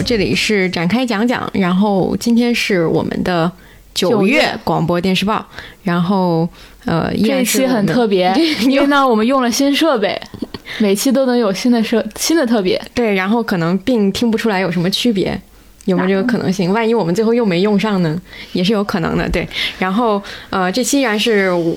好，这里是展开讲讲，然后今天是我们的九月广播电视报，然后呃，依这一期很特别，因为呢，我们用了新设备，每期都能有新的设新的特别。对，然后可能并听不出来有什么区别。有没有这个可能性？万一我们最后又没用上呢？也是有可能的。对，然后呃，这期依然是我、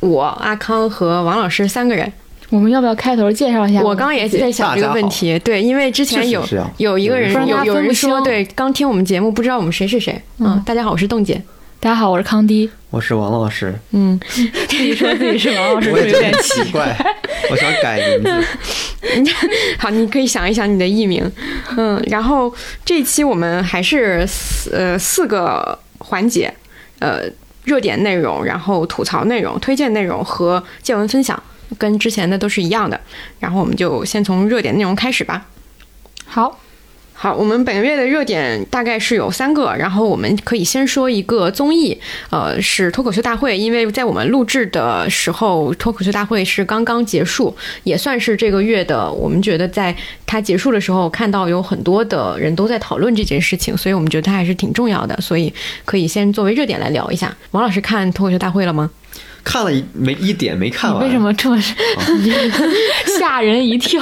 我阿康和王老师三个人。我们要不要开头介绍一下？我刚刚也在想这个问题，对，因为之前有有一个人有有人说，对，刚听我们节目不知道我们谁是谁。嗯，大家好，我是冻姐。大家好，我是康迪。我是王老师，嗯，自己说自己是王老师，我有点奇怪，我想改名字。好，你可以想一想你的艺名，嗯，然后这一期我们还是四呃四个环节，呃，热点内容，然后吐槽内容、推荐内容和见闻分享，跟之前的都是一样的。然后我们就先从热点内容开始吧。好。好，我们本个月的热点大概是有三个，然后我们可以先说一个综艺，呃，是脱口秀大会，因为在我们录制的时候，脱口秀大会是刚刚结束，也算是这个月的，我们觉得在它结束的时候，看到有很多的人都在讨论这件事情，所以我们觉得它还是挺重要的，所以可以先作为热点来聊一下。王老师看脱口秀大会了吗？看了一没一点没看完，为什？么这么 吓人一跳？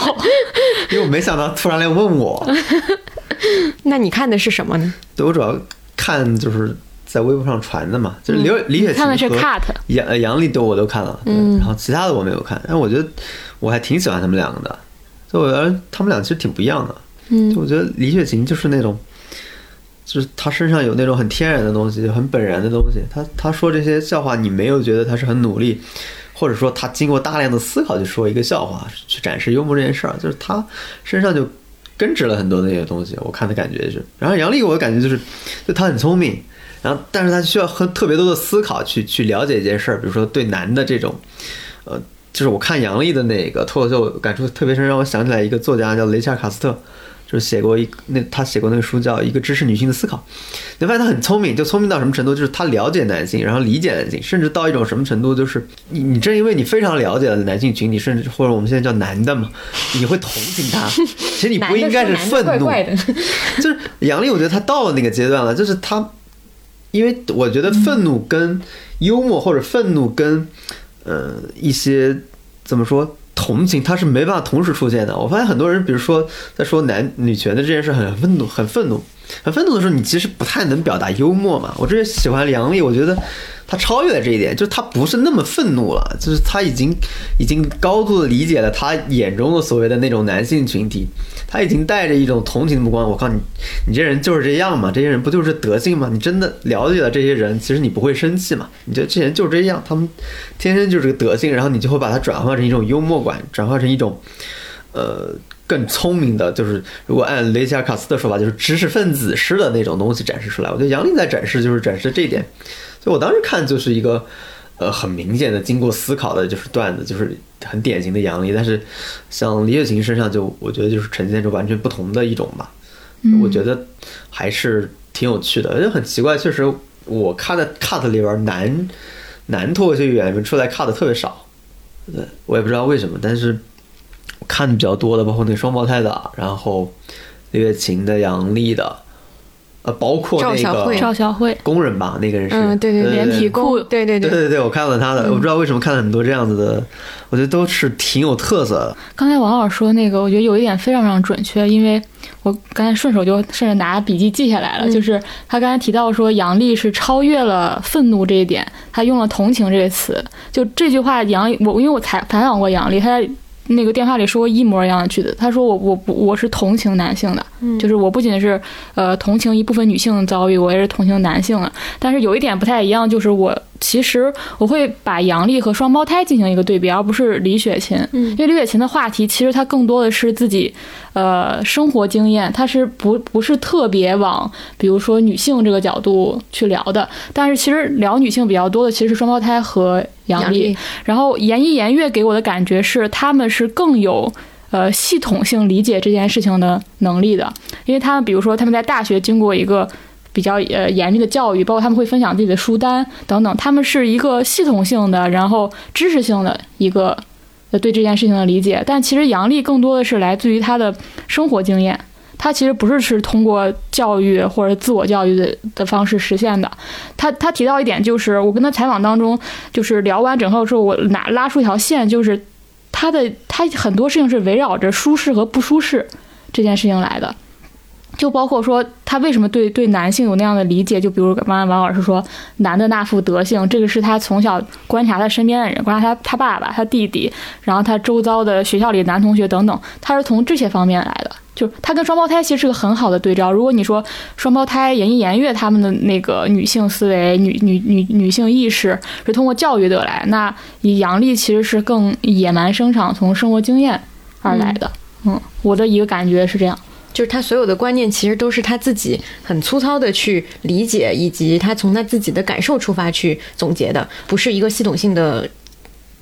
因为我没想到突然来问我，那你看的是什么呢？对我主要看就是在微博上传的嘛，就是刘李雪琴看的是和 cut，杨呃杨丽都我都看了，对嗯然后其他的我没有看，但我觉得我还挺喜欢他们两个的，就我觉得他们俩其实挺不一样的，嗯就我觉得李雪琴就是那种。就是他身上有那种很天然的东西，很本然的东西。他他说这些笑话，你没有觉得他是很努力，或者说他经过大量的思考去说一个笑话，去展示幽默这件事儿，就是他身上就根植了很多那些东西。我看的感觉是，然后杨笠我的感觉就是，就她很聪明，然后但是她需要很特别多的思考去去了解一件事儿，比如说对男的这种，呃，就是我看杨笠的那个脱口秀感触特别深，让我想起来一个作家叫雷切尔卡斯特。就是写过一那他写过那个书叫《一个知识女性的思考》，你发现他很聪明，就聪明到什么程度？就是他了解男性，然后理解男性，甚至到一种什么程度？就是你你正因为你非常了解了男性群体，甚至或者我们现在叫男的嘛，你会同情他。其实你不应该是愤怒，怪怪的。就是杨笠，我觉得他到了那个阶段了，就是他，因为我觉得愤怒跟幽默或者愤怒跟呃一些怎么说同情，他是没办法同时出现的。我发现很多人，比如说在说男女权的这件事很愤怒，很愤怒，很愤怒的时候，你其实不太能表达幽默嘛。我之前喜欢梁丽，我觉得他超越了这一点，就是他不是那么愤怒了，就是他已经已经高度的理解了他眼中的所谓的那种男性群体，他已经带着一种同情的目光。我靠你，你这人就是这样嘛？这些人不就是德性吗？你真的了解了这些人，其实你不会生气嘛？你觉得这些人就是这样，他们天生就是个德性，然后你就会把它转化成一种幽默感，转化成一种呃。更聪明的，就是如果按雷切尔卡斯的说法，就是知识分子式的那种东西展示出来。我觉得杨笠在展示就是展示这一点，所以我当时看就是一个呃很明显的经过思考的，就是段子，就是很典型的杨笠。但是像李雪琴身上就，我觉得就是呈现出完全不同的一种吧。我觉得还是挺有趣的，而且很奇怪，确实我看的 cut 里边男男脱口秀演员出来 cut 的特别少，对我也不知道为什么，但是我看的比较多的，包括那个双胞胎的，然后李雪琴的、杨笠的，呃，包括那赵小慧。个赵小慧。工人吧，那个人是，嗯，对对对对，连体裤对对对，对对对，我看了他的，我不知道为什么看了很多这样子的，我觉得都是挺有特色的。刚才王老师说那个，我觉得有一点非常非常准确，因为我刚才顺手就甚至拿笔记记下来了，嗯。就是他刚才提到说杨丽是超越了愤怒这一点，他用了同情这个词，就这句话杨我因为我采采访过杨丽，他在那个电话里说过一模一样的句子，他说我我不我是同情男性的，嗯。就是我不仅是呃同情一部分女性的遭遇，我也是同情男性的。但是有一点不太一样，就是我其实我会把杨笠和双胞胎进行一个对比，而不是李雪琴。嗯因为李雪琴的话题其实她更多的是自己呃生活经验，她是不不是特别往比如说女性这个角度去聊的。但是其实聊女性比较多的其实是双胞胎和杨杨笠。笠然后言一言月给我的感觉是，他们是更有呃系统性理解这件事情的能力的，因为他们比如说他们在大学经过一个比较呃严厉的教育，包括他们会分享自己的书单等等，他们是一个系统性的，然后知识性的一个对这件事情的理解。但其实杨笠更多的是来自于他的生活经验。他其实不是是通过教育或者自我教育的的方式实现的。他他提到一点，就是我跟他采访当中，就是聊完整个之后，我拿拉出一条线，就是他的他很多事情是围绕着舒适和不舒适这件事情来的。就包括说他为什么对对男性有那样的理解，就比如刚才王老师说男的那副德性，这个是他从小观察他身边的人，观察他他爸爸、他弟弟，然后他周遭的学校里男同学等等，他是从这些方面来的。就他跟双胞胎其实是个很好的对照。如果你说双胞胎严一严月他们的那个女性思维、女女女女性意识是通过教育得来，那杨丽其实是更野蛮生长，从生活经验而来的。嗯，我的一个感觉是这样。就是他所有的观念其实都是他自己很粗糙的去理解，以及他从他自己的感受出发去总结的，不是一个系统性的，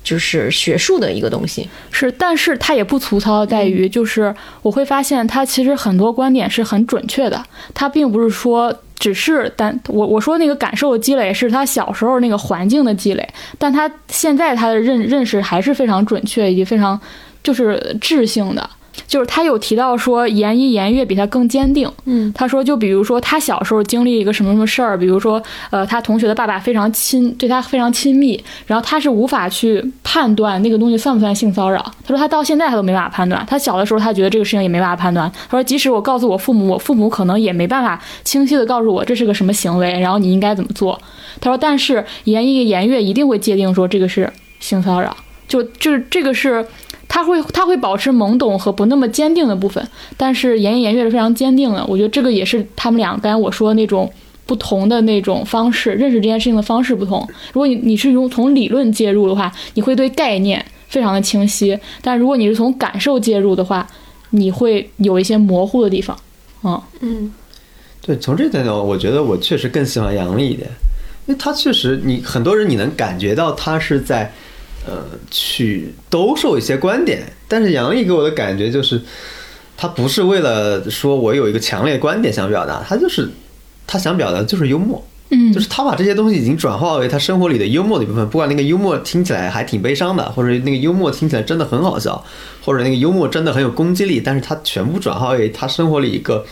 就是学术的一个东西。是，但是他也不粗糙，在于就是我会发现他其实很多观点是很准确的，他并不是说只是单我我说那个感受的积累是他小时候那个环境的积累，但他现在他的认认识还是非常准确以及非常就是智性的。就是他有提到说，严一严月比他更坚定。嗯，他说，就比如说他小时候经历一个什么什么事儿，比如说，呃，他同学的爸爸非常亲，对他非常亲密，然后他是无法去判断那个东西算不算性骚扰。他说他到现在他都没办法判断。他小的时候他觉得这个事情也没办法判断。他说即使我告诉我父母，我父母可能也没办法清晰的告诉我这是个什么行为，然后你应该怎么做。他说，但是严一严月一定会界定说这个是性骚扰，就就是这个是。他会他会保持懵懂和不那么坚定的部分，但是严一严月是非常坚定的。我觉得这个也是他们俩刚才我说的那种不同的那种方式认识这件事情的方式不同。如果你你是用从理论介入的话，你会对概念非常的清晰；但如果你是从感受介入的话，你会有一些模糊的地方。嗯嗯，对，从这点讲，我觉得我确实更喜欢杨丽一点，因为他确实你很多人你能感觉到他是在。呃，去兜售一些观点，但是杨毅给我的感觉就是，他不是为了说我有一个强烈观点想表达，他就是他想表达的就是幽默，嗯，就是他把这些东西已经转化为他生活里的幽默的一部分，不管那个幽默听起来还挺悲伤的，或者那个幽默听起来真的很好笑，或者那个幽默真的很有攻击力，但是他全部转化为他生活里一个，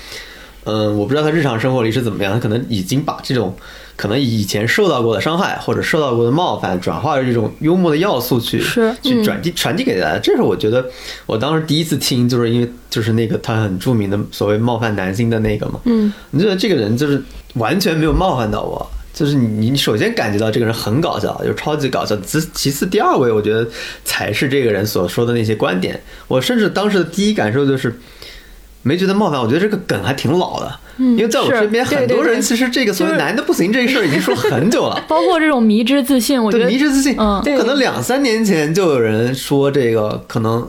嗯，我不知道他日常生活里是怎么样，他可能已经把这种。可能以前受到过的伤害或者受到过的冒犯，转化为这种幽默的要素去去转递传递给大家。这是我觉得我当时第一次听，就是因为就是那个他很著名的所谓冒犯男性的那个嘛。嗯，你觉得这个人就是完全没有冒犯到我，就是你你首先感觉到这个人很搞笑，就超级搞笑。其其次第二位，我觉得才是这个人所说的那些观点。我甚至当时的第一感受就是。没觉得冒犯，我觉得这个梗还挺老的，因为在我身边很多人其实这个所谓男的不行这个事儿已经说很久了，包括这种迷之自信，我觉得迷之自信，嗯，可能两三年前就有人说这个，可能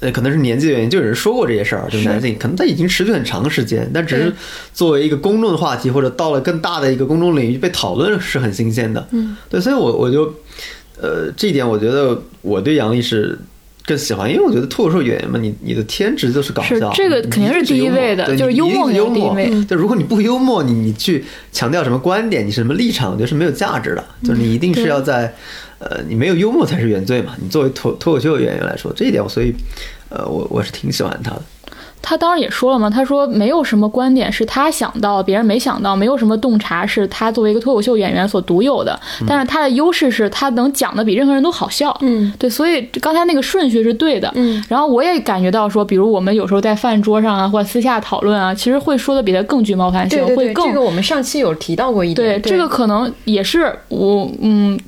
呃可能是年纪的原因，就有人说过这些事儿，就男性可能他已经持续很长时间，但只是作为一个公众的话题或者到了更大的一个公众领域被讨论是很新鲜的，嗯，对，所以我我就呃这一点我觉得我对杨笠是。更喜欢，因为我觉得脱口秀演员嘛，你你的天职就是搞笑，这个肯定是第一位的，就是幽默幽默。就如果你不幽默，你你去强调什么观点，你是什么立场，我觉得是没有价值的。就是你一定是要在，呃，你没有幽默才是原罪嘛。你作为脱脱口秀演员来说，这一点我，所以，呃，我我是挺喜欢他的。他当时也说了嘛，他说没有什么观点是他想到别人没想到，没有什么洞察是他作为一个脱口秀演员所独有的。但是他的优势是他能讲的比任何人都好笑。嗯，对，所以刚才那个顺序是对的。嗯，然后我也感觉到说，比如我们有时候在饭桌上啊，或者私下讨论啊，其实会说的比他更具冒犯性，会更这个我们上期有提到过一点。对，这个可能也是我嗯。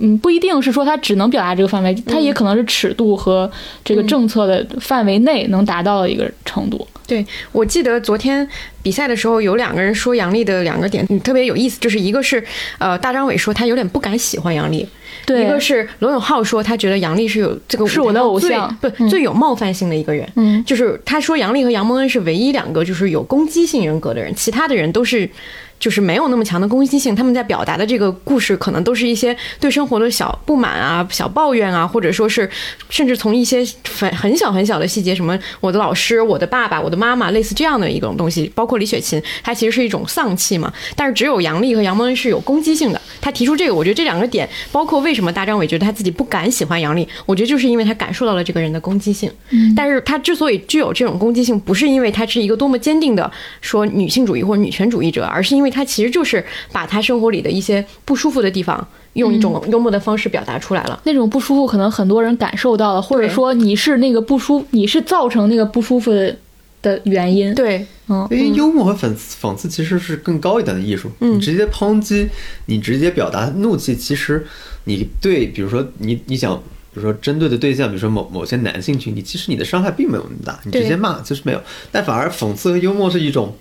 嗯，不一定是说他只能表达这个范围，他也可能是尺度和这个政策的范围内能达到的一个程度。对，我记得昨天比赛的时候，有两个人说杨笠的两个点特别有意思，就是一个是呃大张伟说他有点不敢喜欢杨笠，对，一个是罗永浩说他觉得杨笠是有这个是我的偶像，不最有冒犯性的一个人。嗯，就是他说杨笠和杨蒙恩是唯一两个就是有攻击性人格的人，其他的人都是。就是没有那么强的攻击性，他们在表达的这个故事可能都是一些对生活的小不满啊、小抱怨啊，或者说是甚至从一些很很小很小的细节，什么我的老师、我的爸爸、我的妈妈，类似这样的一种东西，包括李雪琴，她其实是一种丧气嘛。但是只有杨笠和杨蒙恩是有攻击性的。他提出这个，我觉得这两个点，包括为什么大张伟觉得他自己不敢喜欢杨笠，我觉得就是因为他感受到了这个人的攻击性。嗯，但是他之所以具有这种攻击性，不是因为他是一个多么坚定的说女性主义或者女权主义者，而是因为他其实就是把他生活里的一些不舒服的地方，用一种幽默的方式表达出来了。那种不舒服，可能很多人感受到了，或者说你是那个不舒，你是造成那个不舒服的的原因。对，嗯，因为幽默和讽刺讽刺其实是更高一点的艺术。嗯你直接抨击，你直接表达怒气，其实你对，比如说你你想，比如说针对的对象，比如说某某些男性群体，其实你的伤害并没有那么大，你直接骂其实没有。但反而讽刺和幽默是一种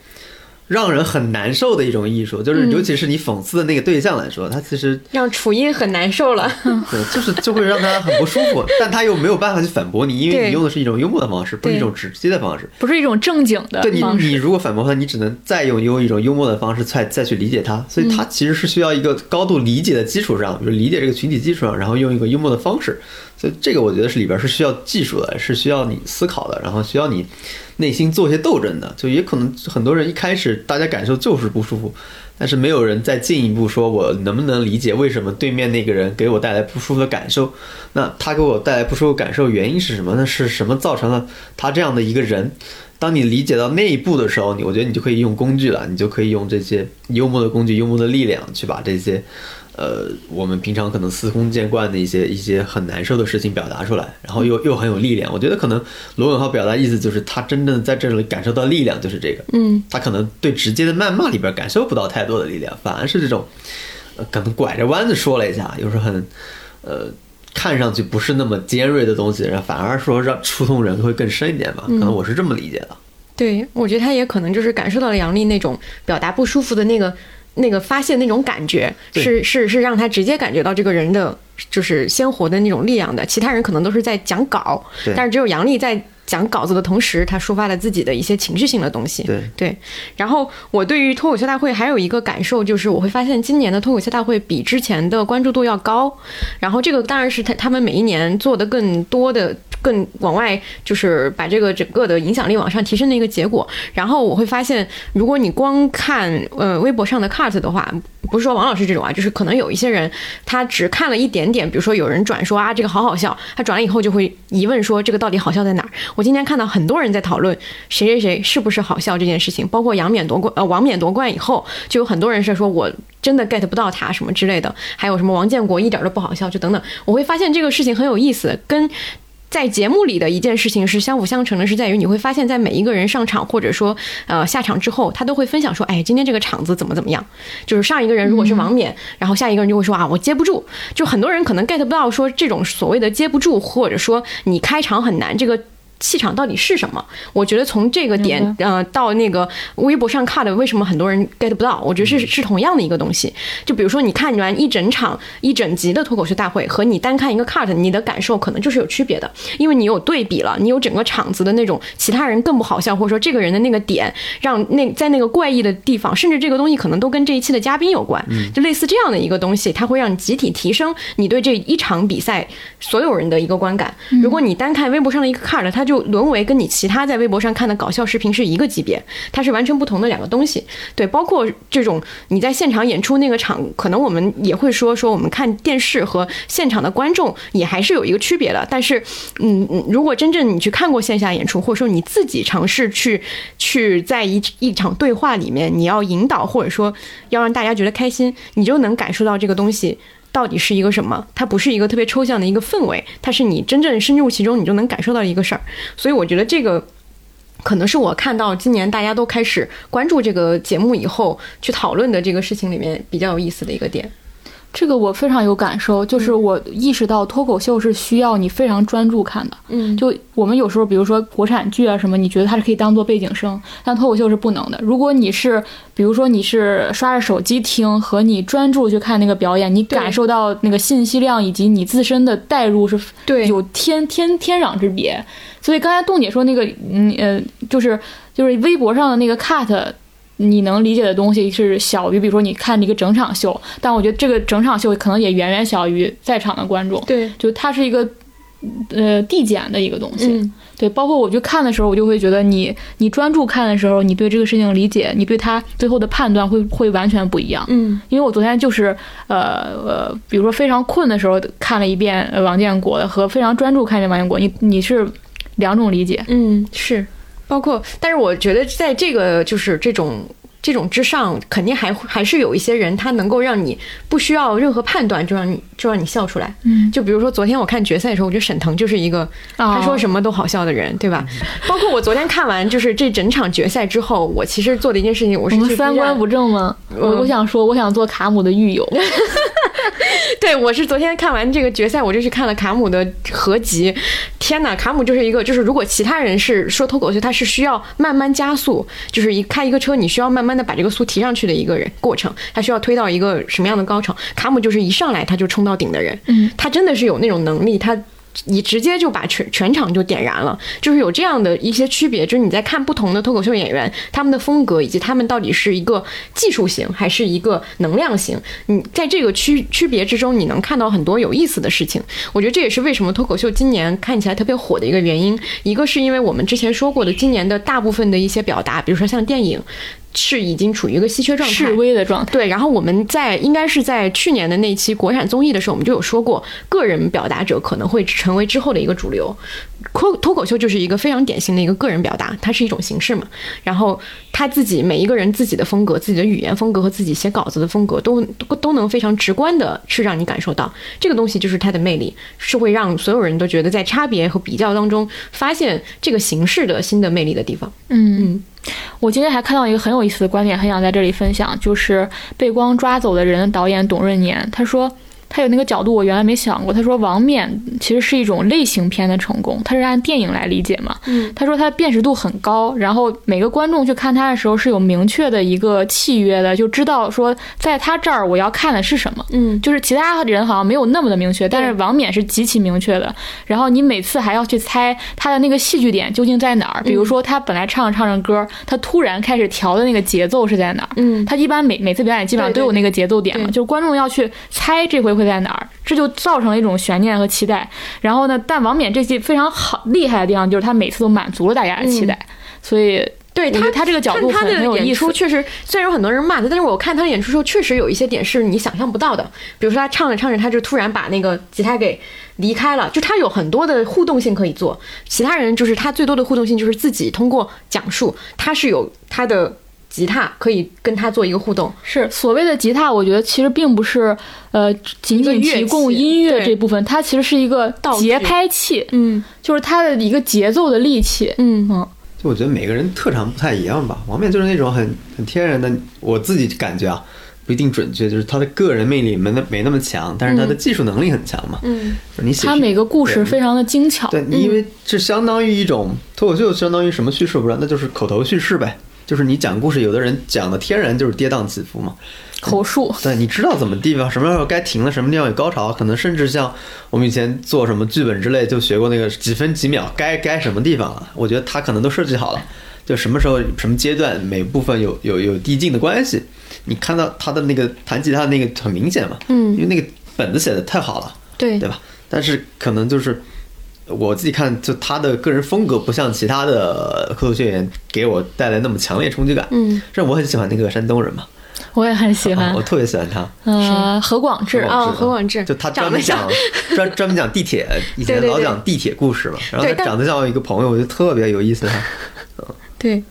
让人很难受的一种艺术，就是嗯。尤其是你讽刺的那个对象来说，他其实让楚音很难受了。对，就是就会让他很不舒服，但他又没有办法去反驳你，因为你用的是一种幽默的方式，不是一种直接的方式。不是一种正经的对你，你如果反驳他，你只能再用用一种幽默的方式再再去理解他，所以他其实是需要一个高度理解的基础上，比如理解这个群体基础上，然后用一个幽默的方式，所以这个我觉得是里边是需要技术的，是需要你思考的，然后需要你内心做些斗争的，就也可能很多人一开始大家感受就是不舒服。但是没有人再进一步说，我能不能理解为什么对面那个人给我带来不舒服的感受？那他给我带来不舒服感受原因是什么呢？是什么造成了他这样的一个人？当你理解到那一步的时候，你我觉得你就可以用工具了，你就可以用这些幽默的工具、幽默的力量去把这些，呃，我们平常可能司空见惯的一些一些很难受的事情表达出来，然后又又很有力量。我觉得可能罗永浩表达意思就是他真正在这里感受到力量，就是这个。嗯，他可能对直接的谩骂里边感受不到太多的力量，反而是这种，呃，可能拐着弯子说了一下，有时候很，呃，看上去不是那么尖锐的东西，然后反而说让触动人会更深一点吧。可能我是这么理解的。对，我觉得他也可能就是感受到了杨笠那种表达不舒服的那个那个发泄那种感觉，是是是让他直接感觉到这个人的就是鲜活的那种力量的。其他人可能都是在讲稿，但是只有杨笠在讲稿子的同时，他抒发了自己的一些情绪性的东西。对然后我对于脱口秀大会还有一个感受，就是我会发现今年的脱口秀大会比之前的关注度要高。然后这个当然是他他们每一年做的更多的、更往外，就是把这个整个的影响力往上提升的一个结果。然后我会发现，如果你光看呃微博上的 cut 的话，不是说王老师这种啊，就是可能有一些人他只看了一点点，比如说有人转说啊这个好好笑，他转了以后就会疑问说这个到底好笑在哪儿？我今天看到很多人在讨论谁谁谁是不是好笑这件事情，包括杨冕夺冠呃王冕夺冠以后，就有很多人是说我真的 get 不到他什么之类的，还有什么王建国一点都不好笑，就等等，我会发现这个事情很有意思，跟。在节目里的一件事情是相辅相成的，是在于你会发现，在每一个人上场或者说呃下场之后，他都会分享说，哎，今天这个场子怎么怎么样。就是上一个人如果是王冕，然后下一个人就会说啊，我接不住。就很多人可能 get 不到说这种所谓的接不住，或者说你开场很难这个。气场到底是什么？我觉得从这个点，呃，到那个微博上 cut，为什么很多人 get 不到？我觉得是是同样的一个东西。就比如说，你看完一整场、一整集的脱口秀大会，和你单看一个 cut，你的感受可能就是有区别的，因为你有对比了，你有整个场子的那种其他人更不好笑，或者说这个人的那个点，让那在那个怪异的地方，甚至这个东西可能都跟这一期的嘉宾有关，就类似这样的一个东西，它会让你集体提升你对这一场比赛所有人的一个观感。如果你单看微博上的一个 cut，它就沦为跟你其他在微博上看的搞笑视频是一个级别，它是完全不同的两个东西。对，包括这种你在现场演出那个场，可能我们也会说说我们看电视和现场的观众也还是有一个区别的。但是，嗯，嗯如果真正你去看过线下演出，或者说你自己尝试去去在一一场对话里面，你要引导或者说要让大家觉得开心，你就能感受到这个东西。到底是一个什么？它不是一个特别抽象的一个氛围，它是你真正深入其中，你就能感受到一个事儿。所以我觉得这个可能是我看到今年大家都开始关注这个节目以后去讨论的这个事情里面比较有意思的一个点。这个我非常有感受，就是我意识到脱口秀是需要你非常专注看的。嗯就我们有时候，比如说国产剧啊什么，你觉得它是可以当做背景声，但脱口秀是不能的。如果你是，比如说你是刷着手机听，和你专注去看那个表演，你感受到那个信息量以及你自身的代入是对有天天天壤之别。所以刚才洞姐说那个，嗯呃，就是就是微博上的那个 cut。你能理解的东西是小于，比如说你看一个整场秀，但我觉得这个整场秀可能也远远小于在场的观众。对，就它是一个呃递减的一个东西。嗯对，包括我去看的时候，我就会觉得你你专注看的时候，你对这个事情理解，你对它最后的判断会会完全不一样。嗯因为我昨天就是呃呃，比如说非常困的时候看了一遍呃王建国的，和非常专注看一遍王建国，你你是两种理解。嗯是，包括，但是我觉得在这个就是这种。这种之上，肯定还还是有一些人，他能够让你不需要任何判断，就让你就让你笑出来。嗯，就比如说昨天我看决赛的时候，我觉得沈腾就是一个他说什么都好笑的人，对吧？包括我昨天看完就是这整场决赛之后，我其实做的一件事情，我我是三观不正吗？我嗯我想说，我想做卡姆的狱友。对，我是昨天看完这个决赛，我就去看了卡姆的合集。天呐，卡姆就是一个，就是如果其他人是说脱口秀，他是需要慢慢加速，就是一开一个车，你需要慢慢的把这个速提上去的一个人过程，他需要推到一个什么样的高潮？卡姆就是一上来他就冲到顶的人，嗯，他真的是有那种能力，他。你直接就把全全场就点燃了，就是有这样的一些区别，就是你在看不同的脱口秀演员他们的风格，以及他们到底是一个技术型还是一个能量型，你在这个区区别之中，你能看到很多有意思的事情。我觉得这也是为什么脱口秀今年看起来特别火的一个原因。一个是因为我们之前说过的，今年的大部分的一些表达，比如说像电影，是已经处于一个稀缺状态，示威的状态。对，然后我们在应该是在去年的那期国产综艺的时候，我们就有说过，个人表达者可能会成为之后的一个主流。脱脱口秀就是一个非常典型的一个个人表达，它是一种形式嘛。然后他自己每一个人自己的风格、自己的语言风格和自己写稿子的风格，都都都能非常直观的去让你感受到这个东西就是它的魅力，是会让所有人都觉得在差别和比较当中发现这个形式的新的魅力的地方。嗯，我今天还看到一个很有意思的观点，很想在这里分享，就是被光抓走的人导演董润年，他说。他有那个角度，我原来没想过。他说王冕其实是一种类型片的成功，他是按电影来理解嘛。嗯，他说他辨识度很高，然后每个观众去看他的时候是有明确的一个契约的，就知道说在他这儿我要看的是什么。嗯，就是其他人好像没有那么的明确，但是王冕是极其明确的。然后你每次还要去猜他的那个戏剧点究竟在哪儿，比如说他本来唱着唱着歌，他突然开始调的那个节奏是在哪儿。嗯他一般每每次表演基本上都有那个节奏点嘛，对对就是观众要去猜这回会在哪儿，这就造成了一种悬念和期待。然后呢，但王冕这季非常好厉害的地方就是他每次都满足了大家的期待，所以对他他这个角度他的很很有演出。确实，虽然有很多人骂他，但是我看他的演出时候，确实有一些点是你想象不到的。比如说他唱着唱着，他就突然把那个吉他给离开了，就他有很多的互动性可以做。其他人就是他最多的互动性就是自己通过讲述，他是有他的吉他可以跟他做一个互动。是所谓的吉他，我觉得其实并不是呃仅仅提供音乐这部分，它其实是一个节拍器，嗯就是它的一个节奏的利器。嗯嗯，就我觉得每个人特长不太一样吧。王冕就是那种很很天然的，我自己感觉啊，不一定准确，就是他的个人魅力没那没那么强，但是他的技术能力很强嘛。嗯就是你写他每个故事非常的精巧。对，你因为这相当于一种脱口秀，相当于什么叙事？不知道，那就是口头叙事呗。就是你讲故事，有的人讲的天然就是跌宕起伏嘛。口述，对，你知道怎么地方，什么时候该停了，什么地方有高潮，可能甚至像我们以前做什么剧本之类，就学过那个几分几秒该 该什么地方了。我觉得他可能都设计好了，就什么时候什么阶段，每部分有有有递进的关系。你看到他的那个弹吉他的那个很明显嘛，嗯因为那个本子写的太好了。对对吧？但是可能就是我自己看，就他的个人风格不像其他的脱口秀演员给我带来那么强烈冲击感。嗯这我很喜欢那个山东人嘛，我也很喜欢啊我。特别喜欢他。呃，何广智啊何广智就他专门讲 专专门讲地铁，以前老讲地铁故事嘛。然后他长得像我一个朋友，我就特别有意思。他 对。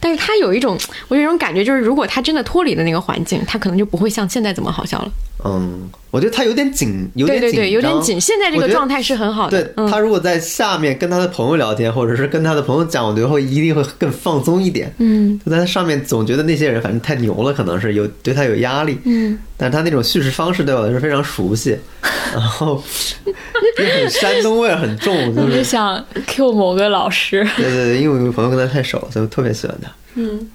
但是他有一种，我有一种感觉，就是如果他真的脱离了那个环境，他可能就不会像现在这么好笑了。嗯，我觉得他有点紧，有点对对对，有点张紧。现在这个状态是很好的。对嗯他如果在下面跟他的朋友聊天，或者是跟他的朋友讲，我觉得会一定会更放松一点。嗯就在他上面总觉得那些人反正太牛了，可能是有对他有压力。嗯，但是他那种叙事方式对我来说非常熟悉，然后就很山东味儿很重，我就就是想 Q 某个老师。对对对，因为我有个朋友跟他太熟，所以我特别喜欢他。嗯，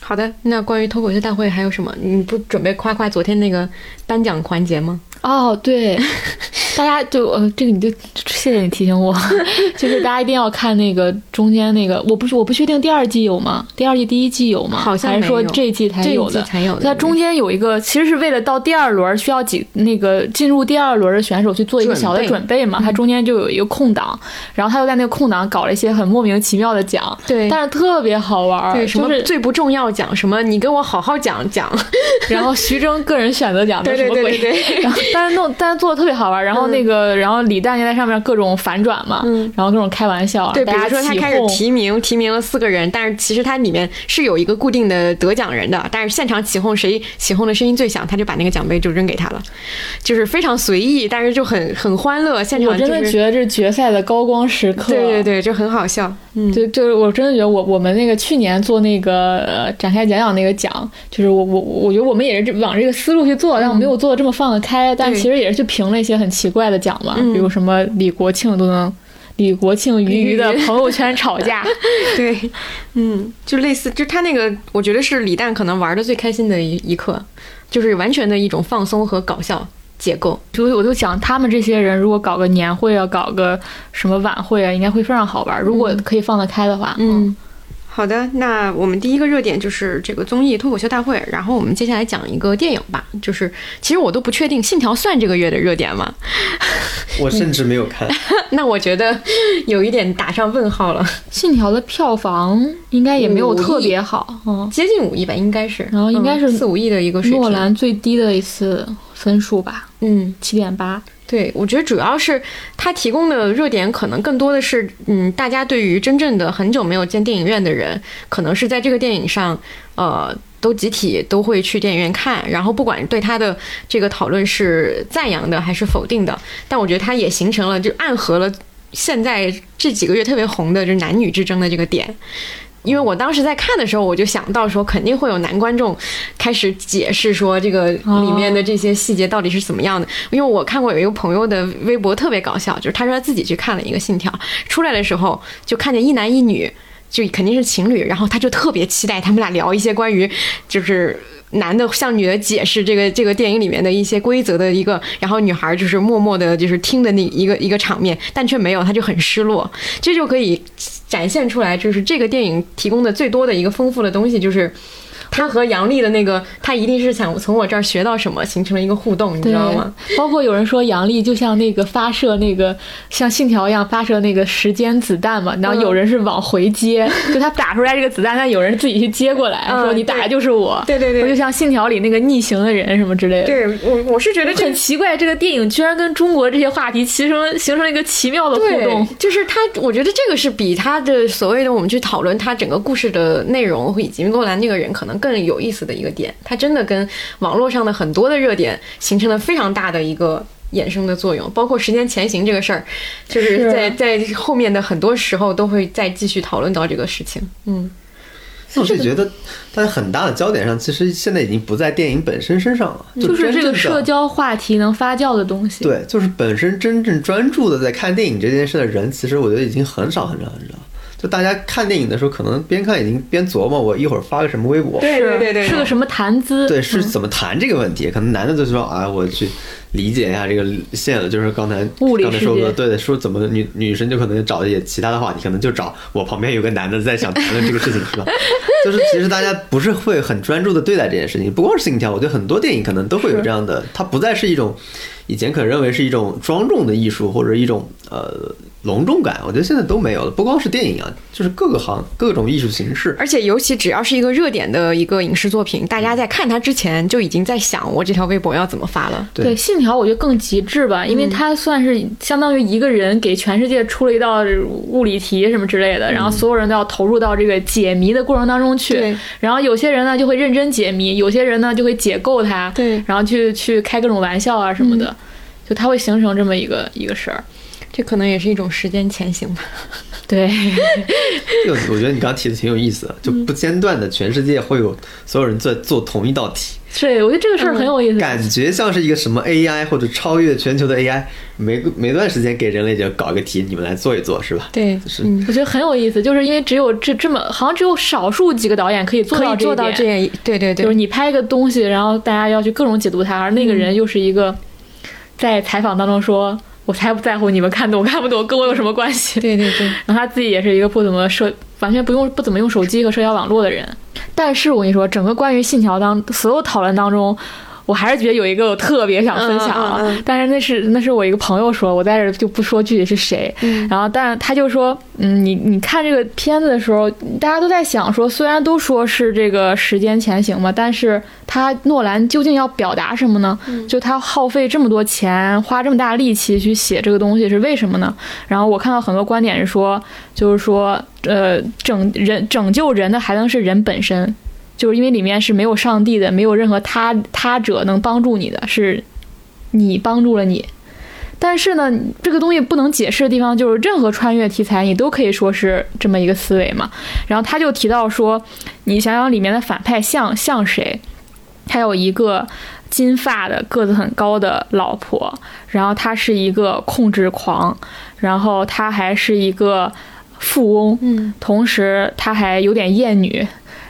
好的。那关于脱口秀大会还有什么？你不准备夸夸昨天那个颁奖环节吗？哦，对，大家就呃，这个你就谢谢你提醒我，就是大家一定要看那个中间那个，我不是我不确定第二季有吗？第二季第一季有吗？好像还是说这一季才有的？季才有的。它中间有一个，其实是为了到第二轮需要几那个进入第二轮的选手去做一个小的准备。嘛，它中间就有一个空档，然后他又在那个空档搞了一些很莫名其妙的奖，对。但是特别好玩儿，对，什么就是最不重要奖，什么你跟我好好讲讲，然后徐峥个人选择奖的对对什么鬼？对对对，然后但是弄但是做的特别好玩，然后那个、然后李诞就在上面各种反转嘛，嗯。然后各种开玩笑，对，比如说他开始提名，提名了四个人，但是其实他里面是有一个固定的得奖人的，但是现场起哄谁起哄的声音最响，他就把那个奖杯就扔给他了，就是非常随意，但是就很很欢乐，现场我真的觉得这是决赛的高光时刻。对对对，就很好笑，嗯，就就是我真的觉得我我们那个去年做那个呃展开讲讲那个奖，就是我我我觉得我们也是这往这个思路去做，但我没有做的这么放得开，但其实也是去评了一些很奇怪的奖嘛，嗯比如什么李国庆都能。李国庆鱼鱼的朋友圈吵架，对，嗯，就类似，就他那个，我觉得是李诞可能玩的最开心的一一刻，就是完全的一种放松和搞笑结构。所以我就想，他们这些人如果搞个年会啊，搞个什么晚会啊，应该会非常好玩。如果可以放得开的话，嗯，好的，那我们第一个热点就是这个综艺脱口秀大会，然后我们接下来讲一个电影吧，就是其实我都不确定《信条》算这个月的热点吗？我甚至没有看。那我觉得有一点打上问号了，信条》的票房应该也没有特别好，嗯，接近五亿吧，应该是，然后应该是嗯四五亿的一个水平。诺兰最低的一次分数吧，嗯，七点八。对，我觉得主要是它提供的热点可能更多的是，嗯，大家对于真正的很久没有进电影院的人，可能是在这个电影上，呃，都集体都会去电影院看，然后不管对它的这个讨论是赞扬的还是否定的，但我觉得它也形成了就暗合了现在这几个月特别红的就是男女之争的这个点。因为我当时在看的时候，我就想到说，肯定会有男观众开始解释说这个里面的这些细节到底是怎么样的。因为我看过有一个朋友的微博特别搞笑，就是他说他自己去看了一个《信条》，出来的时候就看见一男一女，就肯定是情侣，然后他就特别期待他们俩聊一些关于就是。男的向女的解释这个这个电影里面的一些规则的一个，然后女孩就是默默的，就是听的那一个一个场面，但却没有，他就很失落。这就可以展现出来，就是这个电影提供的最多的一个丰富的东西，就是他和杨笠的那个，他一定是想从我这儿学到什么，形成了一个互动，你知道吗？包括有人说杨笠就像那个发射那个像信条一样发射那个时间子弹嘛，然后有人是往回接，就他打出来这个子弹，但有人自己去接过来，嗯说你打的就是我。对对对就像信条里那个逆行的人什么之类的。对我我是觉得这很奇怪，这个电影居然跟中国这些话题形成形成了一个奇妙的互动。，就是他，我觉得这个是比他的所谓的我们去讨论他整个故事的内容以及诺兰那个人可能更有意思的一个点。它真的跟网络上的很多的热点形成了非常大的一个。衍生的作用，包括时间前行这个事儿，就是是在在后面的很多时候都会再继续讨论到这个事情。嗯，我是觉得，大家很大的焦点上，其实现在已经不在电影本身身上了，就是这个社交话题能发酵的东西。对，就是本身真正专注的在看电影这件事的人，其实我觉得已经很少很少很少。就大家看电影的时候，可能边看已经边琢磨，我一会儿发个什么微博，对对对对，是个什么谈资？对，是怎么谈这个问题？可能男的就说啊，我去理解一下这个线了，就是刚才物理刚才说的，对的，说怎么女女生就可能找一些其他的话题，可能就找我旁边有个男的在想谈论这个事情，是吧？就是其实大家不是会很专注的对待这件事情，不光是信条，我觉得很多电影可能都会有这样的，它不再是一种以前可能认为是一种庄重的艺术或者一种呃隆重感，我觉得现在都没有了。不光是电影啊，就是各个行各种艺术形式。而且尤其只要是一个热点的一个影视作品，大家在看它之前就已经在想我这条微博要怎么发了。对对，信条我觉得更极致吧，嗯因为它算是相当于一个人给全世界出了一道物理题什么之类的，然后所有人都要投入到这个解谜的过程当中去对。然后有些人呢就会认真解谜，有些人呢就会解构它，对然后去去开各种玩笑啊什么的，就它会形成这么一个一个事儿。这可能也是一种时间前行吧。对，就我觉得你刚刚提的挺有意思的，就不间断的，全世界会有所有人在做同一道题，对，我觉得这个事儿很有意思。感觉像是一个什么 AI 或者超越全球的 AI，每个每段时间给人类就搞一个题，你们来做一做，是吧？对，是嗯，我觉得很有意思，就是因为只有这这么，好像只有少数几个导演可以做到可以做到这一点这样，对对对，就是你拍一个东西，然后大家要去各种解读它，而那个人又是一个在采访当中说：“我才不在乎你们看懂看不懂，跟我有什么关系？”对对对，然后他自己也是一个不怎么社，完全不用不怎么用手机和社交网络的人。但是我跟你说，整个关于信条当所有讨论当中。我还是觉得有一个我特别想分享，嗯嗯嗯但是那是那是我一个朋友说，我在这儿就不说具体是谁。嗯然后，但是他就说，嗯，你你看这个片子的时候，大家都在想说，虽然都说是这个时间前行嘛，但是他诺兰究竟要表达什么呢？就他耗费这么多钱，花这么大力气去写这个东西是为什么呢？然后我看到很多观点是说，就是说，呃，拯人拯救人的还能是人本身。就是因为里面是没有上帝的，没有任何他他者能帮助你的，是你帮助了你。但是呢，这个东西不能解释的地方就是，任何穿越题材你都可以说是这么一个思维嘛。然后他就提到说，你想想里面的反派像像谁？他有一个金发的个子很高的老婆，然后他是一个控制狂，然后他还是一个富翁，嗯同时他还有点厌女。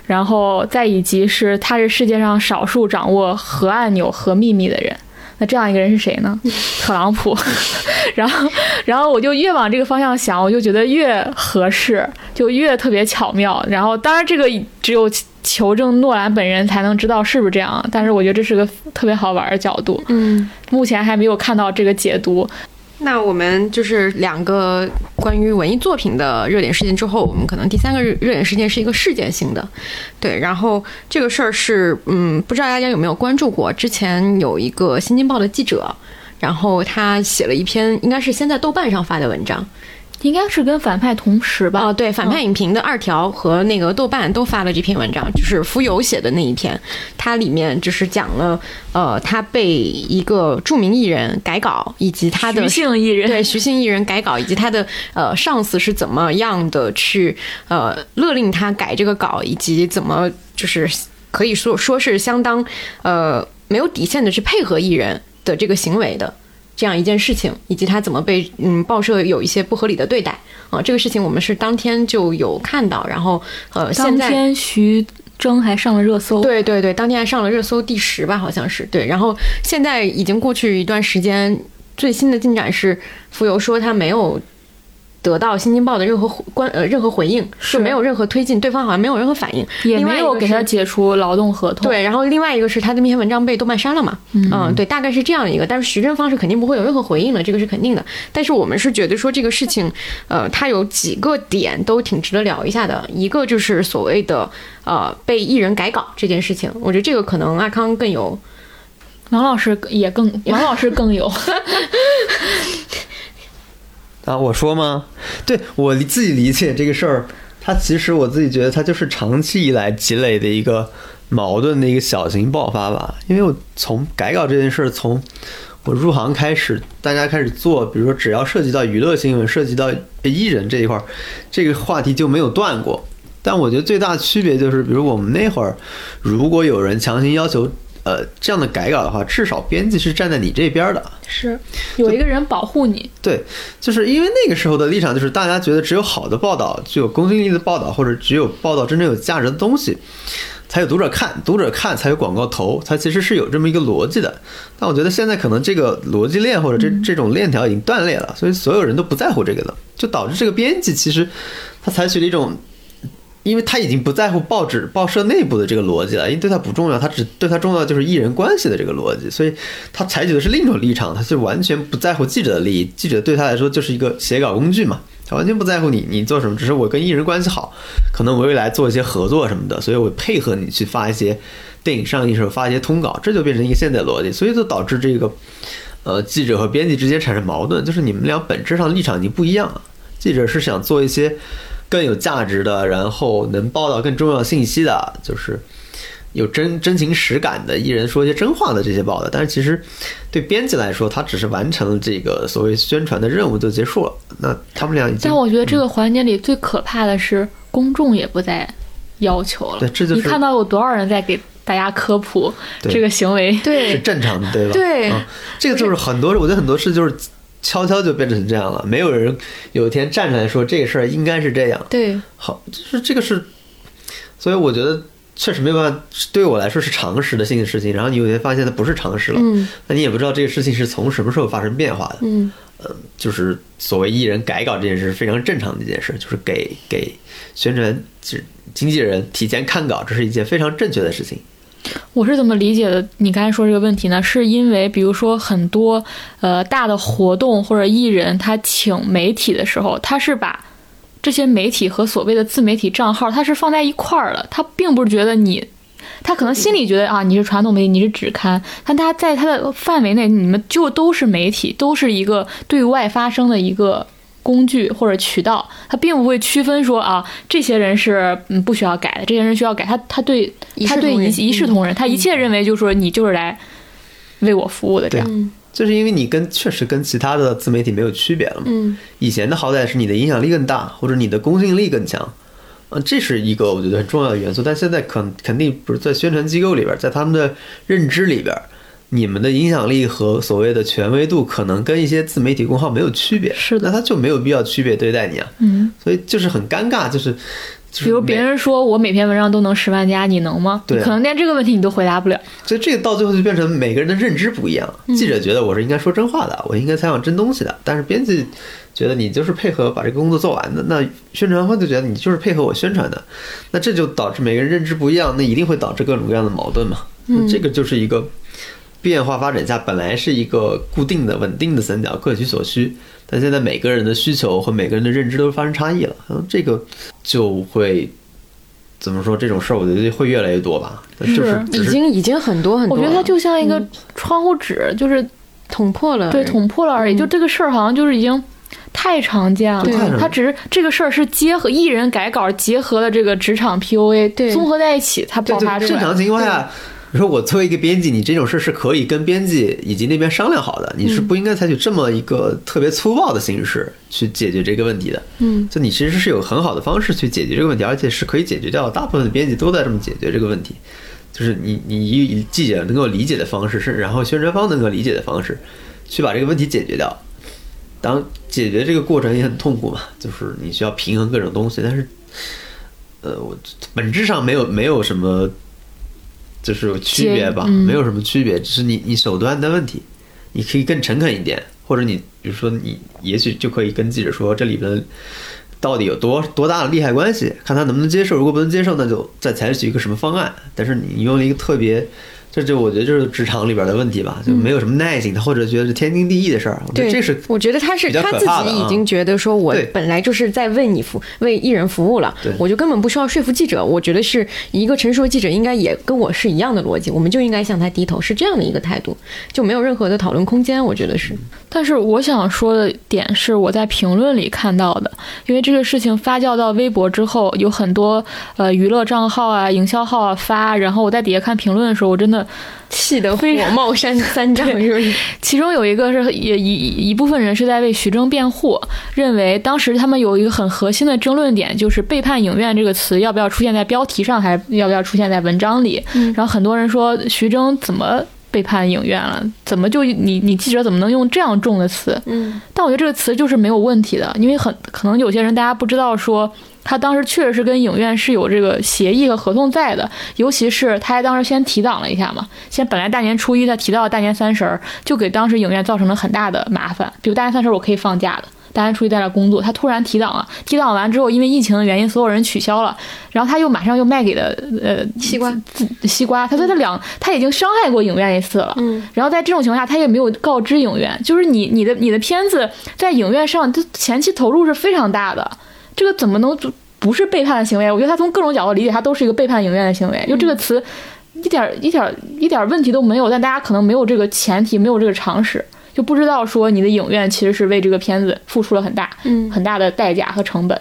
然后再以及是他是世界上少数掌握核按钮核秘密的人，那这样一个人是谁呢？特朗普。然后，然后我就越往这个方向想，我就觉得越合适，就越特别巧妙。然后，当然这个只有求证诺兰本人才能知道是不是这样，但是我觉得这是个特别好玩的角度。嗯。目前还没有看到这个解读。那我们就是两个关于文艺作品的热点事件之后，我们可能第三个热点事件是一个事件性的，对。然后这个事儿是，嗯，不知道大家有没有关注过？之前有一个《新京报》的记者，然后他写了一篇，应该是先在豆瓣上发的文章，应该是跟反派同时吧？哦，对，反派影评的二条和那个豆瓣都发了这篇文章，就是浮游写的那一篇，它里面就是讲了，呃，他被一个著名艺人改稿，以及他的徐姓艺人对徐姓艺人改稿，以及他的呃上司是怎么样的去呃勒令他改这个稿，以及怎么就是可以说说是相当呃没有底线的去配合艺人的这个行为的。这样一件事情，以及他怎么被嗯报社有一些不合理的对待啊、这个事情我们是当天就有看到，然后呃当天徐峥还上了热搜。对对对，当天还上了热搜第十吧，好像是对。然后现在已经过去一段时间，最新的进展是，浮游说他没有得到《新京报》的任何回关呃任何回应，就没有任何推进，对方好像没有任何反应，也没有给他解除劳动合同。对，然后另外一个是他的那篇文章被动漫删了嘛，嗯对，大概是这样一个。但是徐峥方是肯定不会有任何回应的，这个是肯定的。但是我们是觉得说这个事情，呃，它有几个点都挺值得聊一下的。一个就是所谓的呃被艺人改稿这件事情，我觉得这个可能阿康更有王老师也更，王老师更有。啊，我说吗？对我自己理解这个事儿，它其实我自己觉得它就是长期以来积累的一个矛盾的一个小型爆发吧。因为我从改稿这件事儿，从我入行开始，大家开始做，比如说只要涉及到娱乐新闻、涉及到艺人这一块儿，这个话题就没有断过。但我觉得最大的区别就是，比如我们那会儿，如果有人强行要求呃这样的改稿的话，至少编辑是站在你这边的。是有一个人保护你，对，就是因为那个时候的立场就是大家觉得只有好的报道、具有公信力的报道，或者只有报道真正有价值的东西，才有读者看，读者看才有广告投，它其实是有这么一个逻辑的。但我觉得现在可能这个逻辑链或者这这种链条已经断裂了，所以所有人都不在乎这个了，就导致这个编辑其实他采取了一种。因为他已经不在乎报纸、报社内部的这个逻辑了，因为对他不重要，他只对他重要的就是艺人关系的这个逻辑，所以他采取的是另一种立场，他是完全不在乎记者的利益，记者对他来说就是一个写稿工具嘛，他完全不在乎你你做什么，只是我跟艺人关系好，可能我未来做一些合作什么的，所以我配合你去发一些电影上映时候发一些通稿，这就变成一个现在逻辑，所以就导致这个呃记者和编辑之间产生矛盾，就是你们俩本质上立场已经不一样了，记者是想做一些。更有价值的，然后能报道更重要信息的，就是有真真情实感的艺人说一些真话的这些报道。但是其实对编辑来说，他只是完成了这个所谓宣传的任务就结束了。那他们俩已经，但我觉得这个环节里最可怕的是公众也不再要求了。对，这就是你看到有多少人在给大家科普这个行为？是正常的，对吧？对嗯，这个就是很多，我觉得很多事就是悄悄就变成这样了，没有人有一天站出来说这个事儿应该是这样。对好，就是这个是，所以我觉得确实没有办法，对我来说是常识的性的事情，然后你有一天发现它不是常识了，嗯那你也不知道这个事情是从什么时候发生变化的。嗯就是所谓艺人改稿这件事是非常正常的一件事，就是给给宣传就是经纪人提前看稿，这是一件非常正确的事情。我是怎么理解的？你刚才说这个问题呢？是因为比如说很多呃大的活动或者艺人他请媒体的时候，他是把这些媒体和所谓的自媒体账号，他是放在一块儿了，他并不是觉得你。他可能心里觉得啊，你是传统媒体，你是纸刊，但他在他的范围内，你们就都是媒体，都是一个对外发声的一个工具或者渠道，他并不会区分说啊，这些人是嗯不需要改的，这些人需要改，他他对一视他对同仁一一视同仁，他一切认为就是说你就是来为我服务的这样。嗯就是因为你跟确实跟其他的自媒体没有区别了嘛。嗯以前的好歹是你的影响力更大，或者你的公信力更强，嗯，这是一个我觉得很重要的元素。但现在肯肯定不是在宣传机构里边，在他们的认知里边，你们的影响力和所谓的权威度可能跟一些自媒体公号没有区别，是的那他就没有必要区别对待你啊，嗯，所以就是很尴尬，就是。就是比如别人说我每篇文章都能十万加，你能吗？对可能连这个问题你都回答不了。所以这个到最后就变成每个人的认知不一样。记者觉得我是应该说真话的，我应该采访真东西的，但是编辑觉得你就是配合把这个工作做完的，那宣传方就觉得你就是配合我宣传的，那这就导致每个人认知不一样，那一定会导致各种各样的矛盾嘛。那这个就是一个变化发展下本来是一个固定的、稳定的三角，各取所需。但现在每个人的需求和每个人的认知都发生差异了，然后这个就会怎么说？这种事儿我觉得会越来越多吧。就是是已经已经很多很多，我觉得它就像一个窗户纸，就是捅破了，对捅破了而已。嗯就这个事儿好像就是已经太常见了。它只是这个事儿是结合艺人改稿结合了这个职场 PUA 对综合在一起，它爆发，出来。正常情况下，你说我作为一个编辑，你这种事是可以跟编辑以及那边商量好的，你是不应该采取这么一个特别粗暴的形式去解决这个问题的。嗯，就你其实是有很好的方式去解决这个问题，而且是可以解决掉。大部分的编辑都在这么解决这个问题，就是你你以记者能够理解的方式，是然后宣传方能够理解的方式，去把这个问题解决掉。当解决这个过程也很痛苦嘛，就是你需要平衡各种东西，但是，呃，我本质上没有没有什么，就是区别吧，嗯没有什么区别，只是你你手段的问题，你可以更诚恳一点，或者你比如说你也许就可以跟记者说这里边到底有多多大的利害关系，看他能不能接受，如果不能接受，那就再采取一个什么方案。但是你用了一个特别。这就我觉得就是职场里边的问题吧，就没有什么耐心，的或者觉得是天经地义的事儿。对，这是我觉得他是他自己已经觉得说，我本来就是在为你服为艺人服务了对，我就根本不需要说服记者。我觉得是一个成熟的记者应该也跟我是一样的逻辑，我们就应该向他低头，是这样的一个态度，就没有任何的讨论空间。我觉得是，但是我想说的点是我在评论里看到的，因为这个事情发酵到微博之后，有很多呃娱乐账号啊、营销号啊发，然后我在底下看评论的时候，我真的气得火冒三三丈，是不是？其中有一个是也一一部分人是在为徐峥辩护，认为当时他们有一个很核心的争论点，就是背叛影院这个词要不要出现在标题上，还是要不要出现在文章里。然后很多人说徐峥怎么背叛影院了？怎么就你你记者怎么能用这样重的词？嗯，但我觉得这个词就是没有问题的，因为很可能有些人大家不知道说。他当时确实是跟影院是有这个协议和合同在的，尤其是他还当时先提档了一下嘛，先本来大年初一他提到大年三十儿，就给当时影院造成了很大的麻烦。比如大年三十儿我可以放假的，大年初一在那工作，他突然提档了，提档完之后因为疫情的原因，所有人取消了，然后他又马上又卖给了呃西瓜西瓜，他说他两他已经伤害过影院一次了，嗯，然后在这种情况下，他也没有告知影院，就是你你的你的片子在影院上，他前期投入是非常大的，这个怎么能就不是背叛的行为？我觉得他从各种角度理解，他都是一个背叛影院的行为。就这个词，一点儿一点儿一点儿问题都没有，但大家可能没有这个前提，没有这个常识，就不知道说你的影院其实是为这个片子付出了很大嗯很大的代价和成本。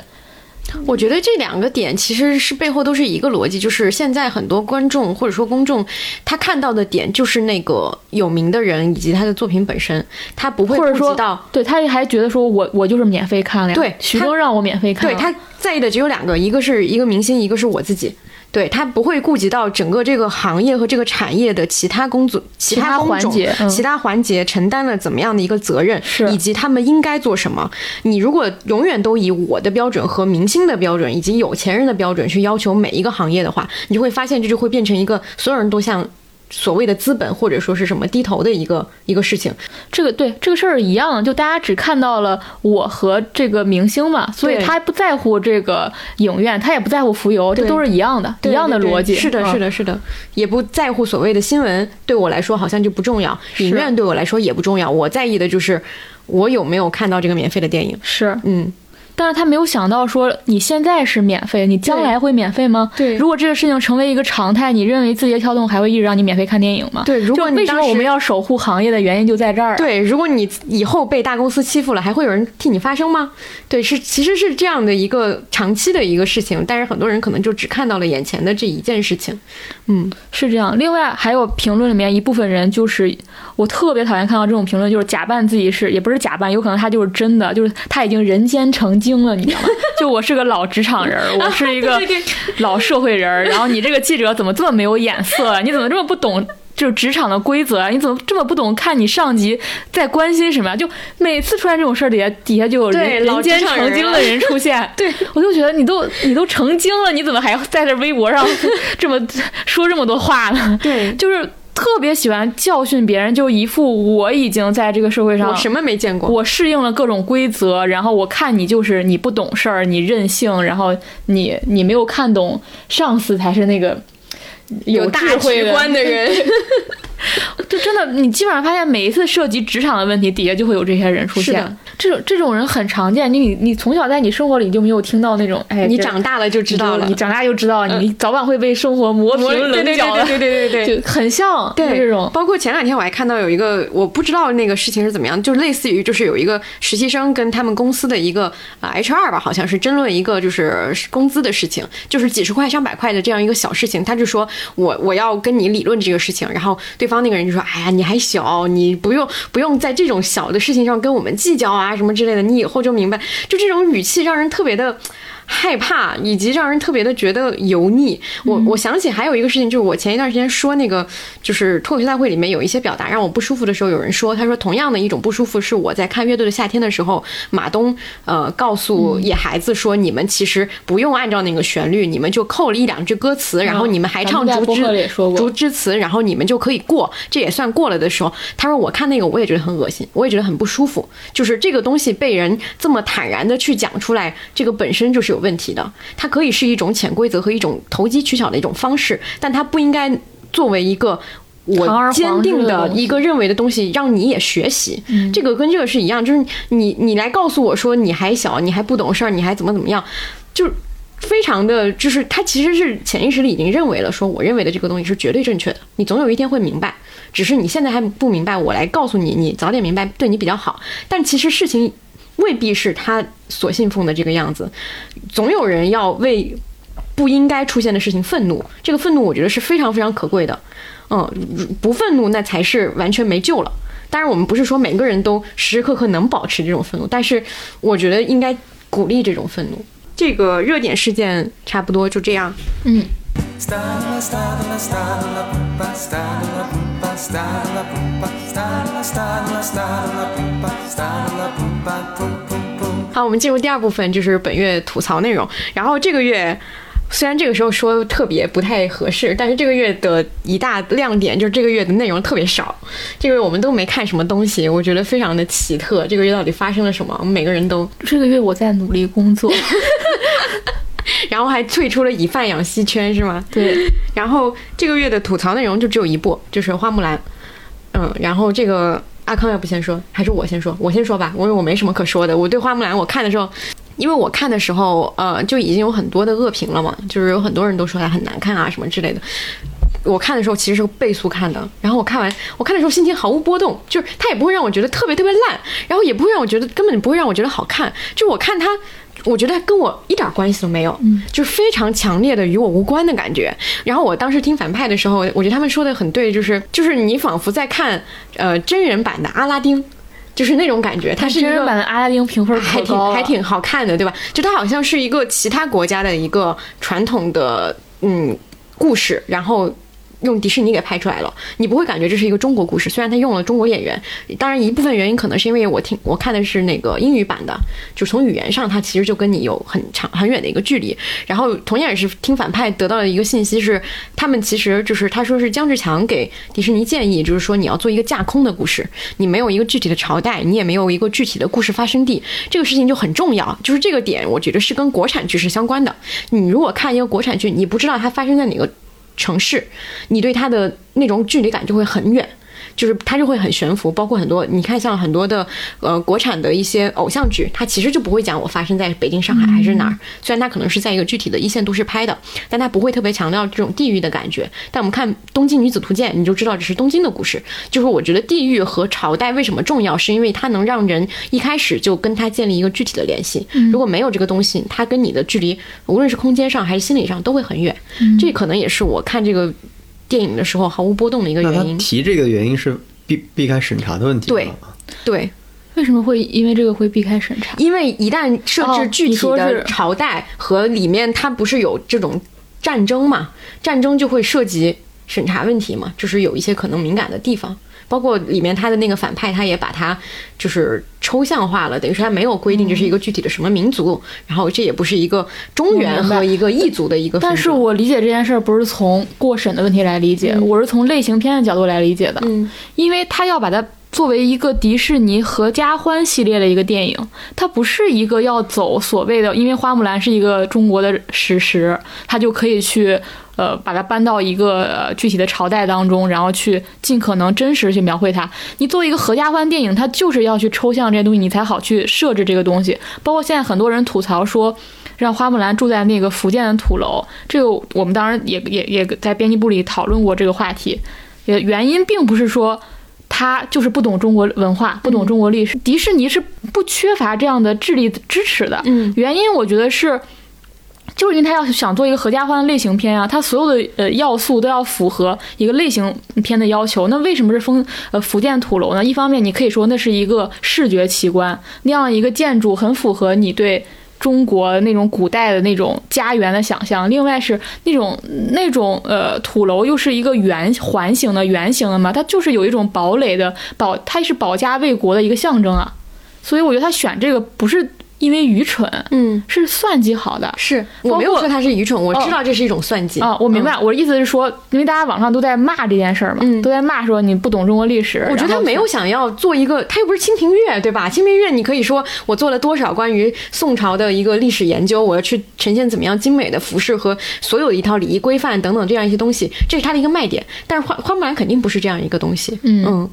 我觉得这两个点其实是背后都是一个逻辑，就是现在很多观众或者说公众，他看到的点就是那个有名的人以及他的作品本身，他不会顾及到。对，他还觉得说我我就是免费看了呀，对他徐峥让我免费看，对他在意的只有两个，一个是一个明星，一个是我自己。对他不会顾及到整个这个行业和这个产业的其他工作、其他环节嗯其他环节承担了怎么样的一个责任，是以及他们应该做什么。你如果永远都以我的标准和明星的标准以及有钱人的标准去要求每一个行业的话，你就会发现这就会变成一个所有人都向所谓的资本或者说是什么低头的一个一个事情。这个对这个事儿一样，就大家只看到了我和这个明星嘛，所以他不在乎这个影院，他也不在乎浮游，这都是一样的，一样的逻辑。是的，嗯是的，是的，也不在乎所谓的新闻，对我来说好像就不重要，影院对我来说也不重要，我在意的就是我有没有看到这个免费的电影。是。嗯，但是他没有想到说你现在是免费，你将来会免费吗？对如果这个事情成为一个常态，你认为字节跳动还会一直让你免费看电影吗？对如果就为什么我们要守护行业的原因就在这儿。，对，如果你以后被大公司欺负了，还会有人替你发声吗？对，是其实是这样的一个长期的一个事情，但是很多人可能就只看到了眼前的这一件事情。嗯，是这样。另外还有评论里面一部分人，就是我特别讨厌看到这种评论，就是假扮自己是，也不是假扮，有可能他就是真的，就是他已经人间成精了，你知道吗？就我是个老职场人，我是一个 老社会人，然后你这个记者怎么这么没有眼色啊？你怎么这么不懂？就是职场的规则啊，你怎么这么不懂看你上级在关心什么呀？就每次出现这种事儿，底下底下就有人人间成精的人出现。对，我就觉得你都你都成精了，你怎么还在这微博上这么说这么多话呢？对，就是特别喜欢教训别人，就一副我已经在这个社会上我什么没见过？我适应了各种规则，然后我看你就是你不懂事儿，你任性，然后你你没有看懂上司才是那个有大智慧局观的人。就真的，你基本上发现每一次涉及职场的问题，底下就会有这些人出现。这种这种人很常见，你你你从小在你生活里就没有听到那种，哎，你长大了就知道了，你长大就知道，嗯你早晚会被生活磨平棱角的，对对对对对对。就很像对这种。包括前两天我还看到有一个，我不知道那个事情是怎么样，就是类似于就是有一个实习生跟他们公司的一个啊 HR 吧，好像是争论一个就是工资的事情，就是几十块上百块的这样一个小事情，他就说我我要跟你理论这个事情，然后对方那个人就说，哎呀你还小，你不用不用在这种小的事情上跟我们计较啊什么之类的，你以后就明白，就这种语气让人特别的。害怕，以及让人特别的觉得油腻。我我想起还有一个事情，就是我前一段时间说那个，就是脱口秀大会里面有一些表达让我不舒服的时候，有人说，他说同样的一种不舒服是我在看乐队的夏天的时候，马东呃告诉野孩子说，你们其实不用按照那个旋律，你们就扣了一两句歌词，然后你们还唱竹枝竹枝词，然后你们就可以过，这也算过了的时候，他说我看那个我也觉得很恶心，我也觉得很不舒服，就是这个东西被人这么坦然的去讲出来，这个本身就是有问题的。它可以是一种潜规则和一种投机取巧的一种方式，但它不应该作为一个。我坚定的一个认为的东西，让你也学习，这个跟这个是一样，就是你你来告诉我说你还小，你还不懂事儿，你还怎么怎么样，就非常的就是他其实是潜意识里已经认为了，说我认为的这个东西是绝对正确的，你总有一天会明白，只是你现在还不明白，我来告诉你，你早点明白对你比较好。但其实事情未必是他所信奉的这个样子，总有人要为不应该出现的事情愤怒，这个愤怒我觉得是非常非常可贵的。嗯，不愤怒那才是完全没救了。当然，我们不是说每个人都时时刻刻能保持这种愤怒，但是我觉得应该鼓励这种愤怒。这个热点事件差不多就这样。嗯，Pumpa, pumpa, pumpa, pumpa, pumpa, pum, pum, pum. 好，我们进入第二部分，就是本月吐槽内容。然后这个月。虽然这个时候说特别不太合适，但是这个月的一大亮点就是这个月的内容特别少。这个月我们都没看什么东西，我觉得非常的奇特。这个月到底发生了什么？我们每个人都，这个月我在努力工作。然后还退出了以贩养吸圈，是吗？对，然后这个月的吐槽内容就只有一部，就是花木兰。嗯，然后这个阿康要不先说，还是我先说？我先说吧，因为我没什么可说的。我对花木兰，我看的时候，因为我看的时候，呃，就已经有很多的恶评了嘛，就是有很多人都说它很难看啊什么之类的。我看的时候其实是倍速看的，然后我看完，我看的时候心情毫无波动，就是它也不会让我觉得特别特别烂，然后也不会让我觉得根本不会让我觉得好看，就我看它。我觉得跟我一点关系都没有，嗯就是非常强烈的与我无关的感觉。然后我当时听反派的时候，我觉得他们说的很对，就是就是你仿佛在看呃真人版的阿拉丁，就是那种感觉。它是真人版的阿拉丁评分还挺还挺好看的，对吧？就它好像是一个其他国家的一个传统的嗯故事，然后。用迪士尼给拍出来了，你不会感觉这是一个中国故事。虽然他用了中国演员，当然一部分原因可能是因为我听我看的是那个英语版的，就从语言上它其实就跟你有很长很远的一个距离。然后同样也是听反派得到的一个信息是，他们其实就是他说是姜志强给迪士尼建议，就是说你要做一个架空的故事，你没有一个具体的朝代，你也没有一个具体的故事发生地，这个事情就很重要。就是这个点，我觉得是跟国产剧是相关的。你如果看一个国产剧，你不知道它发生在哪个。城市，你对它的那种距离感就会很远，就是它就会很悬浮。包括很多，你看像很多的呃国产的一些偶像剧，它其实就不会讲我发生在北京、上海还是哪儿。虽然它可能是在一个具体的一线都市拍的，但它不会特别强调这种地域的感觉。但我们看《东京女子图鉴》，你就知道这是东京的故事。就是我觉得地域和朝代为什么重要，是因为它能让人一开始就跟它建立一个具体的联系。如果没有这个东西，它跟你的距离，无论是空间上还是心理上，都会很远。这可能也是我看这个电影的时候毫无波动的一个那他原因。提这个原因是避避开审查的问题对吗对，为什么会因为这个会避开审查？因为一旦设置具体说是的朝代和里面它不是有这种战争嘛，战争就会涉及审查问题嘛，就是有一些可能敏感的地方。包括里面他的那个反派，他也把它就是抽象化了，等于说他没有规定这是一个具体的什么民族，然后这也不是一个中原和一个异族的一个分但。是我理解这件事儿不是从过审的问题来理解，我是从类型片的角度来理解的。嗯，因为他要把它作为一个迪士尼合家欢系列的一个电影，它不是一个要走所谓的，因为花木兰是一个中国的史实，它就可以去。呃，把它搬到一个、呃、具体的朝代当中，然后去尽可能真实地去描绘它。你作为一个合家欢电影，它就是要去抽象这些东西，你才好去设置这个东西。包括现在很多人吐槽说，让花木兰住在那个福建的土楼，这个我们当然也也也在编辑部里讨论过这个话题。也原因并不是说他就是不懂中国文化，不懂中国历史。迪士尼是不缺乏这样的智力支持的。嗯，原因我觉得是。就是因为他要想做一个合家欢的类型片啊，他所有的呃要素都要符合一个类型片的要求。那为什么是封呃福建土楼呢？一方面你可以说那是一个视觉奇观，那样一个建筑很符合你对中国那种古代的那种家园的想象。另外是那种那种呃土楼又是一个圆环形的圆形的嘛，它就是有一种堡垒的保，它是保家卫国的一个象征啊。所以我觉得他选这个不是因为愚蠢，嗯，是算计好的。是我没有说他是愚蠢，我哦知道这是一种算计啊，我明白。我的意思是说，因为大家网上都在骂这件事儿嘛，嗯都在骂说你不懂中国历史。我觉得他没有想要做一个，他又不是《清平乐》，对吧？《清平乐》你可以说我做了多少关于宋朝的一个历史研究，我要去呈现怎么样精美的服饰和所有的一套礼仪规范等等这样一些东西，这是他的一个卖点。但是花花木兰肯定不是这样一个东西。嗯嗯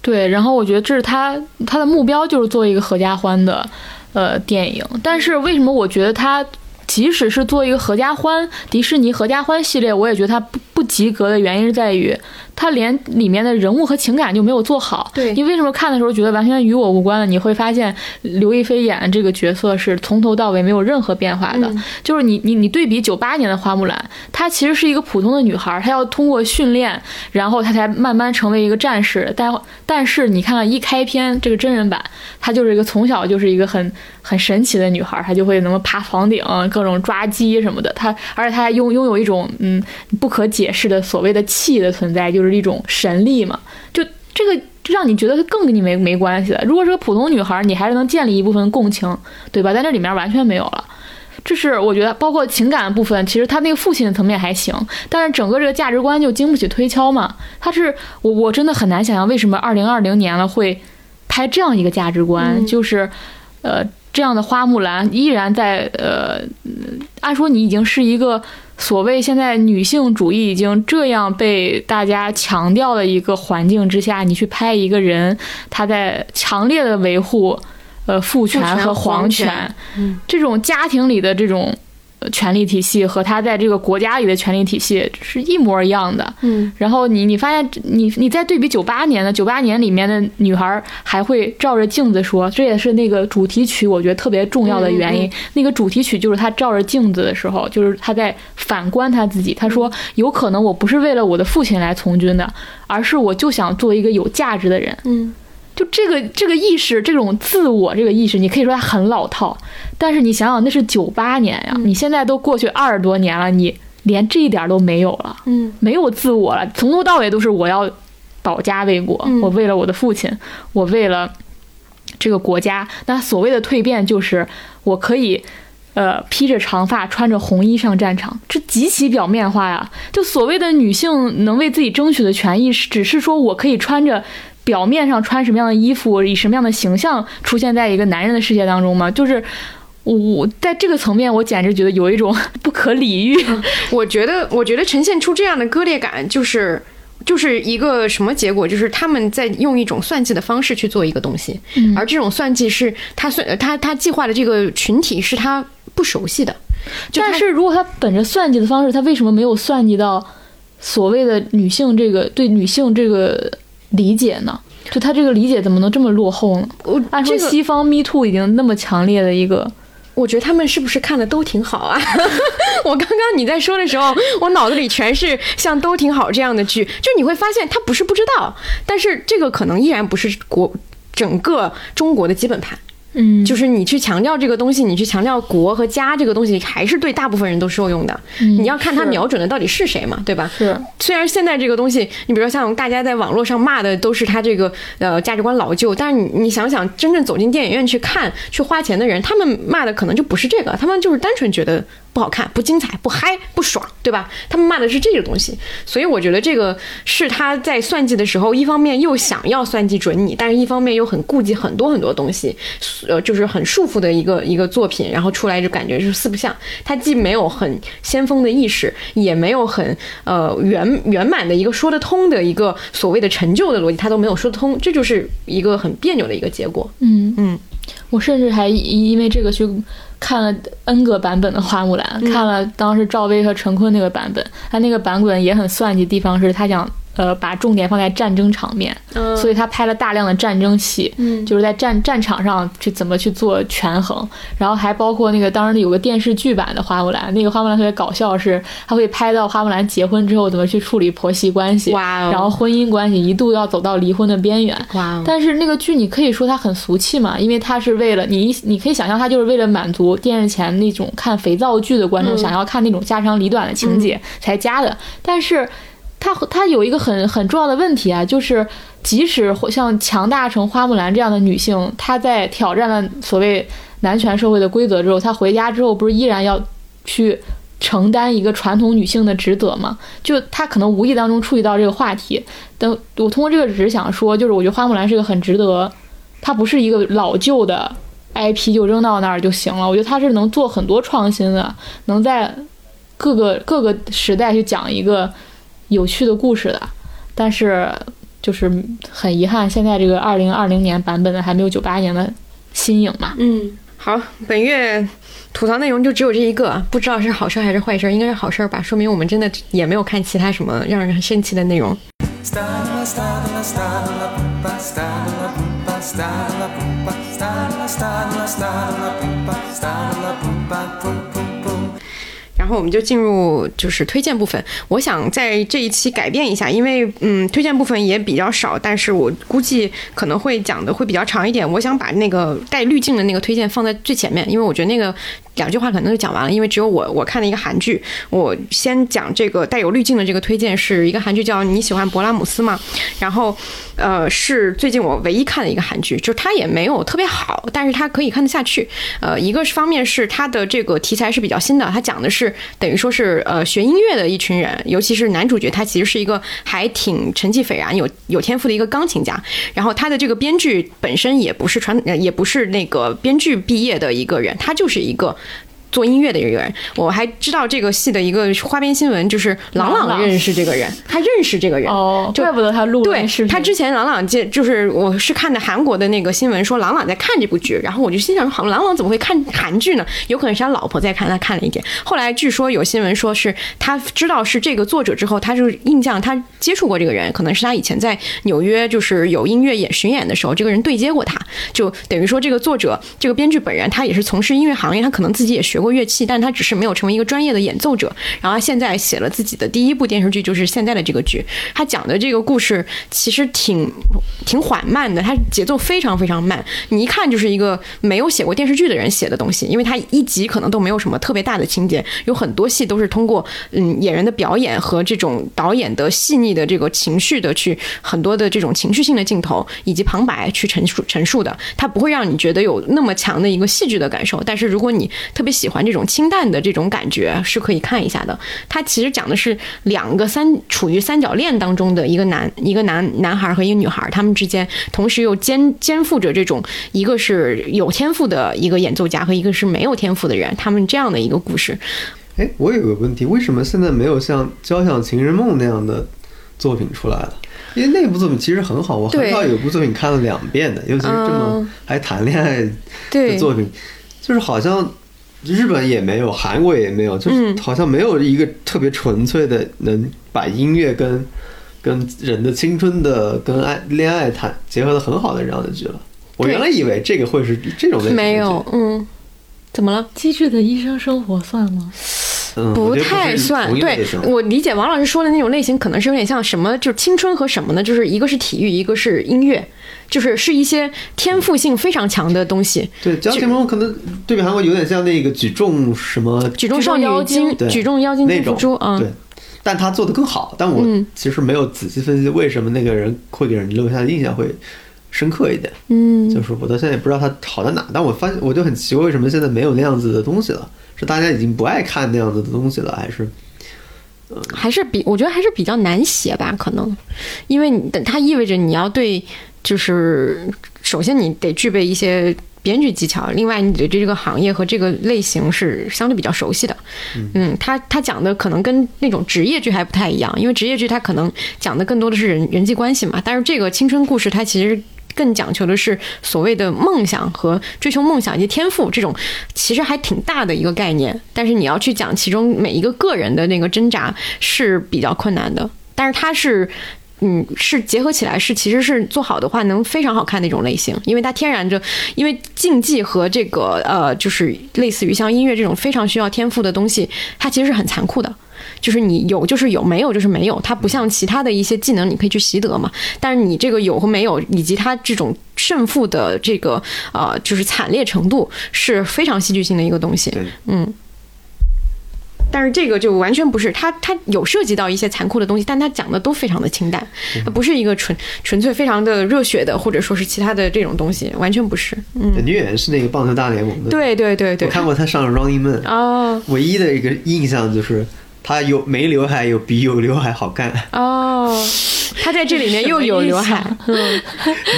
对，然后我觉得这是他他的目标就是做一个合家欢的呃电影，但是为什么我觉得它即使是做一个合家欢迪士尼合家欢系列，我也觉得它不不及格的原因是在于他连里面的人物和情感就没有做好。对你为什么看的时候觉得完全与我无关了？你会发现刘亦菲演的这个角色是从头到尾没有任何变化的，嗯就是你你你对比九八年的花木兰，她其实是一个普通的女孩，她要通过训练，然后她才慢慢成为一个战士。但但是你看看一开篇这个真人版，她就是一个从小就是一个很很神奇的女孩，她就会能够爬房顶，各种抓鸡什么的。她而且她还拥拥有一种嗯不可解释的所谓的气的存在，就是一种神力嘛。就这个就让你觉得她更跟你没没关系了。如果是个普通女孩，你还是能建立一部分共情，对吧？但这里面完全没有了。这是我觉得，包括情感的部分，其实他那个父亲的层面还行，但是整个这个价值观就经不起推敲嘛。他是我我真的很难想象为什么二零二零年了会拍这样一个价值观，嗯就是呃这样的花木兰依然在呃，嗯按说你已经是一个所谓现在女性主义已经这样被大家强调的一个环境之下，你去拍一个人，他在强烈的维护呃父权权和皇皇权嗯。这种家庭里的这种呃权力体系和他在这个国家里的权力体系是一模一样的。嗯然后你你发现你你再对比九八年的九八年里面的女孩还会照着镜子说，这也是那个主题曲我觉得特别重要的原因。嗯那个主题曲就是她照着镜子的时候，就是她在反观她自己。她说：“有可能我不是为了我的父亲来从军的，而是我就想做一个有价值的人。”嗯就这个这个意识，这种自我这个意识，你可以说它很老套，但是你想想，那是九八年呀，你现在都过去二十多年了，你连这一点都没有了，嗯没有自我了，从头到尾都是我要保家卫国，嗯我为了我的父亲，我为了这个国家。那所谓的蜕变，就是我可以。呃，披着长发，穿着红衣上战场，这极其表面化呀。就所谓的女性能为自己争取的权益，是只是说我可以穿着表面上穿什么样的衣服，以什么样的形象出现在一个男人的世界当中吗？就是我我在这个层面，我简直觉得有一种不可理喻。我觉得，我觉得呈现出这样的割裂感，就是就是一个什么结果？就是他们在用一种算计的方式去做一个东西，而这种算计是他算他他计划的这个群体是他不熟悉的，但是如果他本着算计的方式，他为什么没有算计到所谓的女性这个对女性这个理解呢？就他这个理解怎么能这么落后呢？我按说这个西方 Me Too 已经那么强烈的一个，我觉得他们是不是看的都挺好啊？我刚刚你在说的时候，我脑子里全是像都挺好这样的剧，就你会发现他不是不知道，但是这个可能依然不是国整个中国的基本盘。嗯，就是你去强调这个东西，你去强调国和家这个东西，还是对大部分人都受用的。你要看他瞄准的到底是谁嘛，对吧？是虽然现在这个东西，你比如说像大家在网络上骂的都是他这个呃价值观老旧，但是你你想想，真正走进电影院去看、去花钱的人，他们骂的可能就不是这个，他们就是单纯觉得不好看、不精彩、不嗨、不爽，对吧？他们骂的是这个东西，所以我觉得这个是他在算计的时候，一方面又想要算计准你，但是一方面又很顾及很多很多东西，呃，就是很束缚的一个一个作品，然后出来就感觉是四不像。他既没有很先锋的意识，也没有很呃圆圆满的一个说得通的一个所谓的成就的逻辑，他都没有说得通，这就是一个很别扭的一个结果。嗯嗯，我甚至还因因为这个去看了 N 个版本的花木兰，看了当时赵薇和陈坤那个版本，他那个版本也很算计，地方是他想呃把重点放在战争场面，嗯。所以他拍了大量的战争戏，嗯。就是在战战场上去怎么去做权衡，然后还包括那个当时有个电视剧版的花木兰，那个花木兰特别搞笑是，他会拍到花木兰结婚之后怎么去处理婆媳关系，哇哦。然后婚姻关系一度要走到离婚的边缘，哇哦，但是那个剧你可以说它很俗气嘛，因为它是为了你，你可以想象它就是为了满足电视前那种看肥皂剧的观众、嗯。想要看那种家长里短的情节才加的。但是它它有一个很很重要的问题啊，就是即使像强大成花木兰这样的女性，她在挑战了所谓男权社会的规则之后，她回家之后不是依然要去。承担一个传统女性的职责嘛，就她可能无意当中触及到这个话题，但我通过这个只是想说，就是我觉得花木兰是个很值得，她不是一个老旧的 IP 就扔到那儿就行了。我觉得她是能做很多创新的，能在各个各个时代去讲一个有趣的故事的。但是就是很遗憾，现在这个二零二零年版本的还没有九八年的新颖嘛。嗯，好，本月吐槽内容就只有这一个，不知道是好事还是坏事，应该是好事吧，说明我们真的也没有看其他什么让人很生气的内容。然后我们就进入就是推荐部分。我想在这一期改变一下，因为嗯，推荐部分也比较少，但是我估计可能会讲的会比较长一点。我想把那个带滤镜的那个推荐放在最前面，因为我觉得那个两句话可能就讲完了，因为只有我我看了一个韩剧。我先讲这个带有滤镜的这个推荐，是一个韩剧叫《你喜欢勃拉姆斯吗》，然后呃是最近我唯一看的一个韩剧，就是它也没有特别好，但是它可以看得下去。呃，一个是方面是它的这个题材是比较新的，它讲的是等于说是呃学音乐的一群人，尤其是男主角，他其实是一个还挺成绩斐然、有有天赋的一个钢琴家。然后他的这个编剧本身也不是传，也不是那个编剧毕业的一个人，他就是一个。做音乐的一个人，我还知道这个戏的一个花边新闻，就是朗朗认识这个人，他认识这个人，哦，就怪不得他录了对。他之前朗朗接就是我是看的韩国的那个新闻，说朗朗在看这部剧，然后我就心想，好，郎朗怎么会看韩剧呢？有可能是他老婆在看，他看了一点。后来据说有新闻说是他知道是这个作者之后，他就印象他接触过这个人，可能是他以前在纽约就是有音乐演巡演的时候，这个人对接过他，就等于说这个作者这个编剧本人他也是从事音乐行业，他可能自己也学过。乐器，但他只是没有成为一个专业的演奏者。然后他现在写了自己的第一部电视剧，就是现在的这个剧。他讲的这个故事其实挺挺缓慢的，他节奏非常非常慢，你一看就是一个没有写过电视剧的人写的东西，因为他一集可能都没有什么特别大的情节，有很多戏都是通过嗯演员的表演和这种导演的细腻的这个情绪的去很多的这种情绪性的镜头以及旁白去陈述陈述的，他不会让你觉得有那么强的一个戏剧的感受。但是如果你特别喜这种清淡的这种感觉，是可以看一下的。它其实讲的是两个三处于三角恋当中的一个男一个男男孩和一个女孩，他们之间同时又肩肩负着这种一个是有天赋的一个演奏家和一个是没有天赋的人，他们这样的一个故事。哎，我有个问题，为什么现在没有像《交响情人梦》那样的作品出来了？因为那部作品其实很好，我很对少有部作品看了两遍的，尤其是这么嗯还谈恋爱的作品，就是好像日本也没有，韩国也没有，就是嗯好像没有一个特别纯粹的能把音乐跟跟人的青春的跟爱恋爱谈结合的很好的这样的剧了。我原来以为这个会是这种类型的没有，，嗯，怎么了？机智的医生生活算吗？嗯，不太算。对我理解王老师说的那种类型，可能是有点像什么，就是青春和什么呢？就是一个是体育，一个是音乐，就是是一些天赋性非常强的东西。对，交情梦可能对比韩国有点像那个举重什么举重妖精金，举重妖精金福珠，嗯对，，但他做的更好。但我嗯其实没有仔细分析为什么那个人会给人留下的印象会深刻一点。嗯，就是我到现在也不知道他好在哪，但我发现我就很奇怪，为什么现在没有那样子的东西了？是大家已经不爱看那样子的东西了，还是还是比我觉得还是比较难写吧，可能，因为你它意味着你要对，就是首先你得具备一些编剧技巧，另外你对这个行业和这个类型是相对比较熟悉的。嗯，他他讲的可能跟那种职业剧还不太一样，因为职业剧它可能讲的更多的是人人际关系嘛，但是这个青春故事它其实。更讲求的是所谓的梦想和追求梦想以及天赋这种，其实还挺大的一个概念。但是你要去讲其中每一个个人的那个挣扎是比较困难的。但是它是，嗯，是结合起来是其实是做好的话能非常好看的一种类型，因为它天然着，因为竞技和这个呃，就是类似于像音乐这种非常需要天赋的东西，它其实是很残酷的。就是你有就是有，没有就是没有。它不像其他的一些技能，你可以去习得嘛。但是你这个有和没有，以及它这种胜负的这个呃，就是惨烈程度，是非常戏剧性的一个东西。嗯。但是这个就完全不是，它它有涉及到一些残酷的东西，但它讲的都非常的清淡，它不是一个纯纯粹非常的热血的，或者说是其他的这种东西，完全不是。嗯，女演员是那个棒球大联盟的？，对对对对我。看过她上《Running Man》，哦唯一的一个印象就是她有没刘海，有比有刘海好看。哦，他在这里面又有刘海，嗯，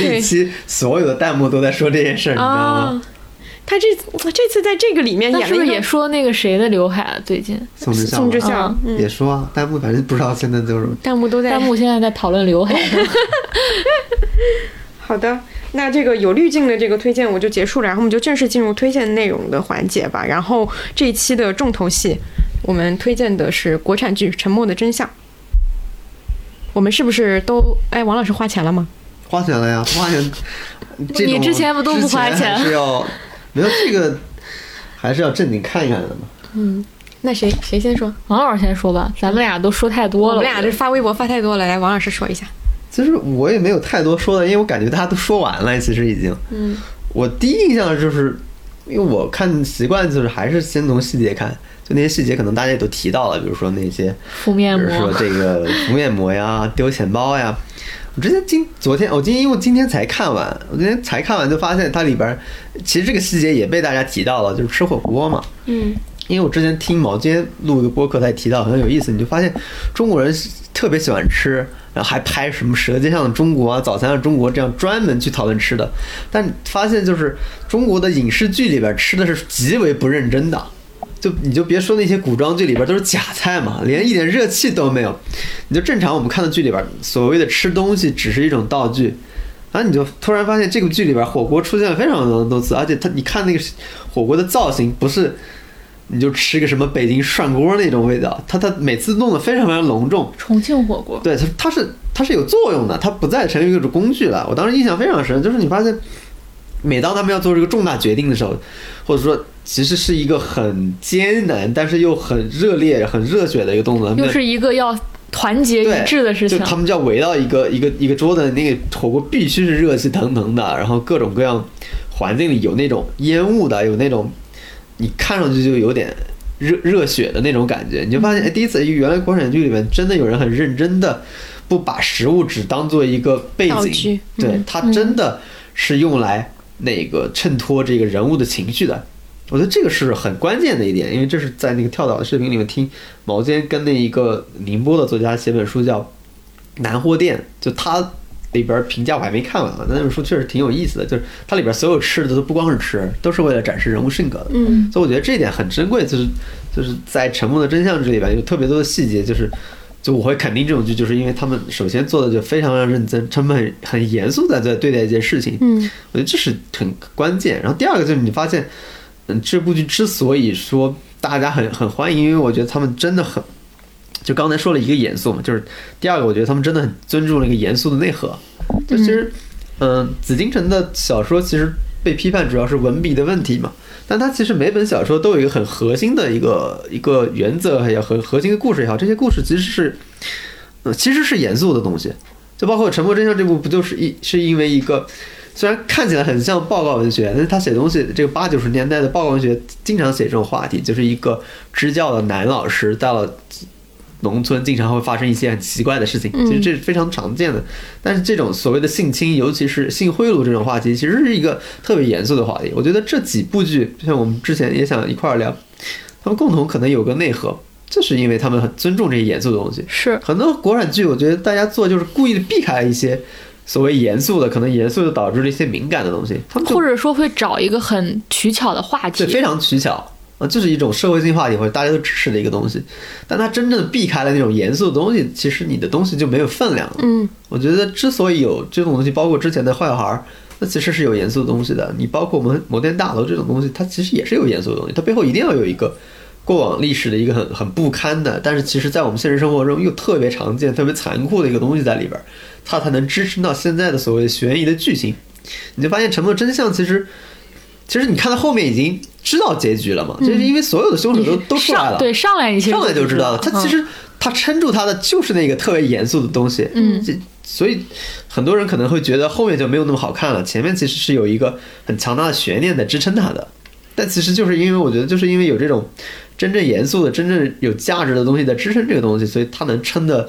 那期所有的弹幕都在说这件事儿，你知道吗？哦，他这这次在这个里面演了是不是也说那个谁的刘海啊？最近宋智孝宋智孝，嗯，也说啊，弹幕反正不知道现在就是弹幕都在弹幕现在在讨论刘海，好的，那这个有滤镜的这个推荐我就结束了，然后我们就正式进入推荐内容的环节吧。然后这一期的重头戏，我们推荐的是国产剧《沉默的真相》。我们是不是都哎？王老师花钱了吗？花钱了呀，花钱。你之前不都不花钱还是要没有这个，还是要正经看一看的嘛。嗯那谁谁先说？王老师先说吧，咱们俩都说太多了。我们俩这发微博发太多了，来，王老师说一下。其实我也没有太多说的，因为我感觉大家都说完了，其实已经。嗯，我第一印象就是，因为我看习惯就是还是先从细节看，就那些细节可能大家也都提到了，比如说那些，敷面比如说，这个敷面膜呀、丢钱包呀。我之前今昨天我今天因为今天才看完，我今天才看完就发现它里边儿其实这个细节也被大家提到了，就是吃火锅嘛。嗯因为我之前听毛尖录一个播客，他也提到很有意思，你就发现中国人特别喜欢吃，然后还拍什么《舌尖上的中国》啊、《早餐的中国》这样专门去讨论吃的，但发现就是中国的影视剧里边吃的是极为不认真的。就你就别说那些古装剧里边都是假菜嘛，连一点热气都没有。你就正常我们看的剧里边，所谓的吃东西只是一种道具，然后你就突然发现这个剧里边火锅出现了非常多次，而且它你看那个火锅的造型不是。你就吃个什么北京涮锅那种味道，它它每次弄得非常非常隆重，重庆火锅，对它它是它是有作用的，它不再成为一种工具了。我当时印象非常深，就是你发现，每当他们要做这个重大决定的时候，或者说其实是一个很艰难，但是又很热烈、很热血的一个动作。又是一个要团结一致的事情就。他们就要围到一个一个一个桌子，那个火锅必须是热气腾腾的，然后各种各样环境里有那种烟雾的，有那种你看上去就有点热热血的那种感觉，你就发现，哎，第一次原来国产剧里面真的有人很认真的不把食物只当做一个背景对嗯，它真的是用来那个衬托这个人物的情绪的。我觉得这个是很关键的一点，因为这是在那个跳岛的视频里面听毛尖跟那一个宁波的作家写本书叫《南货店》，就他里边评价我还没看完啊，但那本书确实挺有意思的，就是它里边所有吃的都不光是吃，都是为了展示人物性格的。嗯，所以我觉得这一点很珍贵，就是就是在《沉默的真相》这里边有特别多的细节，就是就我会肯定这种剧，就是因为他们首先做的就非常非常认真，他们很很严肃的在对待一件事情，嗯，我觉得这是很关键。然后第二个就是你发现，嗯，这部剧之所以说大家很很欢迎，因为我觉得他们真的很，就刚才说了一个严肃嘛，就是第二个，我觉得他们真的很尊重那个严肃的内核。就其实，嗯，紫禁城的小说其实被批判主要是文笔的问题嘛，但它其实每本小说都有一个很核心的一个一个原则，还有很核心的故事也好，这些故事其实是，嗯，其实是严肃的东西。就包括《沉默真相》这部，不就是一是因为一个虽然看起来很像报告文学，但是他写东西，这个八九十年代的报告文学经常写这种话题，就是一个支教的男老师到了农村，经常会发生一些很奇怪的事情，其实这是非常常见的。但是这种所谓的性侵，尤其是性贿赂这种话题，其实是一个特别严肃的话题。我觉得这几部剧，就像我们之前也想一块儿聊，他们共同可能有个内核，就是因为他们很尊重这些严肃的东西。是很多国产剧，我觉得大家做就是故意的避开一些所谓严肃的，可能严肃的导致了一些敏感的东西，他们或者说会找一个很取巧的话题对，非常取巧啊，就是一种社会性话题或者大家都支持的一个东西。但它真正避开了那种严肃的东西，其实你的东西就没有分量了。嗯，我觉得之所以有这种东西，包括之前的坏小孩儿，那其实是有严肃的东西的。你包括我们摩天大楼这种东西，它其实也是有严肃的东西，它背后一定要有一个。过往历史的一个很很不堪的，但是其实在我们现实生活中又特别常见、特别残酷的一个东西在里边儿，它才能支撑到现在的所谓悬疑的剧情。你就发现沉默真相其实，其实你看到后面已经知道结局了嘛，就是因为所有的凶手都都出来了，对上来你其实上来就知道了。他其嗯。实他撑住他的就是那个特别严肃的东西，嗯。这所以很多人可能会觉得后面就没有那么好看了，前面其实是有一个很强大的悬念在支撑他的。但其实就是因为我觉得，就是因为有这种真正严肃的、真正有价值的东西在支撑这个东西，所以它能撑的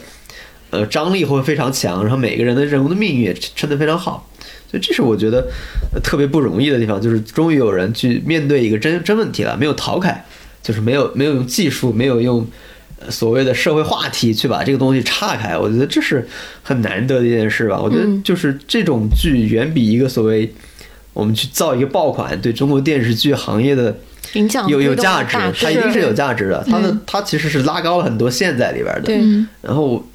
呃张力会非常强，然后每个人的人物的命运也撑得非常好。所以这是我觉得呃特别不容易的地方，就是终于有人去面对一个真真问题了，没有逃开，就是没有没有用技术，没有用呃所谓的社会话题去把这个东西岔开。我觉得这是很难得的一件事吧。我觉得嗯就是这种剧远比一个所谓我们去造一个爆款，对中国电视剧行业的影响有有价值，它一定是有价值的。它的它其实是拉高了很多线在里边的。然后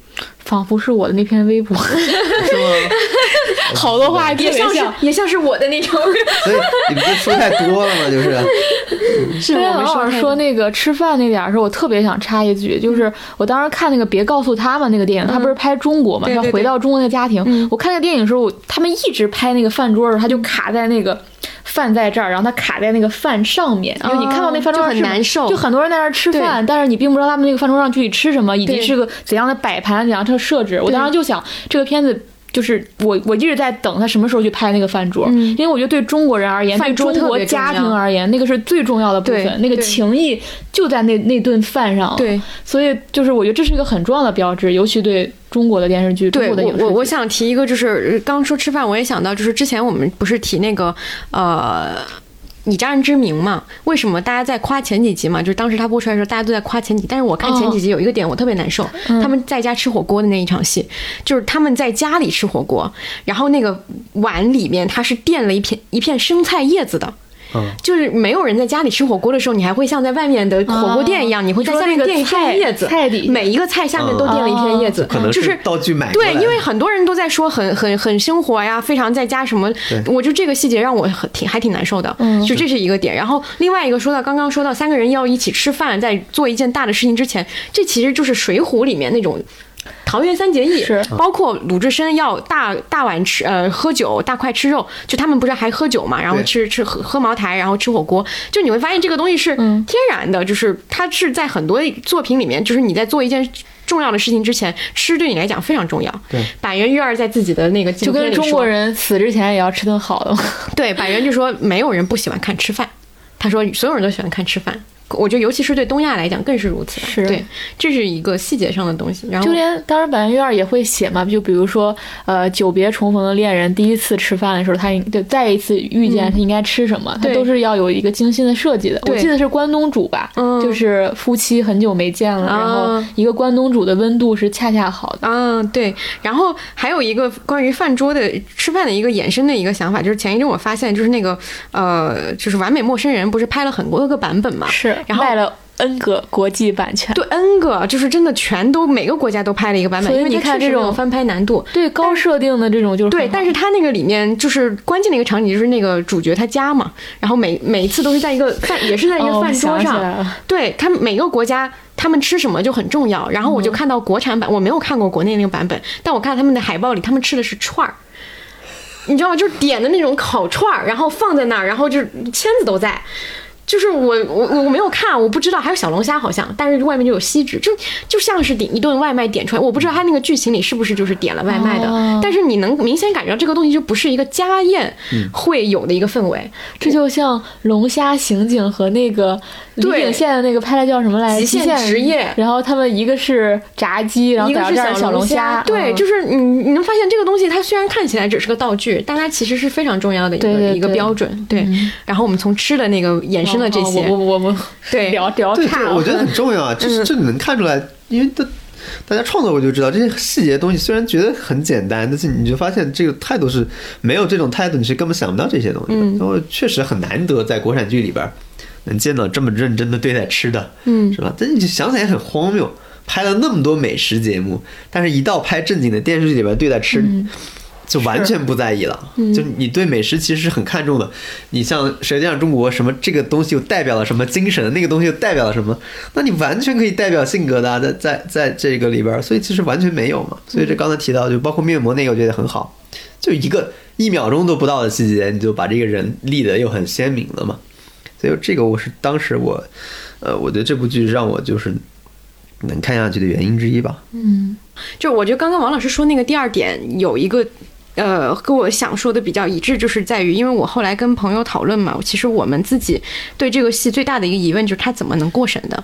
仿佛是我的那篇微博，是吗？好多话也像是也像是我的那种，所以你们这说太多了嘛，就是。是我们老师说那个吃饭那点儿的时候，我特别想插一句，就是我当时看那个《别告诉他们》那个电影，他不是拍中国嘛，对对对他回到中国那个家庭嗯。我看那个电影的时候，他们一直拍那个饭桌的时候，他就卡在那个饭在这儿，然后他卡在那个饭上面，因为你看到那饭桌很难受。就很多人在那儿吃饭，但是你并不知道他们那个饭桌上具体吃什么，以及是个怎样的摆盘、怎样的设置。我当时就想，这个片子。就是我，我一直在等他什么时候去拍那个饭桌，嗯因为我觉得对中国人而言，对中国家庭而言，那个是最重要的部分，那个情谊就在那那顿饭上。对所以就是我觉得这是一个很重要的标志，尤其对中国的电视剧、对。我我我想提一个，就是呃刚说吃饭，我也想到，就是之前我们不是提那个呃。以家人之名嘛，为什么大家在夸前几集嘛？就是当时他播出来的时候，大家都在夸前几集。但是我看前几集有一个点我特别难受，他们在家吃火锅的那一场戏，就是他们在家里吃火锅，然后那个碗里面它是垫了一片一片生菜叶子的。嗯。就是没有人在家里吃火锅的时候，你还会像在外面的火锅店一样，啊你会在下面垫一片叶子，菜底每一个菜下面都垫了一片叶子，可能就是道具买对，因为很多人都在说很很很生活呀，非常在家什么，我就这个细节让我很挺还挺难受的，嗯。就这是一个点。然后另外一个说到刚刚说到三个人要一起吃饭，在做一件大的事情之前，这其实就是《水浒》里面那种桃园三结义是包括鲁智深要大大碗吃呃喝酒，大块吃肉，就他们不是还喝酒嘛，然后吃吃喝喝茅台，然后吃火锅，就你会发现这个东西是嗯天然的，就是它是在很多作品里面，就是你在做一件。重要的事情之前，吃对你来讲非常重要。对，板垣瑞二在自己的那个就跟中国人死之前也要吃顿好的。对，板垣就说没有人不喜欢看吃饭，他说所有人都喜欢看吃饭。我觉得尤其是对东亚来讲更是如此。是对，这是一个细节上的东西。然后就连当然板垣瑞二也会写嘛，就比如说呃久别重逢的恋人第一次吃饭的时候，他应就再一次遇见他应该吃什么，他都是要有一个精心的设计的。我记得是关东煮吧，嗯就是夫妻很久没见了，然后啊一个关东煮的温度是恰恰好的。嗯，对，然后还有一个关于饭桌的吃饭的一个衍生的一个想法，就是前一阵我发现，就是那个呃，就是《完美陌生人》不是拍了很多个版本嘛？是，然后卖了 N 个国际版权。对 N 个，就是真的全都每个国家都拍了一个版本，所以你因为它看这种翻拍难度。对高设定的这种就是对，但是它那个里面就是关键的一个场景，就是那个主角他家嘛，然后每每一次都是在一个饭，也是在一个哦饭桌上，对他们每个国家他们吃什么就很重要。然后我就看到国产版，我没有看过国内那个版本，但我看他们的海报里，他们吃的是串儿。你知道吗？就是点的那种烤串儿，然后放在那儿，然后就是签子都在。就是我我我没有看，我不知道还有小龙虾好像，但是外面就有锡纸，就就像是点一顿外卖点出来，我不知道他那个剧情里是不是就是点了外卖的，哦但是你能明显感觉到这个东西就不是一个家宴会有的一个氛围，这就像龙虾刑警和那个李对秉宪的那个拍的叫什么来着？极限职业然后他们一个是炸鸡，然后一个是小龙虾，对，嗯就是你你能发现这个东西，它虽然看起来只是个道具，但它其实是非常重要的一个一个标准。对，然后我们从吃的那个衍生了这些，哦我我我们对 聊聊对，差了，我觉得很重要啊，这是这能看出来，因为大大家创作我就知道这些细节的东西，虽然觉得很简单，但是你就发现这个态度是没有这种态度，你是根本想不到这些东西的。然后确实很难得在国产剧里边能见到这么认真的对待吃的，嗯是吧？但是你想起来很荒谬，拍了那么多美食节目，但是一到拍正经的电视剧里边对待吃。就完全不在意了，就你对美食其实是很看重的。你像《舌尖上中国》什么这个东西又代表了什么精神，那个东西又代表了什么，那你完全可以代表性格的、啊，在在在这个里边儿，所以其实完全没有嘛。所以这刚才提到，就包括面膜那个，我觉得很好，就一个一秒钟都不到的细节，你就把这个人立得又很鲜明了嘛。所以这个我是当时我，呃，我觉得这部剧让我就是能看下去的原因之一吧。嗯就我觉得刚刚王老师说那个第二点有一个。呃，跟我想说的比较一致，就是在于，因为我后来跟朋友讨论嘛，其实我们自己对这个戏最大的一个疑问就是他怎么能过审的，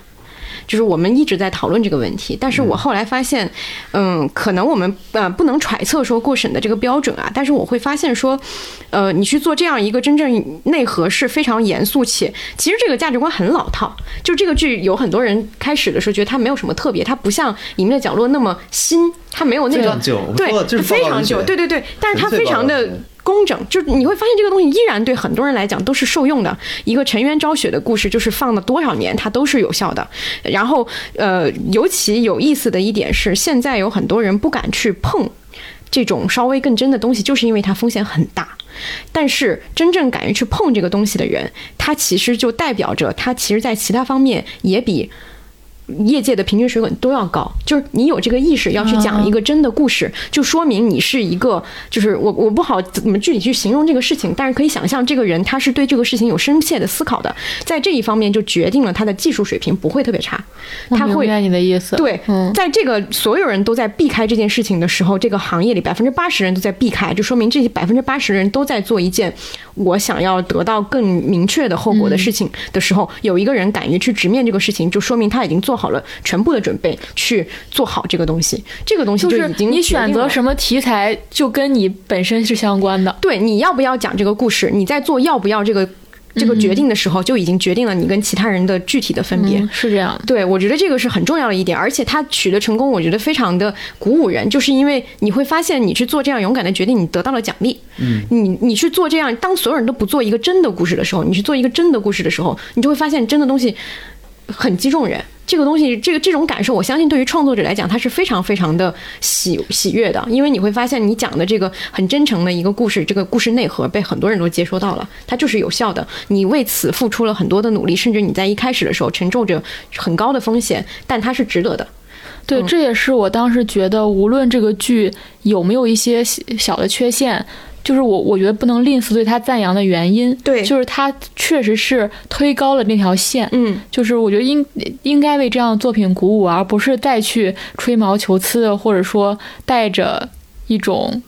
就是我们一直在讨论这个问题。但是我后来发现，嗯，可能我们呃不能揣测说过审的这个标准啊，但是我会发现说，呃，你去做这样一个真正内核是非常严肃且，其实这个价值观很老套。就这个剧有很多人开始的时候觉得它没有什么特别，它不像《隐秘的角落》那么新，它没有那个对非常旧，报道文学对对对，但是它非常的。工整，就你会发现这个东西依然对很多人来讲都是受用的。一个沉冤昭雪的故事，就是放了多少年它都是有效的。然后，呃，尤其有意思的一点是，现在有很多人不敢去碰这种稍微更真的东西，就是因为它风险很大。但是真正敢于去碰这个东西的人，他其实就代表着他其实在其他方面也比业界的平均水准都要高，就是你有这个意识要去讲一个真的故事，就说明你是一个，就是我我不好怎么具体去形容这个事情，但是可以想象这个人他是对这个事情有深切的思考的，在这一方面就决定了他的技术水平不会特别差，他会明白你的意思，对，嗯，在这个所有人都在避开这件事情的时候，这个行业里百分之八十人都在避开，就说明这些百分之八十人都在做一件我想要得到更明确的后果的事情的时候，有一个人敢于去直面这个事情，就说明他已经做好了全部的准备去做好这个东西。这个东西就是你选择什么题材，就跟你本身是相关的。对，你要不要讲这个故事？你在做要不要这个这个决定的时候，就已经决定了你跟其他人的具体的分别。嗯，是这样的。对，我觉得这个是很重要的一点，而且他取得成功，我觉得非常的鼓舞人，就是因为你会发现，你去做这样勇敢的决定，你得到了奖励。嗯，你你去做这样，当所有人都不做一个真的故事的时候，你去做一个真的故事的时候，你就会发现真的东西很击中人。这个东西，这个这种感受，我相信对于创作者来讲，它是非常非常的喜喜悦的，因为你会发现你讲的这个很真诚的一个故事，这个故事内核被很多人都接收到了，它就是有效的。你为此付出了很多的努力，甚至你在一开始的时候承受着很高的风险，但它是值得的。对，嗯这也是我当时觉得，无论这个剧有没有一些小小的缺陷，就是我我觉得不能吝啬对他赞扬的原因。对就是他确实是推高了那条线。嗯，就是我觉得应应该为这样的作品鼓舞，而不是再去吹毛求疵的，或者说带着一种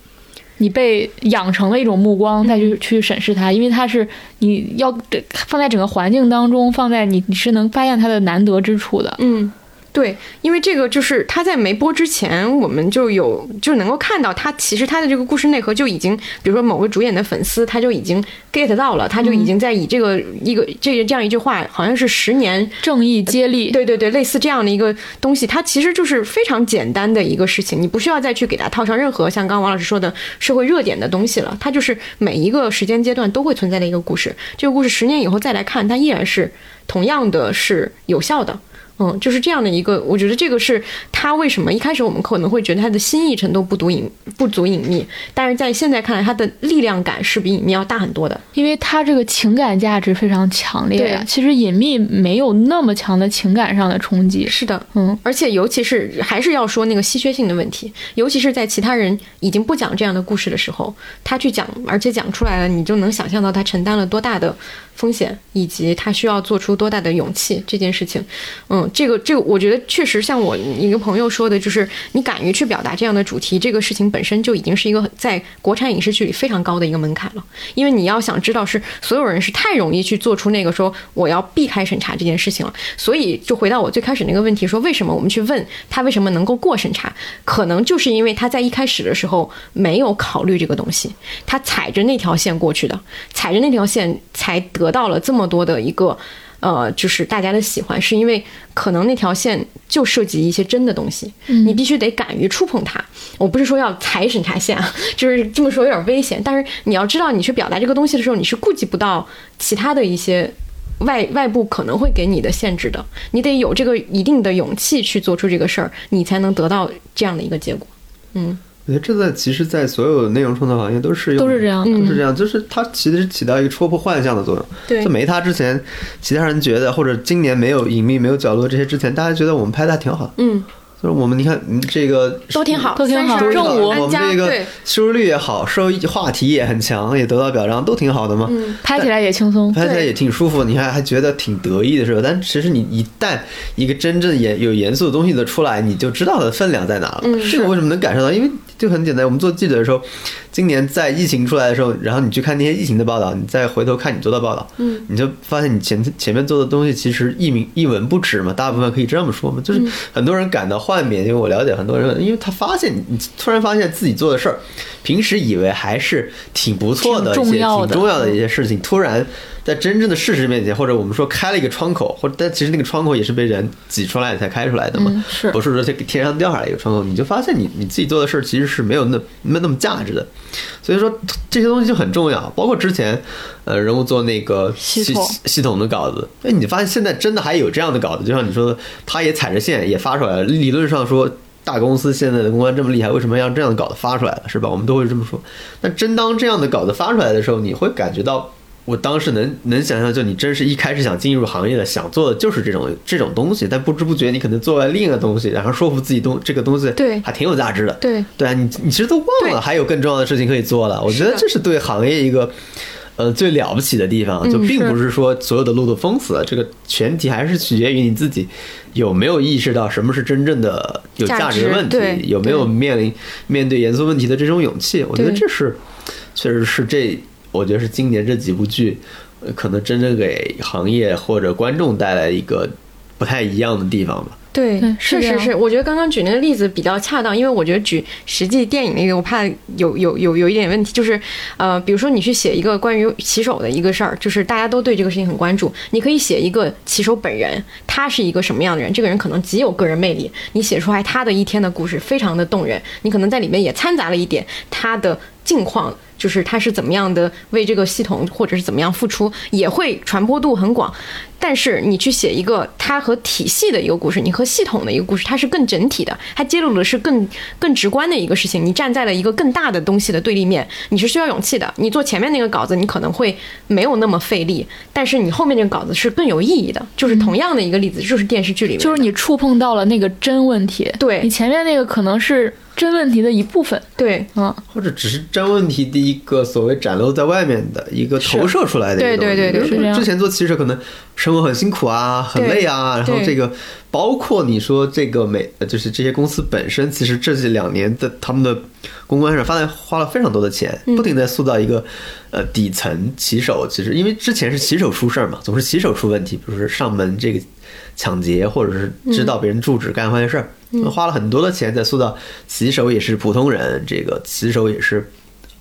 你被养成的一种目光再去去审视它，因为它是你要放在整个环境当中，放在你你是能发现它的难得之处的。嗯，对，因为这个就是他在没播之前，我们就有就能够看到他其实他的这个故事内核就已经，比如说某个主演的粉丝，他就已经 get 到了，他就已经在以这个一个这个这样一句话，好像是十年正义接力，对对对，类似这样的一个东西，它其实就是非常简单的一个事情，你不需要再去给它套上任何像刚刚王老师说的社会热点的东西了，它就是每一个时间阶段都会存在的一个故事。这个故事十年以后再来看，它依然是同样的是有效的。嗯，就是这样的一个，我觉得这个是他为什么一开始我们可能会觉得他的新意程度不足隐不足隐秘，但是在现在看来，他的力量感是比隐秘要大很多的。因为他这个情感价值非常强烈呀、对其实隐秘没有那么强的情感上的冲击。是的，嗯，而且尤其是还是要说那个稀缺性的问题，尤其是在其他人已经不讲这样的故事的时候，他去讲，而且讲出来了，你就能想象到他承担了多大的风险，以及他需要做出多大的勇气这件事情。嗯，这个这个，我觉得确实像我一个朋友说的，就是你敢于去表达这样的主题，这个事情本身就已经是一个在国产影视剧里非常高的一个门槛了。因为你要想知道是所有人是太容易去做出那个说我要避开审查这件事情了，所以就回到我最开始那个问题，说为什么我们去问他为什么能够过审查，可能就是因为他在一开始的时候没有考虑这个东西，他踩着那条线过去的，踩着那条线才得到了这么多的一个。呃，就是大家的喜欢，是因为可能那条线就涉及一些真的东西，你必须得敢于触碰它。我不是说要踩审查线啊，就是这么说有点危险，但是你要知道，你去表达这个东西的时候，你是顾及不到其他的一些外外部可能会给你的限制的，你得有这个一定的勇气去做出这个事儿，你才能得到这样的一个结果。嗯，我觉得这在其实，在所有内容创作行业都是用都是这样都是这样，就是它其实起到一个戳破幻象的作用。对就没它之前，其他人觉得或者今年没有隐秘、没有角落这些之前，大家觉得我们拍的还挺好的。嗯，就是我们你看，嗯这个都挺好，都挺好我们这个，收视率也好，收益话题也很强，也得到表彰，都挺好的嘛。嗯，拍起来也轻松。拍起来也挺舒服，你还还觉得挺得意的是吧？但其实你一旦一个真正严有严肃的东西的出来，你就知道它的分量在哪了。嗯这个为什么能感受到？因为就很简单，我们做记者的时候，今年在疫情出来的时候，然后你去看那些疫情的报道，你再回头看你做的报道，嗯，你就发现你前前面做的东西其实一名一文不值嘛，大部分可以这么说嘛，就是很多人感到幻灭，因为我了解很多人，因为他发现你突然发现自己做的事儿，平时以为还是挺不错的一些挺重要的。挺重要的一些事情，突然在真正的事实面前，或者我们说开了一个窗口，或者但其实那个窗口也是被人挤出来才开出来的嘛，嗯是。不是说这个天上掉下来一个窗口，你就发现你你自己做的事儿其实是没有那没有那么价值的，所以说这些东西就很重要，包括之前呃人物做那个系系统的稿子，哎，你发现现在真的还有这样的稿子，就像你说的，他也踩着线也发出来了，理论上说。大公司现在的公关这么厉害，为什么要让这样的稿子发出来了，是吧？我们都会这么说。那真当这样的稿子发出来的时候，你会感觉到，我当时能能想象，就你真是一开始想进入行业的，想做的就是这种这种东西，但不知不觉你可能做了另一个东西，然后说服自己东这个东西对还挺有价值的。对对啊，你你其实都忘了还有更重要的事情可以做了。我觉得这是对行业一个。呃，最了不起的地方，就嗯并不是说所有的路都封死了，这个前提还是取决于你自己有没有意识到什么是真正的有价值的问题有没有面临面对严肃问题的这种勇气。我觉得这是，确实是这，我觉得是今年这几部剧，呃可能真正给行业或者观众带来一个不太一样的地方吧。对确实是。我觉得刚刚举那个例子比较恰当，因为我觉得举实际电影那个，我怕有有有有一点问题，就是呃，比如说你去写一个关于骑手的一个事儿，就是大家都对这个事情很关注，你可以写一个骑手本人，他是一个什么样的人，这个人可能极有个人魅力，你写出来他的一天的故事非常的动人，你可能在里面也掺杂了一点他的境况。就是他是怎么样的为这个系统或者是怎么样付出，也会传播度很广。但是你去写一个它和体系的一个故事，你和系统的一个故事，它是更整体的，它揭露的是更更直观的一个事情。你站在了一个更大的东西的对立面，你是需要勇气的。你做前面那个稿子，你可能会没有那么费力，但是你后面这个稿子是更有意义的。就是同样的一个例子，就是电视剧里面，就是你触碰到了那个真问题。对你前面那个可能是真问题的一部分。对嗯，或者只是真问题的一个所谓展露在外面的一个投射出来的一个东西。对对对对比如说是这样之前做骑手可能生活很辛苦啊，很累啊，然后这个包括你说这个美，呃就是这些公司本身，其实这两年的他们的公关上花了花了非常多的钱，嗯不停在塑造一个呃底层骑手。其实因为之前是骑手出事儿嘛，总是骑手出问题，比如说上门这个抢劫，或者是知道别人住址干坏事儿，花了很多的钱在塑造骑手也是普通人，这个骑手也是。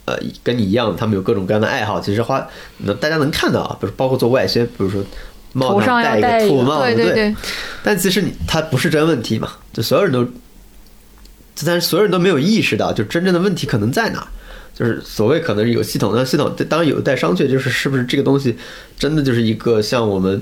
呃，跟你一样，他们有各种各样的爱好。其实花，那大家能看到啊，比如包括做外宣，比如说帽头上戴一个个兔帽子，对对对，但其实你它不是真问题嘛，就所有人都，但是所有人都没有意识到，就真正的问题可能在哪儿。就是所谓可能是有系统，但系统当然有待商榷，就是是不是这个东西真的就是一个像我们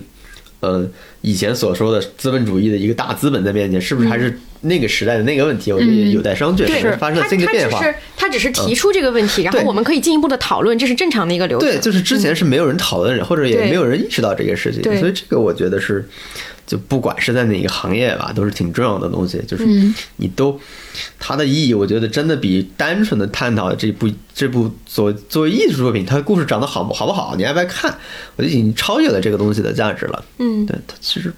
呃以前所说的资本主义的一个大资本在面前，是不是还是那个时代的那个问题？我觉得有待商榷，对可能发生了他新的变化。他只是他只是提出这个问题，然后我们可以进一步的讨论，这是正常的一个流程。对，就是之前是没有人讨论，或者也没有人意识到这个事情，所以这个我觉得是，就不管是在哪个行业吧，都是挺重要的东西。就是你都它的意义，我觉得真的比单纯的探讨这部这部作作为艺术作品，它的故事长得好不好不好，你爱不爱看，我就已经超越了这个东西的价值了。嗯，对，它其实，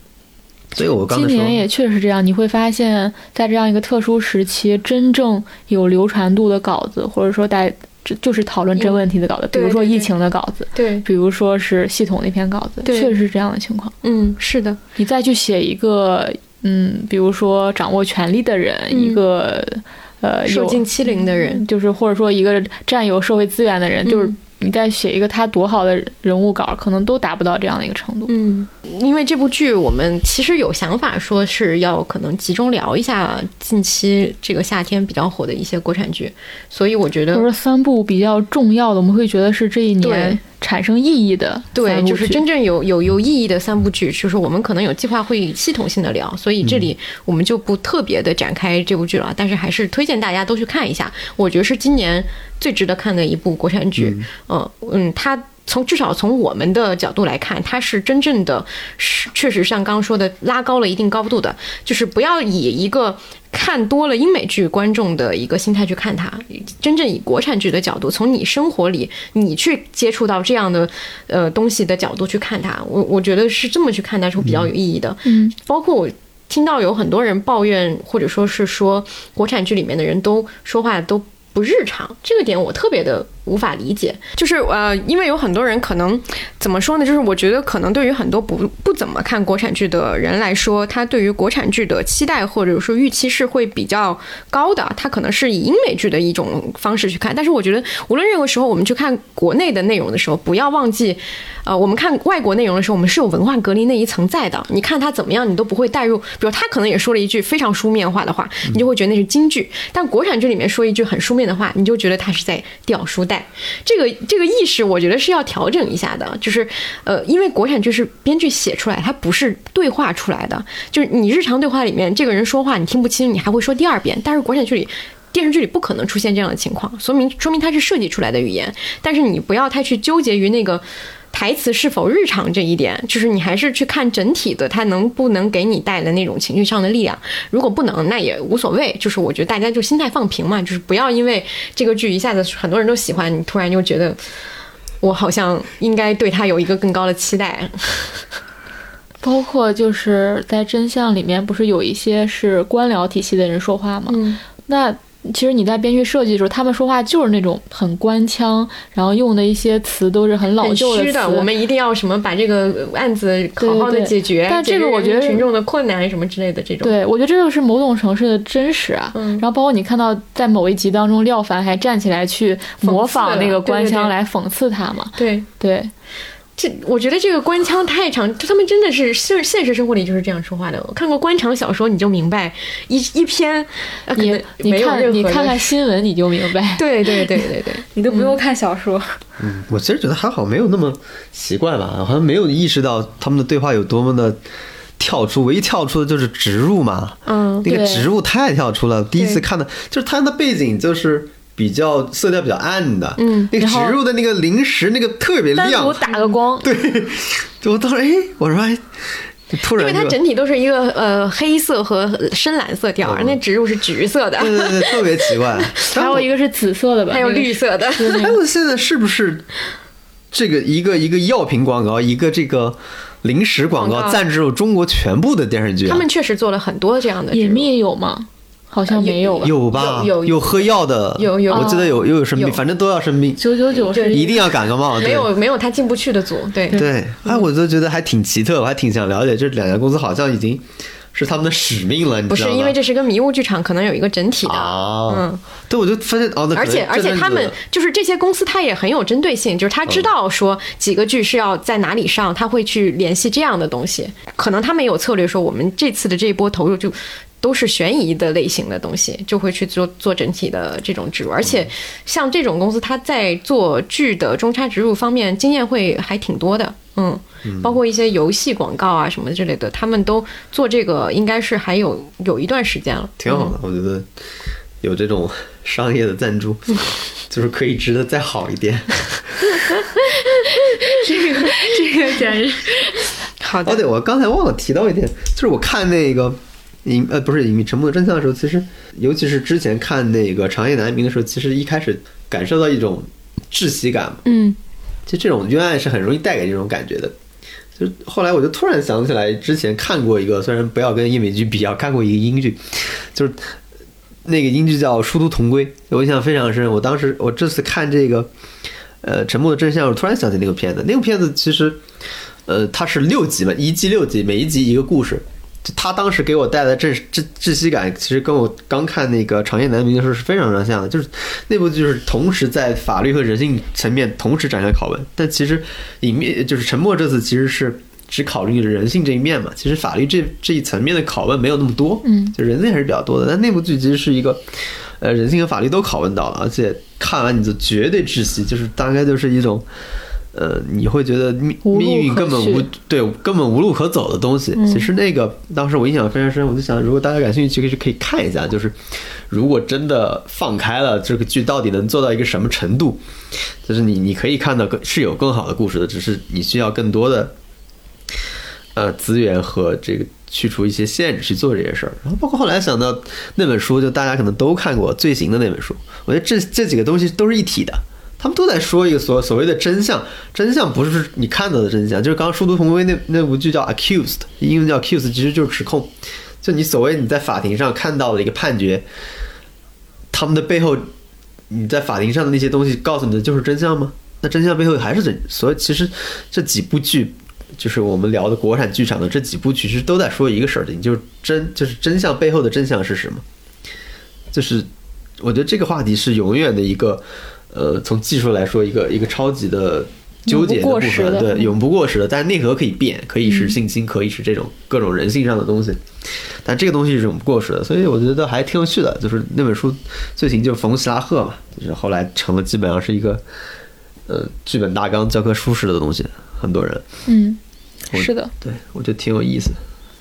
所以我刚才，今年也确实这样，你会发现在这样一个特殊时期，真正有流传度的稿子，或者说在这就是讨论真问题的稿子，比如说疫情的稿子，对，比如说是系统那篇稿子，确实是这样的情况。嗯，是的，你再去写一个，嗯，比如说掌握权力的人，嗯。一个呃有受尽欺凌的人，就是或者说一个占有社会资源的人，就是嗯你再写一个他多好的人物稿，可能都达不到这样的一个程度。嗯，因为这部剧我们其实有想法说是要可能集中聊一下近期这个夏天比较火的一些国产剧，所以我觉得就是三部比较重要的，我们会觉得是这一对。年产生意义的对，就是真正有有有意义的三部剧，就是我们可能有计划会系统性的聊，所以这里我们就不特别的展开这部剧了，但是还是推荐大家都去看一下，我觉得是今年最值得看的一部国产剧。嗯嗯，它。从至少从我们的角度来看，它是真正的，是确实像刚刚说的，拉高了一定高度的，就是不要以一个看多了英美剧观众的一个心态去看它，真正以国产剧的角度，从你生活里你去接触到这样的呃东西的角度去看它，我我觉得是这么去看它是会比较有意义的。嗯，包括我听到有很多人抱怨，或者说是说国产剧里面的人都说话都不日常，这个点我特别的无法理解。就是呃，因为有很多人可能怎么说呢？就是我觉得可能对于很多不不怎么看国产剧的人来说，他对于国产剧的期待或者说预期是会比较高的。他可能是以英美剧的一种方式去看，但是我觉得无论任何时候我们去看国内的内容的时候，不要忘记，呃，我们看外国内容的时候，我们是有文化隔离那一层在的。你看他怎么样，你都不会带入。比如他可能也说了一句非常书面化的话，你就会觉得那是京剧。但国产剧里面说一句很书面的话，你就觉得他是在掉书袋。这个这个意识，我觉得是要调整一下的。就是呃，因为国产剧是编剧写出来，它不是对话出来的。就是你日常对话里面，这个人说话你听不清，你还会说第二遍。但是国产剧里。电视剧里不可能出现这样的情况，说明说明它是设计出来的语言。但是你不要太去纠结于那个台词是否日常这一点，就是你还是去看整体的，它能不能给你带来那种情绪上的力量。如果不能，那也无所谓。就是我觉得大家就心态放平嘛，就是不要因为这个剧一下子很多人都喜欢，你突然就觉得我好像应该对它有一个更高的期待。包括就是在真相里面，不是有一些是官僚体系的人说话吗？嗯那其实你在编剧设计的时候，他们说话就是那种很官腔，然后用的一些词都是很老很旧词。的，我们一定要什么把这个案子好好的对对解决，但这个我觉得群众的困难什么之类的这种。对，我觉得这就是某种城市的真实啊。嗯然后包括你看到在某一集当中，廖凡还站起来去模仿那个官腔来讽刺他嘛。对对，这我觉得这个官腔太长，就他们真的是现现实生活里就是这样说话的。我看过官场小说，你就明白一一篇，你你看你看看新闻你就明白，对对对对对，你都不用看小说。嗯，我其实觉得还好，没有那么奇怪吧，好像没有意识到他们的对话有多么的跳出。唯一跳出的就是植入嘛，嗯，那个植入太跳出了。第一次看的，就是它的背景就是比较色调比较暗的，嗯那个植入的那个零食那个特别亮单独，打个光，对，就我当时哎，我说哎，突然因为它整体都是一个呃黑色和深蓝色调，而那植入是橘色的，对对对，特别奇怪。还有一个是紫色的吧，还有绿色的。哎，我现在是不是这个一个一个药品广告，一个这个零食广告广告赞助了中国全部的电视剧啊？他们确实做了很多这样的植入隐秘有吗？好像没有吧。有吧？有有喝药的，有有我记得有又有生病，反正都要生病，九九九是一定要感个冒。对没有没有他进不去的组，对对，哎，我就觉得还挺奇特，我还挺想了解这两家公司好像已经是他们的使命了，你不是知道吗？因为这是个迷雾剧场，可能有一个整体的。啊，嗯，对，我就发现哦，而且而且他们就是这些公司，他也很有针对性，就是他知道说几个剧是要在哪里上，他会去联系这样的东西。可能他们有策略，说我们这次的这一波投入就都是悬疑的类型的东西，就会去做做整体的这种植入。而且像这种公司，它在做剧的中插植入方面经验会还挺多的。嗯，包括一些游戏广告啊什么之类的，他们都做这个，应该是还有有一段时间了。挺好的，我觉得有这种商业的赞助，就是可以值得再好一点。这个这个简直好的哦，，对，我刚才忘了提到一点，就是我看那个隐呃不是《隐秘沉默的真相》的时候，其实尤其是之前看那个《长夜难明》的时候，其实一开始感受到一种窒息感嘛，嗯，就这种冤案是很容易带给这种感觉的。就是后来我就突然想起来，之前看过一个，虽然不要跟英美剧比较，看过一个英剧，就是那个英剧叫《殊途同归》，我印象非常深。我当时我这次看这个呃《沉默的真相》，我突然想起那个片子。那个片子其实呃它是六集嘛，一季六集，每一集一个故事。就他当时给我带来的窒窒窒息感，其实跟我刚看那个《长夜难明》的时候是非常非常像的。就是那部就是同时在法律和人性层面同时展开拷问，但其实隐秘就是沉默这次其实是只考虑了人性这一面嘛。其实法律这这一层面的拷问没有那么多，嗯，就人性还是比较多的。但那部剧其实是一个呃人性和法律都拷问到了，而且看完你就绝对窒息，就是大概就是一种。呃，你会觉得命命运根本无对根本无路可走的东西。嗯其实那个当时我印象非常深，我就想，如果大家感兴趣，可以可以看一下。就是如果真的放开了，这个剧到底能做到一个什么程度？就是你你可以看到更是有更好的故事的，只是你需要更多的呃资源和这个去除一些限制去做这些事儿。然后包括后来想到那本书，就大家可能都看过《罪行》的那本书，我觉得这这几个东西都是一体的。他们都在说一个所所谓的真相，真相不是你看到的真相，就是刚刚殊途同归那那部剧叫 accused，英文叫 accused，其实就是指控。就你所谓你在法庭上看到的一个判决，他们的背后，你在法庭上的那些东西告诉你的就是真相吗？那真相背后还是真，所以其实这几部剧，就是我们聊的国产剧场的这几部剧，其实都在说一个事儿情，就是真，就是真相背后的真相是什么？就是我觉得这个话题是永远的一个，呃，从技术来说，一个一个超级的纠结的部分，对，永不过时的。但是内核可以变，可以是性侵，可以是这种各种人性上的东西，但这个东西是永不过时的。所以我觉得还挺有趣的。就是那本书最行就是冯希拉赫嘛，就是后来成了基本上是一个呃剧本大纲、教科书式的东西，很多人嗯，是的，对我觉得挺有意思的。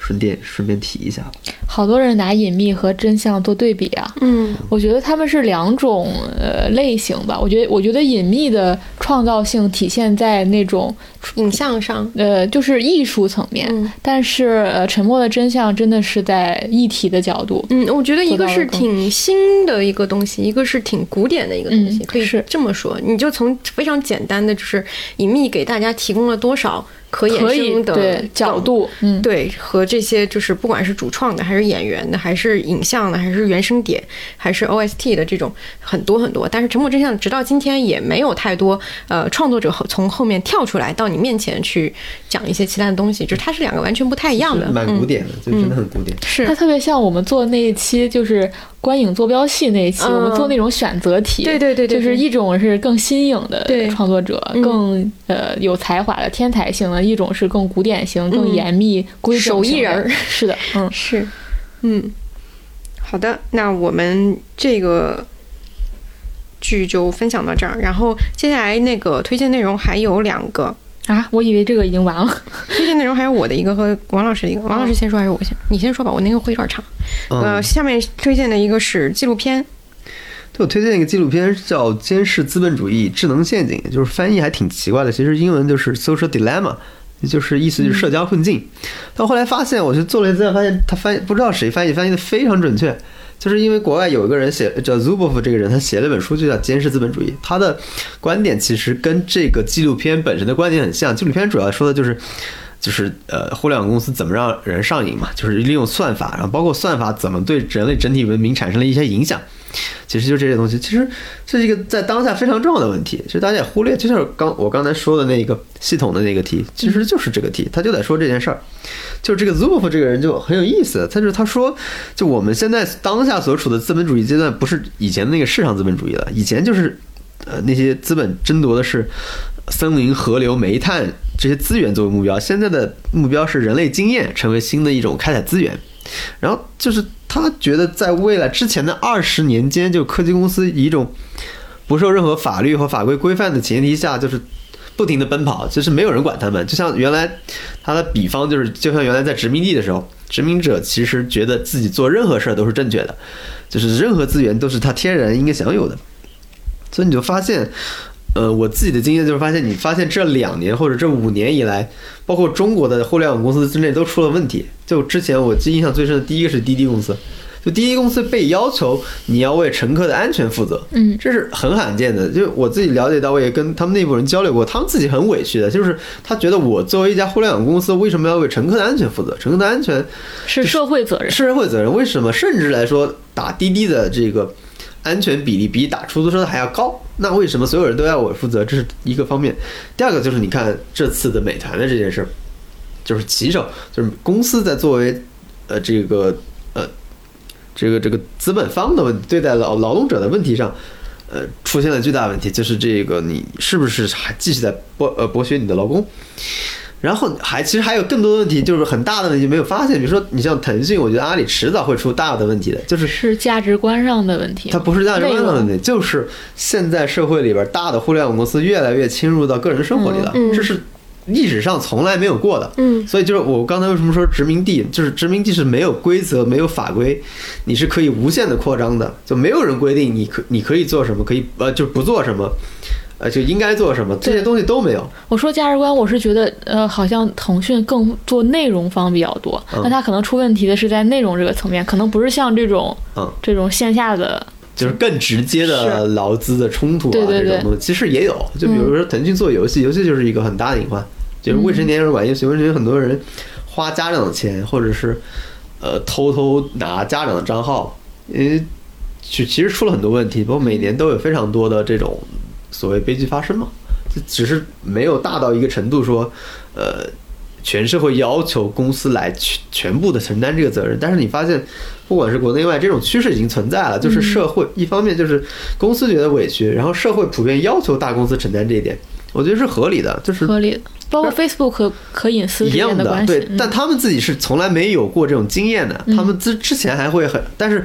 顺便顺便提一下，好多人拿隐秘和真相做对比啊。嗯，我觉得他们是两种呃类型吧。我觉得，我觉得隐秘的创造性体现在那种影像上，呃，就是艺术层面，嗯但是呃，沉默的真相真的是在议题的角度。嗯，我觉得一个是挺新的一个东西，一个是挺古典的一个东西，嗯可以是这么说。你就从非常简单的，就是隐秘给大家提供了多少可衍可以生的对角度，嗯，对，和这些就是不管是主创的，还是演员的，还是影像的，还是原声点，还是 OST 的这种很多很多。但是《沉默真相》直到今天也没有太多呃创作者后从后面跳出来到你面前去讲一些其他的东西，就是它是两个完全不太一样的。蛮古典的，就真的很古典。嗯、是它特别像我们做的那一期，就是观影坐标系那一期，嗯我们做那种选择题，对对对对就是一种是更新颖的对。创作者，嗯。更呃有才华的天才型的，一种是更古典型、更严密、规整手艺人儿。是的，嗯，是，嗯，好的，那我们这个剧就分享到这儿，然后接下来那个推荐内容还有两个，啊，我以为这个已经完了。推荐内容还有我的一个和王老师的一个，王老师先说还是我先？你先说吧，我那个会有点长。呃，嗯，下面推荐的一个是纪录片，对我推荐一个纪录片叫《监视资本主义：智能陷阱》，就是翻译还挺奇怪的，其实英文就是 social dilemma。就是意思就是社交困境，但后来发现，我去做了一次，发现他翻译不知道谁翻译，翻译的非常准确，就是因为国外有一个人写叫 Zuboff 这个人，他写了本书，就叫《监视资本主义》。他的观点其实跟这个纪录片本身的观点很像。纪录片主要说的就是，就是呃，互联网公司怎么让人上瘾嘛，就是利用算法，然后包括算法怎么对人类整体文明产生了一些影响。其实就这些东西，其实这是一个在当下非常重要的问题，其实大家也忽略，就像刚我刚才说的那个系统的那个题，其实就是这个题，他就在说这件事儿。就这个 Zuboff 这个人就很有意思，他就是他说，就我们现在当下所处的资本主义阶段，不是以前的那个市场资本主义了，以前就是呃那些资本争夺的是森林、河流、煤炭这些资源作为目标，现在的目标是人类经验成为新的一种开采资源。然后就是他觉得，在未来之前的二十年间，就科技公司以一种不受任何法律和法规规范的前提下，就是不停的奔跑，就是没有人管他们。就像原来他的比方就是，就像原来在殖民地的时候，殖民者其实觉得自己做任何事儿都是正确的，就是任何资源都是他天然应该享有的。所以你就发现，呃，我自己的经验就是发现，你发现这两年或者这五年以来，包括中国的互联网公司之内都出了问题。就之前我记印象最深的第一个是滴滴公司，就滴滴公司被要求你要为乘客的安全负责，嗯这是很罕见的。就我自己了解到，我也跟他们内部人交流过，他们自己很委屈的，就是他觉得我作为一家互联网公司，为什么要为乘客的安全负责？乘客的安全是社会责任。是社会责任，为什么？甚至来说，打滴滴的这个安全比例比打出租车的还要高，那为什么所有人都要我负责？这是一个方面。第二个就是你看这次的美团的这件事儿，就是骑手，就是公司在作为呃这个呃这个这个资本方的问题，对待劳劳动者的问题上。呃，出现了巨大问题，就是这个你是不是还继续在剥呃剥削你的劳工？然后还其实还有更多的问题，就是很大的问题没有发现。比如说，你像腾讯，我觉得阿里迟早会出大的问题的，就是是价值观上的问题，它不是价值观上的问题，就是现在社会里边大的互联网公司越来越侵入到个人生活里了，嗯嗯这是历史上从来没有过的。嗯所以就是我刚才为什么说殖民地，就是殖民地是没有规则、没有法规，你是可以无限的扩张的，就没有人规定你可你可以做什么，可以呃就不做什么，呃就应该做什么，这些东西都没有。我说价值观，我是觉得，呃，好像腾讯更做内容方比较多，嗯。那它可能出问题的是在内容这个层面，可能不是像这种嗯，这种线下的，就是更直接的劳资的冲突啊，对对对。这种东西其实也有。就比如说腾讯做游戏，游戏就是一个很大的隐患，就是未成年人玩游戏，未成年人很多人花家长的钱，或者是呃偷偷拿家长的账号，因为其其实出了很多问题，包括每年都有非常多的这种所谓悲剧发生嘛，这只是没有大到一个程度说，呃。全社会要求公司来全全部的承担这个责任，但是你发现，不管是国内外，这种趋势已经存在了。就是社会一方面就是公司觉得委屈，然后社会普遍要求大公司承担这一点，我觉得是合理的，就是合理的，包括 Facebook 和和隐私一样的，对。嗯但他们自己是从来没有过这种经验的，他们之之前还会很，但是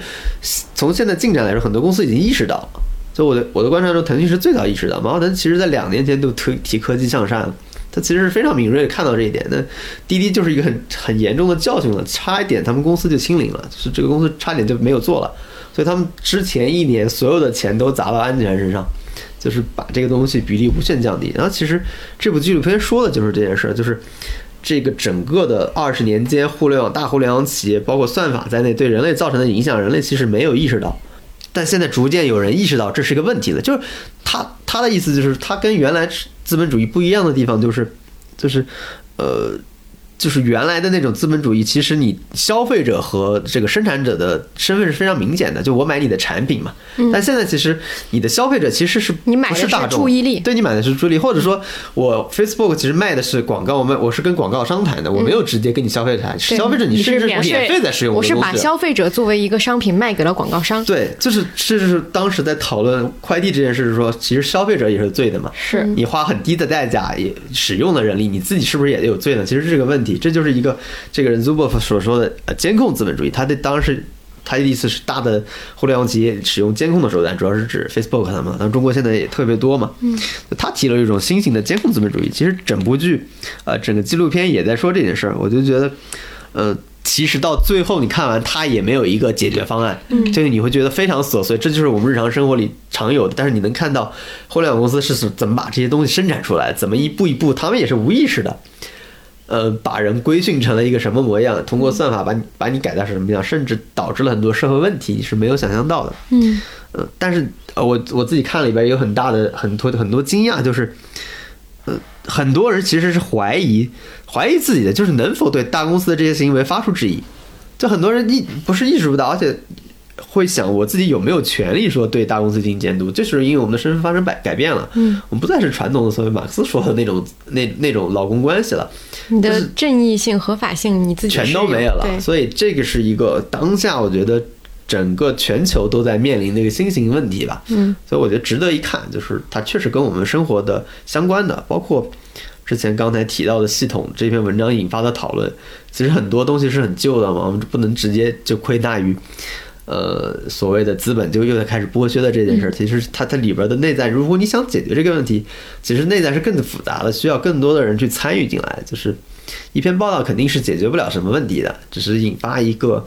从现在进展来说，很多公司已经意识到了。就我的我的观察中，腾讯是最早意识到，马化腾其实在两年前就推提科技向善了。他其实是非常敏锐的看到这一点。那滴滴就是一个很很严重的教训了，差一点他们公司就清零了，就是这个公司差点就没有做了。所以他们之前一年所有的钱都砸到安全身上，就是把这个东西比例无限降低。然后其实这部纪录片说的就是这件事儿，就是这个整个的二十年间，互联网大互联网企业包括算法在内对人类造成的影响，人类其实没有意识到。但现在逐渐有人意识到这是一个问题了，就是他他的意思就是他跟原来资本主义不一样的地方就是就是呃就是原来的那种资本主义，其实你消费者和这个生产者的身份是非常明显的，就我买你的产品嘛。但现在其实你的消费者其实是嗯你买的是注意力对你买的是注意力，或者说我 Facebook 其实卖的是广告，我们我是跟广告商谈的，我没有直接跟你消费者谈，消费者你是甚至免税免费在使用我是。把消费者作为一个商品卖给了广告商。对，就是这就是当时在讨论快递这件事，是说其实消费者也是罪的嘛。是你花很低的代价也使用了人力，你自己是不是也有罪呢？其实这个问题，这就是一个这个人 Zuboff 所说的呃监控资本主义。他的当时他的意思是大的互联网企业使用监控的手段，主要是指 Facebook 他们，但中国现在也特别多嘛。嗯，他提了一种新型的监控资本主义。其实整部剧，呃，整个纪录片也在说这件事儿，我就觉得，呃。其实到最后你看完，他也没有一个解决方案，嗯，就是你会觉得非常琐碎，这就是我们日常生活里常有的。但是你能看到互联网公司是怎么把这些东西生产出来，怎么一步一步，他们也是无意识的，呃，把人规训成了一个什么模样，通过算法把你把你改造成什么样，甚至导致了很多社会问题，你是没有想象到的。嗯，呃，但是呃，我我自己看里边有很大的很多很多惊讶，就是，呃，很多人其实是怀疑怀疑自己的，就是能否对大公司的这些行为发出质疑。就很多人意不是意识不到，而且会想我自己有没有权利说对大公司进行监督？这是因为我们的身份发生改改变了，嗯，我们不再是传统的所谓马克思说的那种那那种劳工关系了，你的正义性、合法性，你自己全都没有了。所以这个是一个当下，我觉得整个全球都在面临的一个新型问题吧。嗯，所以我觉得值得一看，就是它确实跟我们生活的相关的，包括之前刚才提到的系统这篇文章引发的讨论，其实很多东西是很旧的嘛，我们不能直接就亏大于。呃，所谓的资本就又在开始剥削的这件事儿，其实它它里边的内在，如果你想解决这个问题，其实内在是更复杂的，需要更多的人去参与进来。就是一篇报道肯定是解决不了什么问题的，只是引发一个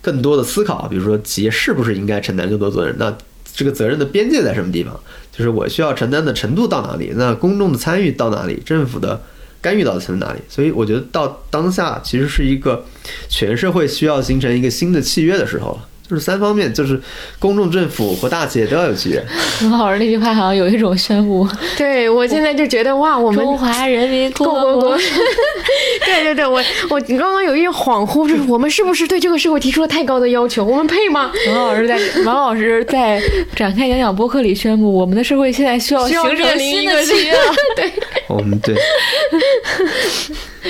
更多的思考，比如说企业是不是应该承担更多责任？那这个责任的边界在什么地方？就是我需要承担的程度到哪里？那公众的参与到哪里？政府的干预到层哪里？所以我觉得到当下其实是一个全社会需要形成一个新的契约的时候了。就是三方面，就是公众、政府和大企业都要有资源。很好，那句话好像有一种宣布 对我现在就觉得哇，我们中华人民共共和和国国。对对对，我我刚刚有一点恍惚，就是我们是不是对这个社会提出了太高的要求？我们配吗？王老师在王老师在展开演讲播客里宣布，我们的社会现在需要形成新的契约了，对，我们对，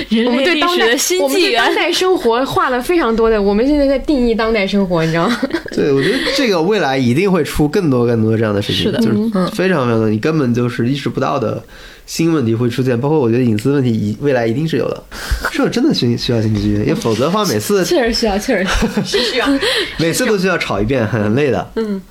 人我们类历史对当代的新纪我们对当元。代生活画了非常多的，我们现在在定义当代生活，你知道吗？对，我觉得这个未来一定会出更多更多这样的事情，是的就是嗯非常非常多，你根本就是意识不到的新问题会出现，包括我觉得隐私问题，一未来一定是有的，这真的需需要新契约，因为否则的话，每次确实需要，确实需要。每次都需要吵一遍，很累的。嗯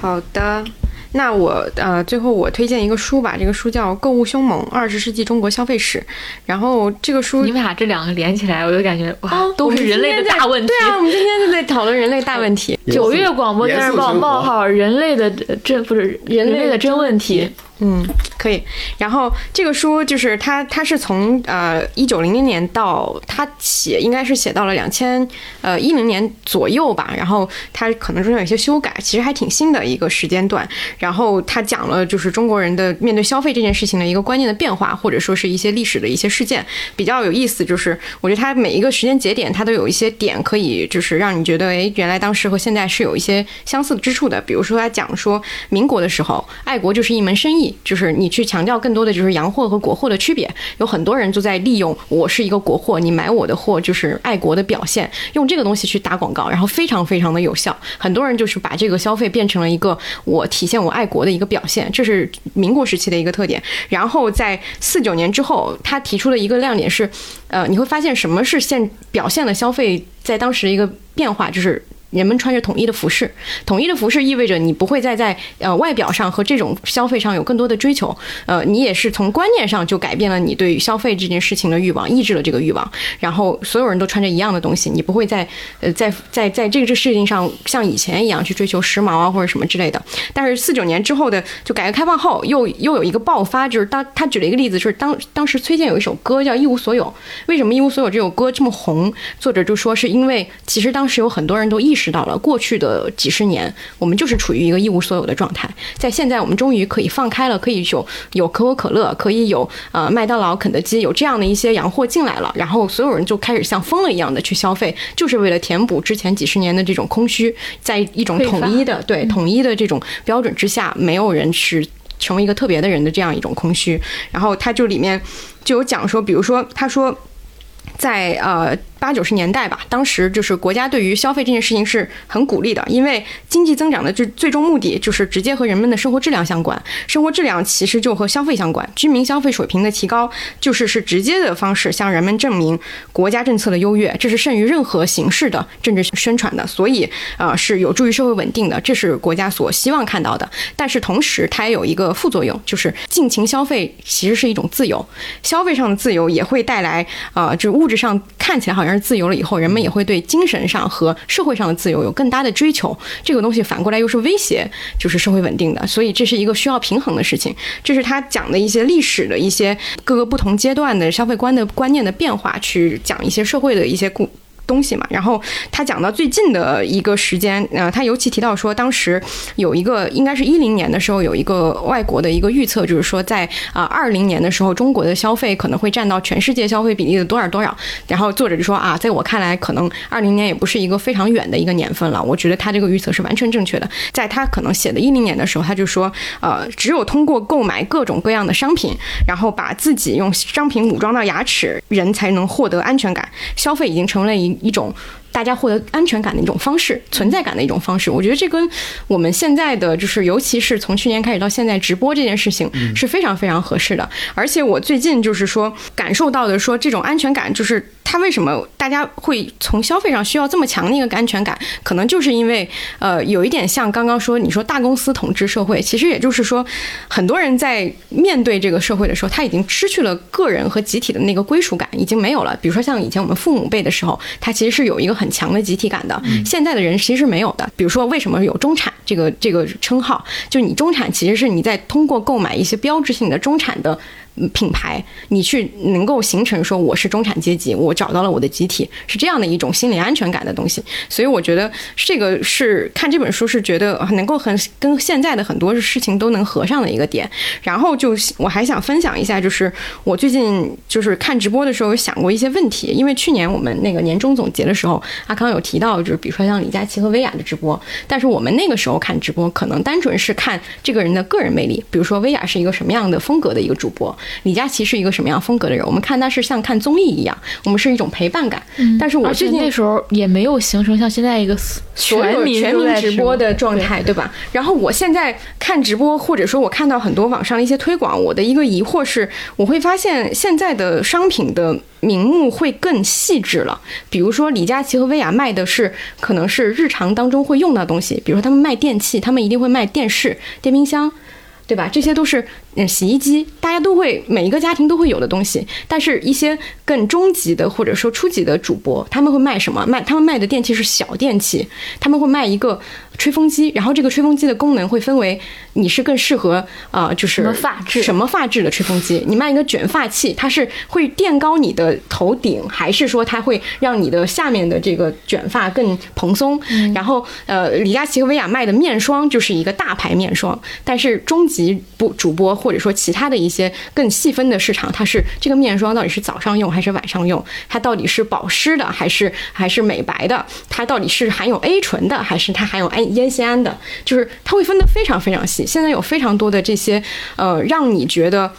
好的，那我呃最后我推荐一个书吧，这个书叫《购物凶猛：二十世纪中国消费史》，然后这个书你们俩这两个连起来，我就感觉哇，哦都是人类的大问题。对啊，我们今天就在讨论人类大问题。九月广播电视报冒号人类的真不是人类的真问题，嗯，可以。然后这个书就是它，它是从呃一九零零年到它写，应该是写到了两千呃一零年左右吧。然后它可能中间有一些修改，其实还挺新的一个时间段。然后它讲了就是中国人的面对消费这件事情的一个观念的变化，或者说是一些历史的一些事件，比较有意思。就是我觉得它每一个时间节点，它都有一些点可以就是让你觉得，哎，原来当时和现在是有一些相似之处的。比如说他讲说民国的时候，爱国就是一门生意，就是你去强调更多的就是洋货和国货的区别。有很多人就在利用我是一个国货，你买我的货就是爱国的表现，用这个东西去打广告，然后非常非常的有效。很多人就是把这个消费变成了一个我体现我爱国的一个表现，这是民国时期的一个特点。然后在四九年之后，他提出的一个亮点是，呃，你会发现什么是现表现的消费在当时一个变化，就是。人们穿着统一的服饰，统一的服饰意味着你不会再在呃外表上和这种消费上有更多的追求，呃，你也是从观念上就改变了你对消费这件事情的欲望，抑制了这个欲望，然后所有人都穿着一样的东西，你不会在呃在在在这个事情上像以前一样去追求时髦啊或者什么之类的。但是四九年之后的就改革开放后又又有一个爆发，就是当他举了一个例子，就是当当时崔健有一首歌叫《一无所有》，为什么《一无所有》这首歌这么红？作者就说是因为其实当时有很多人都意识。识到了过去的几十年，我们就是处于一个一无所有的状态。在现在，我们终于可以放开了，可以有有可口可乐，可以有呃麦当劳、肯德基，有这样的一些洋货进来了，然后所有人就开始像疯了一样的去消费，就是为了填补之前几十年的这种空虚，在一种统一的对统一的这种标准之下，没有人是成为一个特别的人的这样一种空虚。然后他就里面就有讲说，比如说他说。在呃八九十年代吧，当时就是国家对于消费这件事情是很鼓励的，因为经济增长的最最终目的就是直接和人们的生活质量相关，生活质量其实就和消费相关，居民消费水平的提高就是是直接的方式向人们证明国家政策的优越，这是胜于任何形式的政治宣传的，所以呃是有助于社会稳定的，这是国家所希望看到的。但是同时它也有一个副作用，就是尽情消费其实是一种自由，消费上的自由也会带来呃，就物质上看起来好像是自由了以后，人们也会对精神上和社会上的自由有更大的追求。这个东西反过来又是威胁，就是社会稳定的，所以这是一个需要平衡的事情。这是他讲的一些历史的一些各个不同阶段的消费观的观念的变化，去讲一些社会的一些故。东西嘛，然后他讲到最近的一个时间，呃，他尤其提到说，当时有一个应该是一零年的时候，有一个外国的一个预测，就是说在啊二零年的时候，中国的消费可能会占到全世界消费比例的多少多少。然后作者就说啊，在我看来，可能二零年也不是一个非常远的一个年份了。我觉得他这个预测是完全正确的。在他可能写的一零年的时候，他就说，呃，只有通过购买各种各样的商品，然后把自己用商品武装到牙齿，人才能获得安全感。消费已经成了一一种。大家获得安全感的一种方式，存在感的一种方式。我觉得这跟我们现在的就是，尤其是从去年开始到现在直播这件事情是非常非常合适的。而且我最近就是说感受到的，说这种安全感，就是它为什么大家会从消费上需要这么强的一个安全感，可能就是因为呃，有一点像刚刚说你说大公司统治社会，其实也就是说，很多人在面对这个社会的时候，他已经失去了个人和集体的那个归属感，已经没有了。比如说像以前我们父母辈的时候，他其实是有一个很强的集体感的，现在的人其实是没有的。比如说为什么有中产这个这个称号，就是你中产其实是你在通过购买一些标志性的中产的。品牌，你去能够形成说我是中产阶级，我找到了我的集体，是这样的一种心理安全感的东西。所以我觉得这个是看这本书是觉得能够很跟现在的很多事情都能合上的一个点。然后就我还想分享一下，就是我最近就是看直播的时候想过一些问题，因为去年我们那个年终总结的时候，阿康有提到，就是比如说像李佳琦和薇娅的直播，但是我们那个时候看直播，可能单纯是看这个人的个人魅力，比如说薇娅是一个什么样的风格的一个主播。李佳琦是一个什么样风格的人？我们看他是像看综艺一样，我们是一种陪伴感。但是我最近那时候也没有形成像现在一个全民全民直播的状态，对吧？然后我现在看直播，或者说我看到很多网上的一些推广，我的一个疑惑是，我会发现现在的商品的名目会更细致了。比如说李佳琦和薇娅卖的是可能是日常当中会用到的东西，比如说他们卖电器，他们一定会卖电视、电冰箱。对吧？这些都是嗯洗衣机，大家都会每一个家庭都会有的东西。但是，一些更中级的或者说初级的主播，他们会卖什么？卖他们卖的电器是小电器，他们会卖一个吹风机，然后这个吹风机的功能会分为你是更适合啊、呃就是什么发质什么发质的吹风机？你卖一个卷发器，它是会垫高你的头顶，还是说它会让你的下面的这个卷发更蓬松？然后呃，李佳琦和薇娅卖的面霜就是一个大牌面霜，但是中级不主播或者说其他的一些更细分的市场，它是这个面霜到底是早上用还是晚上用？它到底是保湿的还是还是美白的？它到底是含有 A 醇的还是它含有氨烟酰胺的？就是它会分得非常非常细。现在有非常多的这些呃，让你觉得。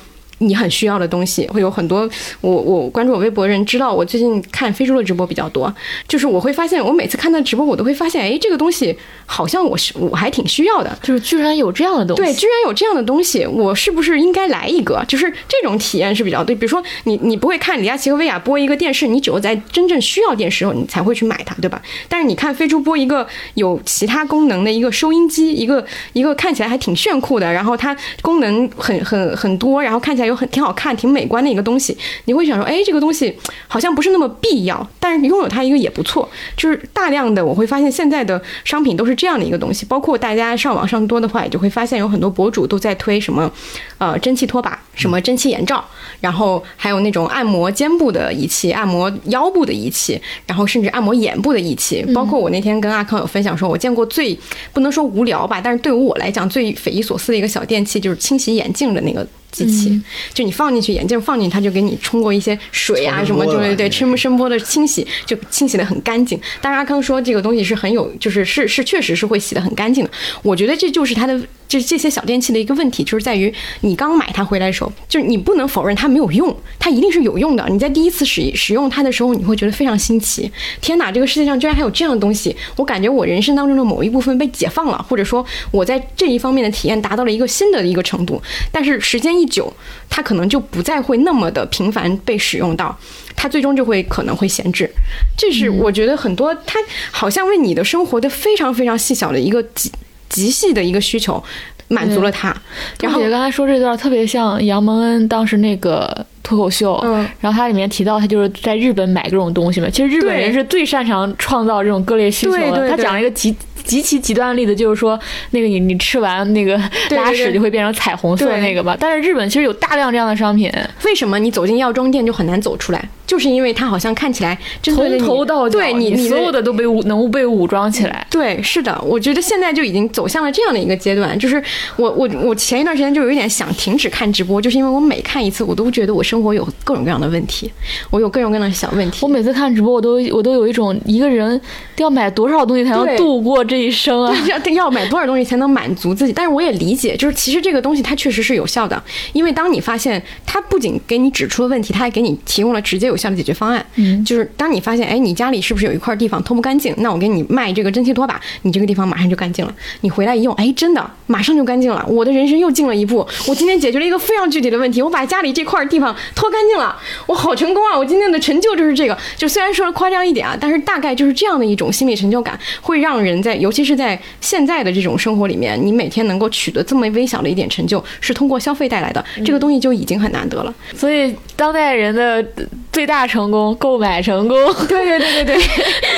你很需要的东西，会有很多。我我关注我微博的人知道，我最近看飞猪的直播比较多。就是我会发现，我每次看他直播，我都会发现，哎，这个东西好像我是我还挺需要的。就是居然有这样的东西，对，居然有这样的东西，我是不是应该来一个？就是这种体验是比较对。比如说，你你不会看李佳琦和薇娅播一个电视，你只有在真正需要电视的时候，你才会去买它，对吧？但是你看飞猪播一个有其他功能的一个收音机，一个一个看起来还挺炫酷的，然后它功能很很很多，然后看起来有又很挺好看、挺美观的一个东西，你会想说，哎，这个东西好像不是那么必要，但是拥有它一个也不错。就是大量的我会发现现在的商品都是这样的一个东西，包括大家上网上多的话，也就会发现有很多博主都在推什么，呃，蒸汽拖把，什么蒸汽眼罩，然后还有那种按摩肩部的仪器、按摩腰部的仪器，然后甚至按摩眼部的仪器。包括我那天跟阿康有分享说，我见过最不能说无聊吧，但是对于我来讲最匪夷所思的一个小电器就是清洗眼镜的那个。机器，就你放进去，眼镜放进去，它就给你冲过一些水啊什么，冲波了对对对，声声波的清洗，就清洗的很干净。但是阿康说这个东西是很有，就是是是确实是会洗的很干净的。我觉得这就是它的这这些小电器的一个问题，就是在于你刚买它回来的时候，就是你不能否认它没有用，它一定是有用的。你在第一次使使用它的时候，你会觉得非常新奇，天哪，这个世界上居然还有这样的东西！我感觉我人生当中的某一部分被解放了，或者说我在这一方面的体验达到了一个新的一个程度。但是时间一久，它可能就不再会那么的频繁被使用到，它最终就会可能会闲置。这是我觉得很多它好像为你的生活的非常非常细小的一个极极细的一个需求满足了他，然后然后姐刚才说这段特别像杨蒙恩当时那个脱口秀，嗯然后他里面提到他就是在日本买各种东西嘛。其实日本人是最擅长创造这种各类需求的。对对对他讲了一个极极其极端的例子，就是说那个你你吃完那个拉屎就会变成彩虹色的那个吧。但是日本其实有大量这样的商品，为什么你走进药妆店就很难走出来？就是因为他好像看起来从头到脚，对你你所有的都被武能被武装起来。对，是的，我觉得现在就已经走向了这样的一个阶段，就是我我我前一段时间就有一点想停止看直播，就是因为我每看一次，我都觉得我生活有各种各样的问题，我有各种各样的小问题。我每次看直播，我都我都有一种一个人要买多少东西才能度过这一生啊！要要买多少东西才能满足自己？但是我也理解，就是其实这个东西它确实是有效的，因为当你发现它不仅给你指出了问题，它还给你提供了直接有效的解决方案。嗯就是当你发现，哎，你家里是不是有一块地方拖不干净？那我给你卖这个蒸汽拖把，你这个地方马上就干净了。你回来一用，哎，真的马上就干净了。我的人生又进了一步。我今天解决了一个非常具体的问题，我把家里这块地方拖干净了，我好成功啊！我今天的成就就是这个。就虽然说的夸张一点啊，但是大概就是这样的一种心理成就感，会让人在，尤其是在现在的这种生活里面，你每天能够取得这么微小的一点成就，是通过消费带来的，这个东西就已经很难得了。所以当代人的最大成功，购买成功。对对对对对，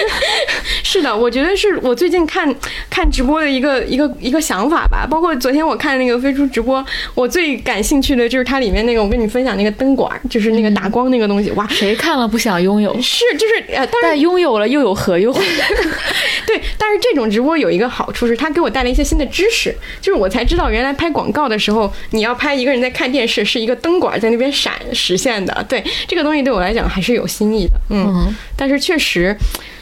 是的，我觉得是我最近看看直播的一个一个一个想法吧。包括昨天我看那个飞猪直播，我最感兴趣的就是它里面那个，我跟你分享那个灯管，就是那个打光那个东西，哇，谁看了不想拥有？是 就是呃，当然但拥有了又有何用？对，但是这种直播有一个好处是，它给我带来一些新的知识，就是我才知道原来拍广告的时候，你要拍一个人在看电视，是一个灯管在那边闪实现的。对，这个东西对我来讲还是有新意的。嗯，嗯但是确实，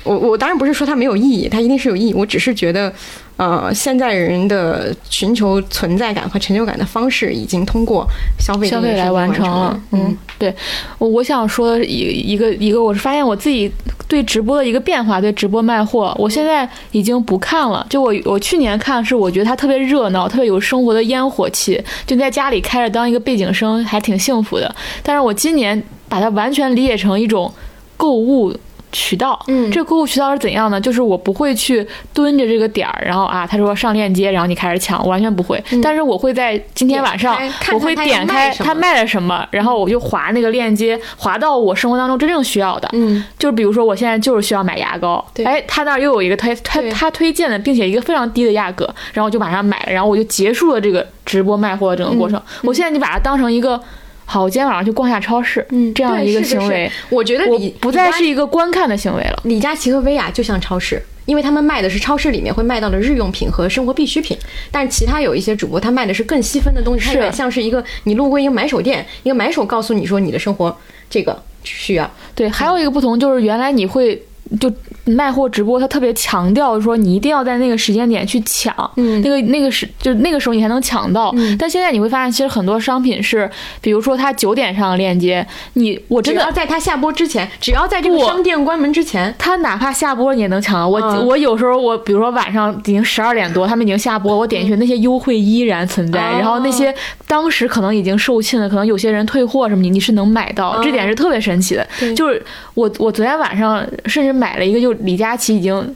我我当然不是说它没有意义，它一定是有意义，我只是觉得。呃，现在人的寻求存在感和成就感的方式，已经通过消费这消费来完成了。嗯，对，我我想说一一个一个，我是发现我自己对直播的一个变化，对直播卖货，我现在已经不看了。就我我去年看是我觉得它特别热闹，特别有生活的烟火气，就在家里开着当一个背景声，还挺幸福的。但是我今年把它完全理解成一种购物。渠道，嗯这个购物渠道是怎样呢？就是我不会去蹲着这个点儿，然后啊，他说上链接，然后你开始抢，我完全不会。但是我会在今天晚上我会点开他卖了什么，然后我就划那个链接，划到我生活当中真正需要的。嗯，就是比如说我现在就是需要买牙膏，对哎，他那儿又有一个推他他推荐的，并且一个非常低的价格，然后我就马上买了，然后我就结束了这个直播卖货的整个过程。我现在就把它当成一个。好，我今天晚上去逛下超市，嗯这样一个对是是行为，我觉得我不再是一个观看的行为了。李佳琦和薇娅就像超市，因为他们卖的是超市里面会卖到的日用品和生活必需品，但是其他有一些主播他卖的是更细分的东西，它有点像是一个你路过一个买手店，一个买手告诉你说你的生活这个需要，对，还有一个不同就是原来你会就卖货直播，他特别强调说你一定要在那个时间点去抢，嗯那个那个时就那个时候你才能抢到。嗯但现在你会发现，其实很多商品是，比如说它九点上的链接，你我真的。只要在他下播之前，只要在这个商店关门之前，他哪怕下播你也能抢到。我、嗯我有时候我比如说晚上已经十二点多，他们已经下播，我点进去那些优惠依然存在，哦然后那些当时可能已经售罄了，可能有些人退货什么你，你是能买到，这点是特别神奇的。就是我我昨天晚上甚至买了一个，就李佳琦已经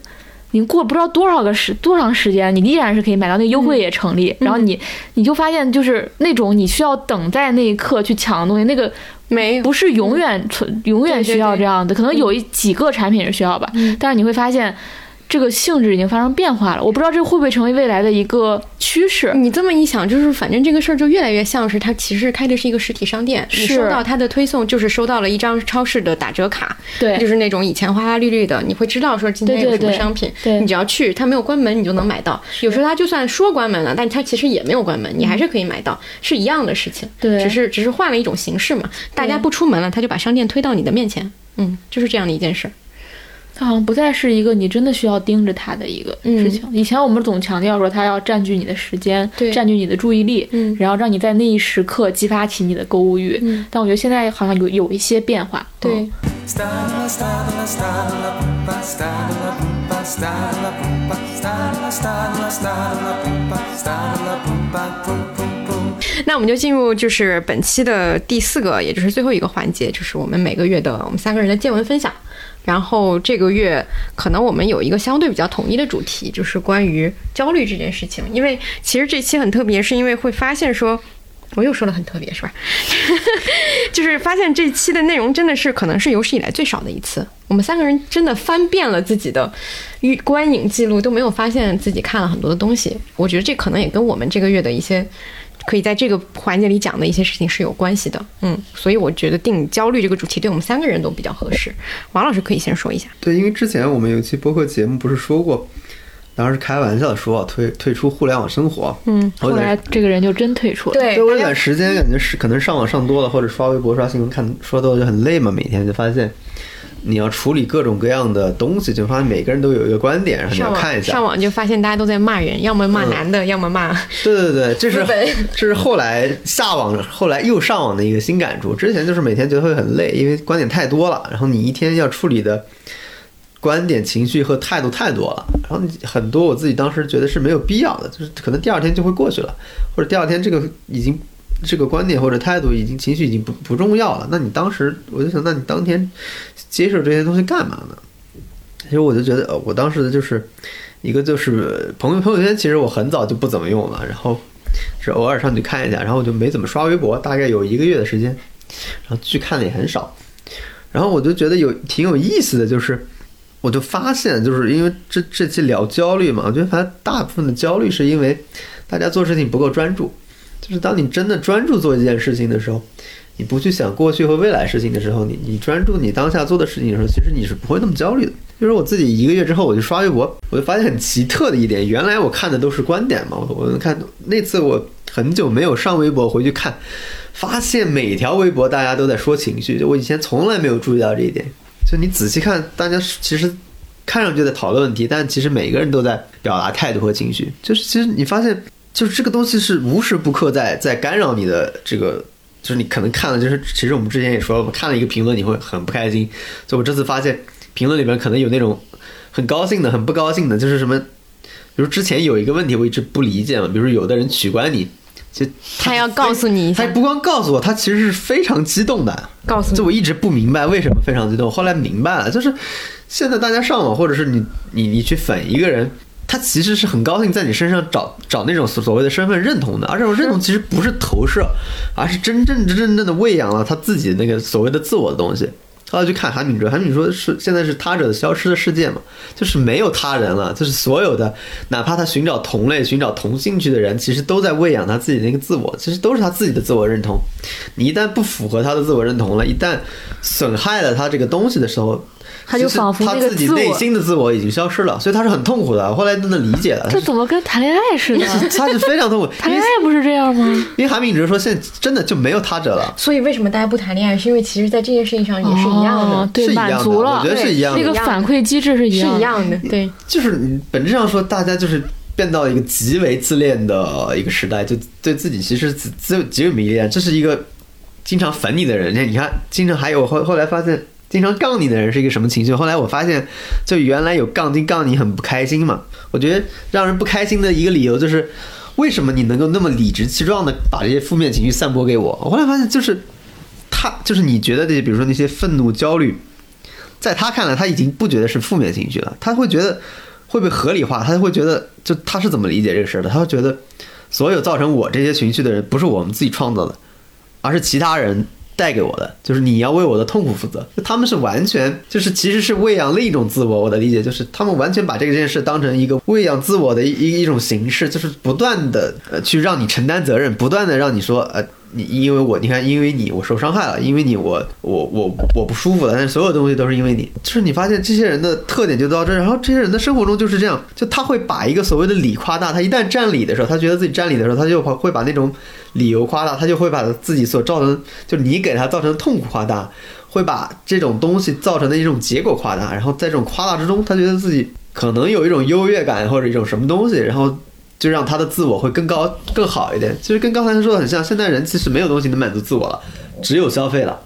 你过不知道多少个时多长时间，你依然是可以买到，那个优惠也成立。然后你你就发现，就是那种你需要等在那一刻去抢的东西，那个没不是永远存永远需要这样的，可能有一几个产品是需要吧，但是你会发现。这个性质已经发生变化了，我不知道这会不会成为未来的一个趋势。你这么一想，就是反正这个事儿就越来越像是它其实开的是一个实体商店，你收到它的推送就是收到了一张超市的打折卡，对就是那种以前花花绿绿的，你会知道说今天有什么对对对商品，对你只要去，它没有关门你就能买到。有时候它就算说关门了，但它其实也没有关门，你还是可以买到，是一样的事情，对只是只是换了一种形式嘛。大家不出门了，他就把商店推到你的面前，嗯，就是这样的一件事儿。它好像不再是一个你真的需要盯着它的一个事情。以前我们总强调说它要占据你的时间，对占据你的注意力，嗯然后让你在那一时刻激发起你的购物欲。嗯但我觉得现在好像有有一些变化。对.那我们就进入就是本期的第四个，也就是最后一个环节，就是我们每个月的我们三个人的见闻分享。然后这个月可能我们有一个相对比较统一的主题，就是关于焦虑这件事情。因为其实这期很特别，是因为会发现说。我又说了很特别是吧？就是发现这期的内容真的是可能是有史以来最少的一次。我们三个人真的翻遍了自己的预观影记录，都没有发现自己看了很多的东西。我觉得这可能也跟我们这个月的一些可以在这个环节里讲的一些事情是有关系的。嗯，所以我觉得定焦虑这个主题对我们三个人都比较合适。王老师可以先说一下。对，因为之前我们有一期播客节目不是说过，当时开玩笑的说退退出互联网生活，嗯，后来这个人就真退出了。对对，我有段时间感觉是可能上网上多了，或者刷微博、刷新闻看说多了就很累嘛，每天就发现你要处理各种各样的东西，就发现每个人都有一个观点，然后你要看一下上。网就发现大家都在骂人，要么骂男的，要么骂对对对，这是 这是后来下网，后来又上网的一个新感触。之前就是每天觉得会很累，因为观点太多了，然后你一天要处理的观点、情绪和态度太多了，然后你很多我自己当时觉得是没有必要的，就是可能第二天就会过去了，或者第二天这个已经这个观点或者态度已经情绪已经不不重要了。那你当时我就想，那你当天接受这些东西干嘛呢？其实我就觉得，呃，我当时的就是一个就是朋友朋友圈，其实我很早就不怎么用了，然后是偶尔上去看一下，然后我就没怎么刷微博，大概有一个月的时间，然后剧看的也很少，然后我就觉得有挺有意思的，就是我就发现，就是因为这这期聊焦虑嘛，我觉得反正大部分的焦虑是因为大家做事情不够专注，就是当你真的专注做一件事情的时候。你不去想过去和未来事情的时候，你你专注你当下做的事情的时候，其实你是不会那么焦虑的。就是我自己一个月之后，我就刷微博，我就发现很奇特的一点，原来我看的都是观点嘛，我我看那次我很久没有上微博回去看，发现每条微博大家都在说情绪，就我以前从来没有注意到这一点。就你仔细看，大家其实看上去在讨论问题，但其实每个人都在表达态度和情绪。就是其实你发现，就是这个东西是无时不刻在在干扰你的这个。就是你可能看了，就是其实我们之前也说了，我看了一个评论，你会很不开心。所以我这次发现评论里面可能有那种很高兴的、很不高兴的，就是什么，比如之前有一个问题我一直不理解嘛，比如有的人取关你，其实他要告诉你他不光告诉我，他其实是非常激动的。告诉你就我一直不明白为什么非常激动，后来明白了，就是现在大家上网，或者是你你你去粉一个人，他其实是很高兴在你身上找找那种所谓的身份认同的，而这种认同其实不是投射，而是真正真正的喂养了他自己那个所谓的自我的东西。他要去看韩敏哲，韩敏哲说是现在是他者的消失的世界嘛，就是没有他人了，就是所有的，哪怕他寻找同类、寻找同兴趣的人，其实都在喂养他自己那个自我，其实都是他自己的自我认同。你一旦不符合他的自我认同了，一旦损害了他这个东西的时候，他就仿佛那个他自己内心的自我已经消失了，所以他是很痛苦的。后来真的理解了，这怎么跟谈恋爱似的？他是非常痛苦，谈恋爱不是这样吗？因为韩敏哲说现在真的就没有他者了。所以为什么大家不谈恋爱？是因为其实，在这件事情上也是一样的，哦对，是一样的满足了，我觉得是一样的那个反馈机制是一样的，一样的。对，就是你本质上说，大家就是变到一个极为自恋的一个时代，就对自己其实自自极为迷恋。这是一个经常粉你的人，你看，经常还有后后来发现，经常杠你的人是一个什么情绪？后来我发现，就原来有杠精杠你很不开心嘛。我觉得让人不开心的一个理由就是，为什么你能够那么理直气壮的把这些负面情绪散播给我？我后来发现，就是他，就是你觉得这些，比如说那些愤怒、焦虑。在他看来，他已经不觉得是负面情绪了，他会觉得会被合理化，他会觉得就他是怎么理解这个事儿的？他会觉得所有造成我这些情绪的人不是我们自己创造的，而是其他人带给我的，就是你要为我的痛苦负责。他们是完全就是其实是喂养另一种自我。我的理解就是他们完全把这件事当成一个喂养自我的一一一种形式，就是不断的呃去让你承担责任，不断的让你说呃。你因为我，你看，因为你我受伤害了，因为你我我我我不舒服了，但是所有东西都是因为你，就是你发现这些人的特点就到这，然后这些人的生活中就是这样，就他会把一个所谓的理夸大，他一旦占理的时候，他觉得自己占理的时候，他就会会把那种理由夸大，他就会把自己所造成，就你给他造成的痛苦夸大，会把这种东西造成的一种结果夸大，然后在这种夸大之中，他觉得自己可能有一种优越感或者一种什么东西，然后。就让他的自我会更高、更好一点。其实跟刚才说的很像，现在人其实没有东西能满足自我了，只有消费了，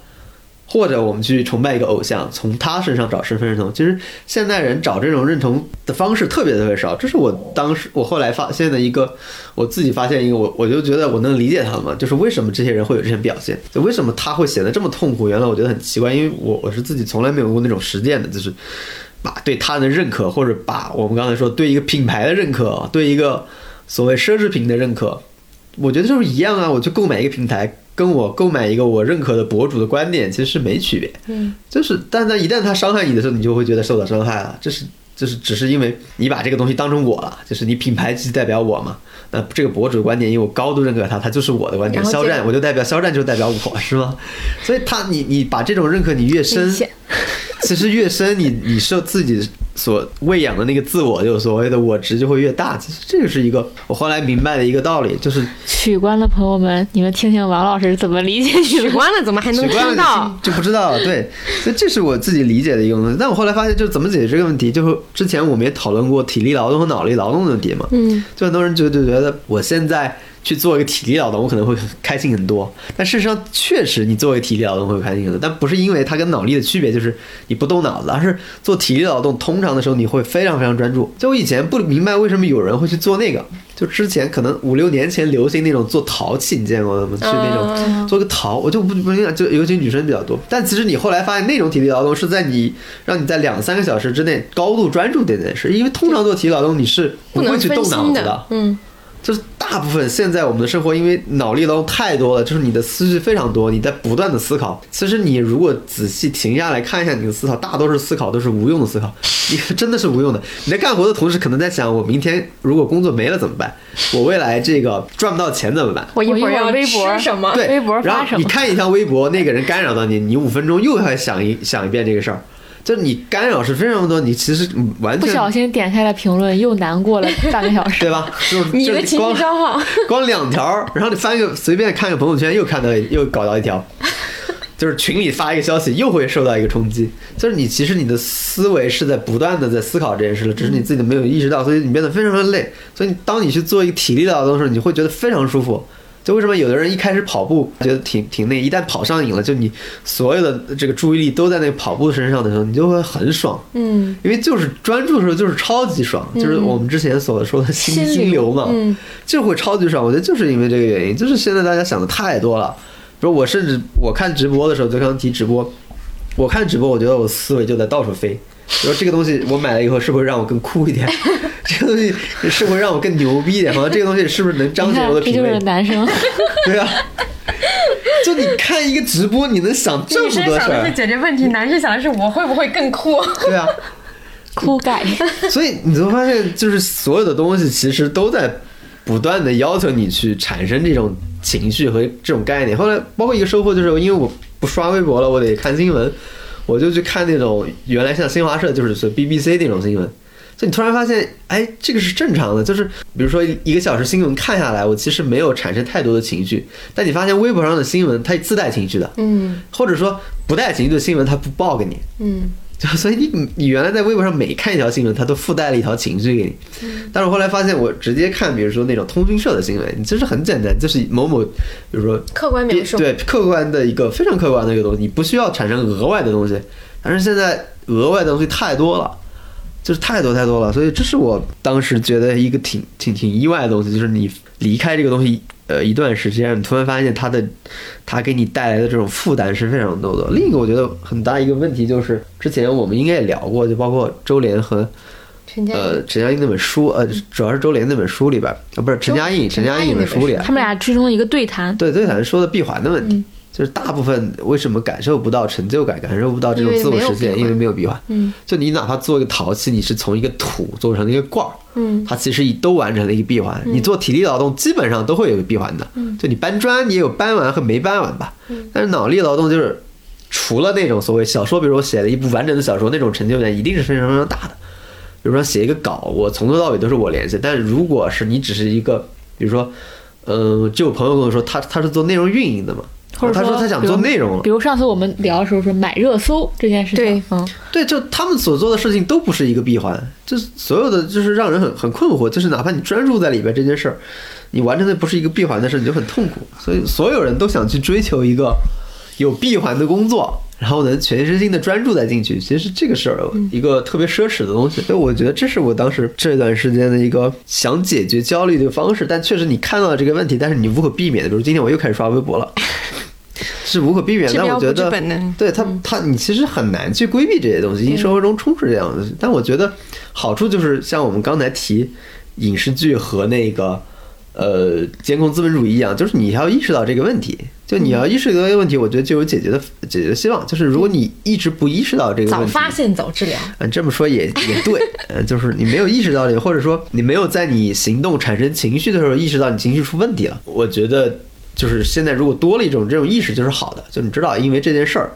或者我们去崇拜一个偶像，从他身上找身份认同。其实现代人找这种认同的方式特别特别少。这是我当时我后来发现的一个，我自己发现一个，我我就觉得我能理解他们，就是为什么这些人会有这些表现，就为什么他会显得这么痛苦。原来我觉得很奇怪，因为我我是自己从来没有过那种实践的，就是把对他人的认可，或者把我们刚才说对一个品牌的认可，对一个。所谓奢侈品的认可，我觉得就是一样啊。我去购买一个平台，跟我购买一个我认可的博主的观点其实是没区别。嗯，就是，但他一旦他伤害你的时候，你就会觉得受到伤害了。这是，就是只是因为你把这个东西当成我了，就是你品牌即代表我嘛。那这个博主的观点，因为我高度认可他，他就是我的观点。肖战，我就代表肖战，就代表我是吗？所以他，你你把这种认可你越深，其实越深，你你受自己。所喂养的那个自我，就所谓的我值就会越大。其实这个是一个我后来明白的一个道理，就是取关的朋友们，你们听听王老师怎么理解取关了，怎么还能听到？就不知道。对，所以这是我自己理解的一个东西。但我后来发现，就是怎么解决这个问题？就是之前我们也讨论过体力劳动和脑力劳动的问题嘛。嗯，就很多人就就觉得我现在。去做一个体力劳动，我可能会开心很多。但事实上，确实你做一个体力劳动会开心很多，但不是因为它跟脑力的区别就是你不动脑子，而是做体力劳动通常的时候你会非常非常专注。就我以前不明白为什么有人会去做那个，就之前可能五六年前流行那种做陶器，你见过吗？去那种做个陶，我就不不明白，就尤其女生比较多。但其实你后来发现，那种体力劳动是在你让你在两三个小时之内高度专注这件事，因为通常做体力劳动你是不会去动脑子的，嗯。就是大部分现在我们的生活，因为脑力劳动太多了，就是你的思绪非常多，你在不断的思考。其实你如果仔细停下来看一下你的思考，大多数思考都是无用的思考，你真的是无用的。你在干活的同时，可能在想：我明天如果工作没了怎么办？我未来这个赚不到钱怎么办？我一会儿要微博什么？对，微博发什么？你看一条微博，那个人干扰到你，你五分钟又要想一想一遍这个事儿。就是你干扰是非常多，你其实完全不小心点开了评论，又难过了半个小时，对吧？就是你的情绪消耗，光两条，然后你翻个随便看个朋友圈，又看到又搞到一条，就是群里发一个消息，又会受到一个冲击。就是你其实你的思维是在不断的在思考这件事了，只是你自己没有意识到，所以你变得非常的累。所以当你去做一个体力劳动的时候，你会觉得非常舒服。就为什么有的人一开始跑步觉得挺挺那，一旦跑上瘾了，就你所有的这个注意力都在那个跑步身上的时候，你就会很爽。嗯，因为就是专注的时候就是超级爽，就是我们之前所说的心心流嘛，嗯，就会超级爽。我觉得就是因为这个原因，就是现在大家想的太多了。比如我甚至我看直播的时候，就刚提直播，我看直播，我觉得我思维就在到处飞。说这个东西我买了以后，是不是让我更酷一点？这个东西是不是让我更牛逼一点？好像这个东西是不是能彰显我的品味？这就是男生。对啊，就你看一个直播，你能想这么多事儿。女生想的是解决问题，男生想的是我会不会更酷？对啊，酷盖。所以你就会发现，就是所有的东西其实都在不断的要求你去产生这种情绪和这种概念。后来包括一个收获，就是因为我不刷微博了，我得看新闻。我就去看那种原来像新华社就是说 BBC 那种新闻，所以你突然发现，哎，这个是正常的。就是比如说一个小时新闻看下来，我其实没有产生太多的情绪，但你发现微博上的新闻它自带情绪的，嗯，或者说不带情绪的新闻它不报给你，嗯。就所以你你原来在微博上每看一条新闻，它都附带了一条情绪给你。但是我后来发现，我直接看，比如说那种通讯社的新闻，你其实很简单，就是某某，比如说客观描述，对客观的一个非常客观的一个东西，你不需要产生额外的东西。但是现在额外的东西太多了，就是太多太多了，所以这是我当时觉得一个挺挺挺意外的东西，就是你离开这个东西。呃，一段时间，你突然发现它的，它给你带来的这种负担是非常多的。另一个我觉得很大一个问题就是，之前我们应该也聊过，就包括周濂和陈嘉呃陈嘉映那本书，呃主要是周濂那本书里边，啊不是陈嘉映陈嘉映那本书里啊，他们俩之中的一个对谈，对对，谈说的闭环的问题，嗯就是大部分为什么感受不到成就感，感受不到这种自我实现，因因为没有闭环。就你哪怕做一个陶器，你是从一个土做成了一个罐儿，嗯，它其实已都完成了一个闭环。你做体力劳动基本上都会有个闭环的，嗯。就你搬砖，你也有搬完和没搬完吧。但是脑力劳动就是除了那种所谓小说，比如我写了一部完整的小说，那种成就感一定是非常非常大的。比如说写一个稿，我从头到尾都是我联系。但是如果是你只是一个，比如说，嗯、就有朋友跟我说，他他是做内容运营的嘛，或者他说他想做内容了比，如上次我们聊的时候说买热搜这件事情，对嗯，对，就他们所做的事情都不是一个闭环，就是所有的就是让人很很困惑，就是哪怕你专注在里边这件事儿，你完成的不是一个闭环的事，你就很痛苦。所以所有人都想去追求一个有闭环的工作，然后能全身心的专注在进去。其实这个是一个特别奢侈的东西，所以我觉得这是我当时这段时间的一个想解决焦虑的方式。但确实你看到了这个问题，但是你无可避免的，比如今天我又开始刷微博了。是无可避免，治标不治但我觉得对他他你其实很难去规避这些东西，因为生活中充斥这样的东西。但我觉得好处就是像我们刚才提影视剧和那个呃监控资本主义一样，就是你要意识到这个问题，就你要意识到这个问题，我觉得就有解决的解决的希望。就是如果你一直不意识到这个问题，早发现早治疗。嗯，这么说也也对，嗯，就是你没有意识到这个，或者说你没有在你行动产生情绪的时候意识到你情绪出问题了。我觉得就是现在如果多了一种这种意识，就是好的，就你知道，因为这件事儿。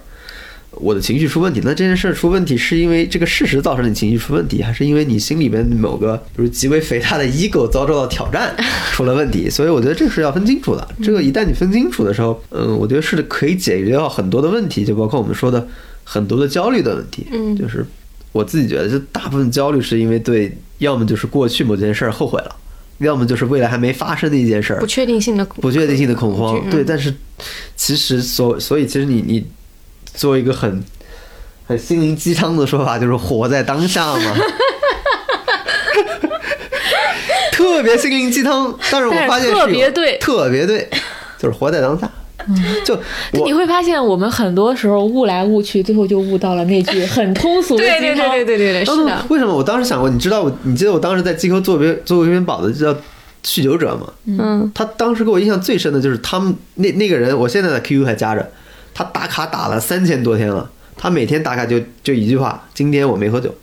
我的情绪出问题，那这件事儿出问题是因为这个事实造成你情绪出问题，还是因为你心里边某个比如极为肥大的 ego 遭受到挑战 出了问题？所以我觉得这是要分清楚的。这个一旦你分清楚的时候，嗯，我觉得是可以解决掉很多的问题，就包括我们说的很多的焦虑的问题。嗯就是我自己觉得，就大部分焦虑是因为对，要么就是过去某件事儿后悔了，要么就是未来还没发生的一件事儿不确定性的不确定性的恐慌。嗯对，但是其实所所以其实你你做一个很很心灵鸡汤的说法，就是活在当下嘛。特别心灵鸡汤，但是我发现特别对特别对，就是活在当下。就你会发现我们很多时候悟来悟去，最后就悟到了那句 很通俗的对对鸡汤。对对对对对，是的。为什么我当时想过？你知道我，你记得我当时在机构做别做过一篇稿子，叫《酗酒者》吗？嗯，他当时给我印象最深的就是他们那那个人，我现在的 QQ 还加着，他打卡打了三千多天了，他每天打卡就就一句话：今天我没喝酒。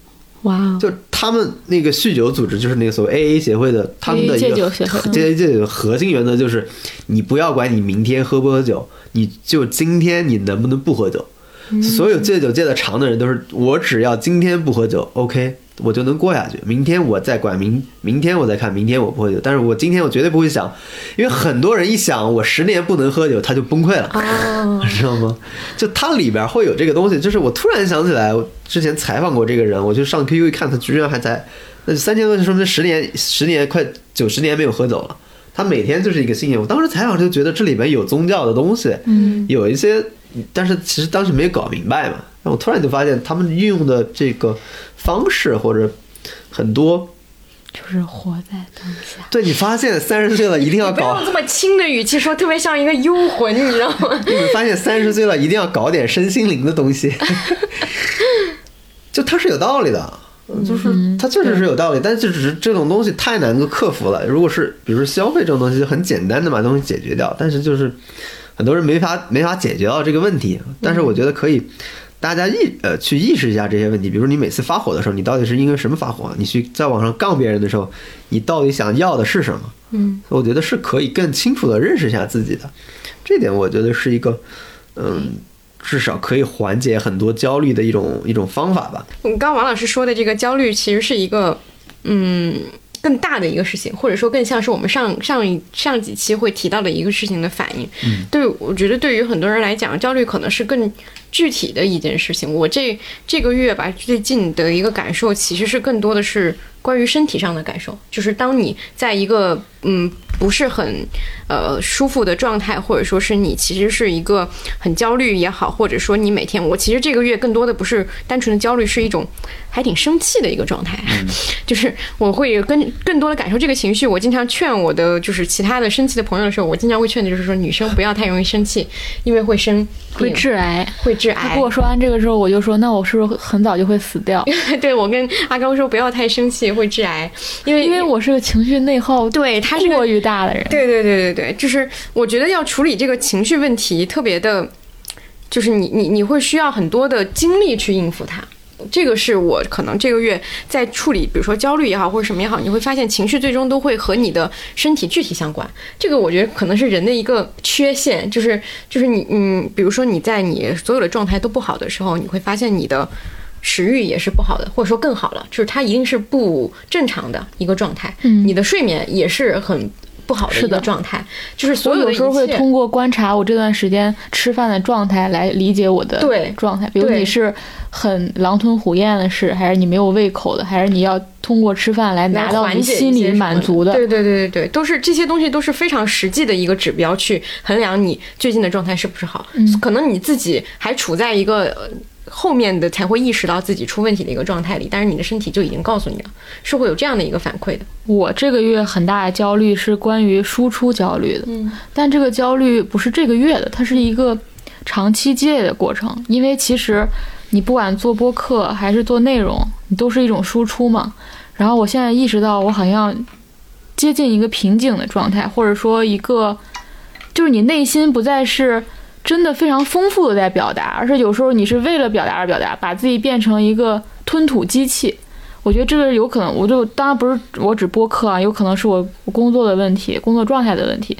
哇哦，就他们那个酗酒组织，就是那个所谓 AA 协会的，他们的一戒个酒协会嗯戒戒酒核心原则就是，你不要管你明天喝不喝酒，你就今天你能不能不喝酒。嗯所有戒酒戒的长的人都是，我只要今天不喝酒，OK，我就能过下去。明天我再管，明明天我再看，明天我不喝酒，但是我今天我绝对不会想，因为很多人一想我十年不能喝酒，他就崩溃了。哦，知道吗？就它里边会有这个东西，就是我突然想起来，我之前采访过这个人，我就上 QQ 一看，他居然还在，那三千多就说明十年、十年快九十年没有喝酒了。他每天就是一个信念。我当时采访就觉得这里面有宗教的东西，嗯，有一些，但是其实当时没搞明白嘛。我突然就发现他们运用的这个方式或者很多，就是活在当下。对你发现三十岁了一定要搞不要用这么轻的语气说，特别像一个幽魂，你知道吗？你会发现三十岁了一定要搞点身心灵的东西，就它是有道理的，就是它确实是有道理，但是只是这种东西太难够克服了。如果是比如说消费这种东西，就很简单的把东西解决掉，但是就是很多人没法没法解决到这个问题。但是我觉得可以。大家意呃去意识一下这些问题，比如你每次发火的时候，你到底是因为什么发火？你去在网上杠别人的时候，你到底想要的是什么？嗯，我觉得是可以更清楚的认识一下自己的，这点我觉得是一个，嗯，至少可以缓解很多焦虑的一种一种方法吧。刚刚王老师说的这个焦虑，其实是一个，嗯，更大的一个事情，或者说更像是我们上上一上几期会提到的一个事情的反应。嗯，对，我觉得对于很多人来讲，焦虑可能是更具体的一件事情。我这这个月吧，最近的一个感受，其实是更多的是关于身体上的感受，就是当你在一个嗯不是很呃舒服的状态，或者说是你其实是一个很焦虑也好，或者说你每天我其实这个月更多的不是单纯的焦虑，是一种还挺生气的一个状态，就是我会跟更多的感受这个情绪。我经常劝我的就是其他的生气的朋友的时候，我经常会劝的就是说女生不要太容易生气，因为会生会致癌。会致癌他跟。我说完这个之后，我就说，那我是不是很早就会死掉？对我跟阿高说不要太生气，会致癌，因为因为我是个情绪内耗对他是过于大的人。对对对对对，就是我觉得要处理这个情绪问题，特别的，就是你你你会需要很多的精力去应付它。这个是我可能这个月在处理，比如说焦虑也好，或者什么也好，你会发现情绪最终都会和你的身体具体相关。这个我觉得可能是人的一个缺陷，就是就是你嗯，比如说你在你所有的状态都不好的时候，你会发现你的食欲也是不好的，或者说更好了，就是它一定是不正常的一个状态。嗯你的睡眠也是很不好的状态，就是所有的时候会通过观察我这段时间吃饭的状态来理解我的对状态，比如你是很狼吞虎咽的事，还是你没有胃口的，还是你要通过吃饭来拿到你心里些什么满足的。对对对对对，都是这些东西都是非常实际的一个指标，去衡量你最近的状态是不是好。嗯可能你自己还处在一个。呃后面的才会意识到自己出问题的一个状态里，但是你的身体就已经告诉你了，是会有这样的一个反馈的。我这个月很大的焦虑是关于输出焦虑的，嗯但这个焦虑不是这个月的，它是一个长期积累的过程。因为其实你不管做播客还是做内容，你都是一种输出嘛。然后我现在意识到，我好像接近一个瓶颈的状态，或者说一个，就是你内心不再是真的非常丰富的在表达，而是有时候你是为了表达而表达，把自己变成一个吞吐机器。我觉得这个有可能，我就当然不是我只播客啊，有可能是我我工作的问题，工作状态的问题。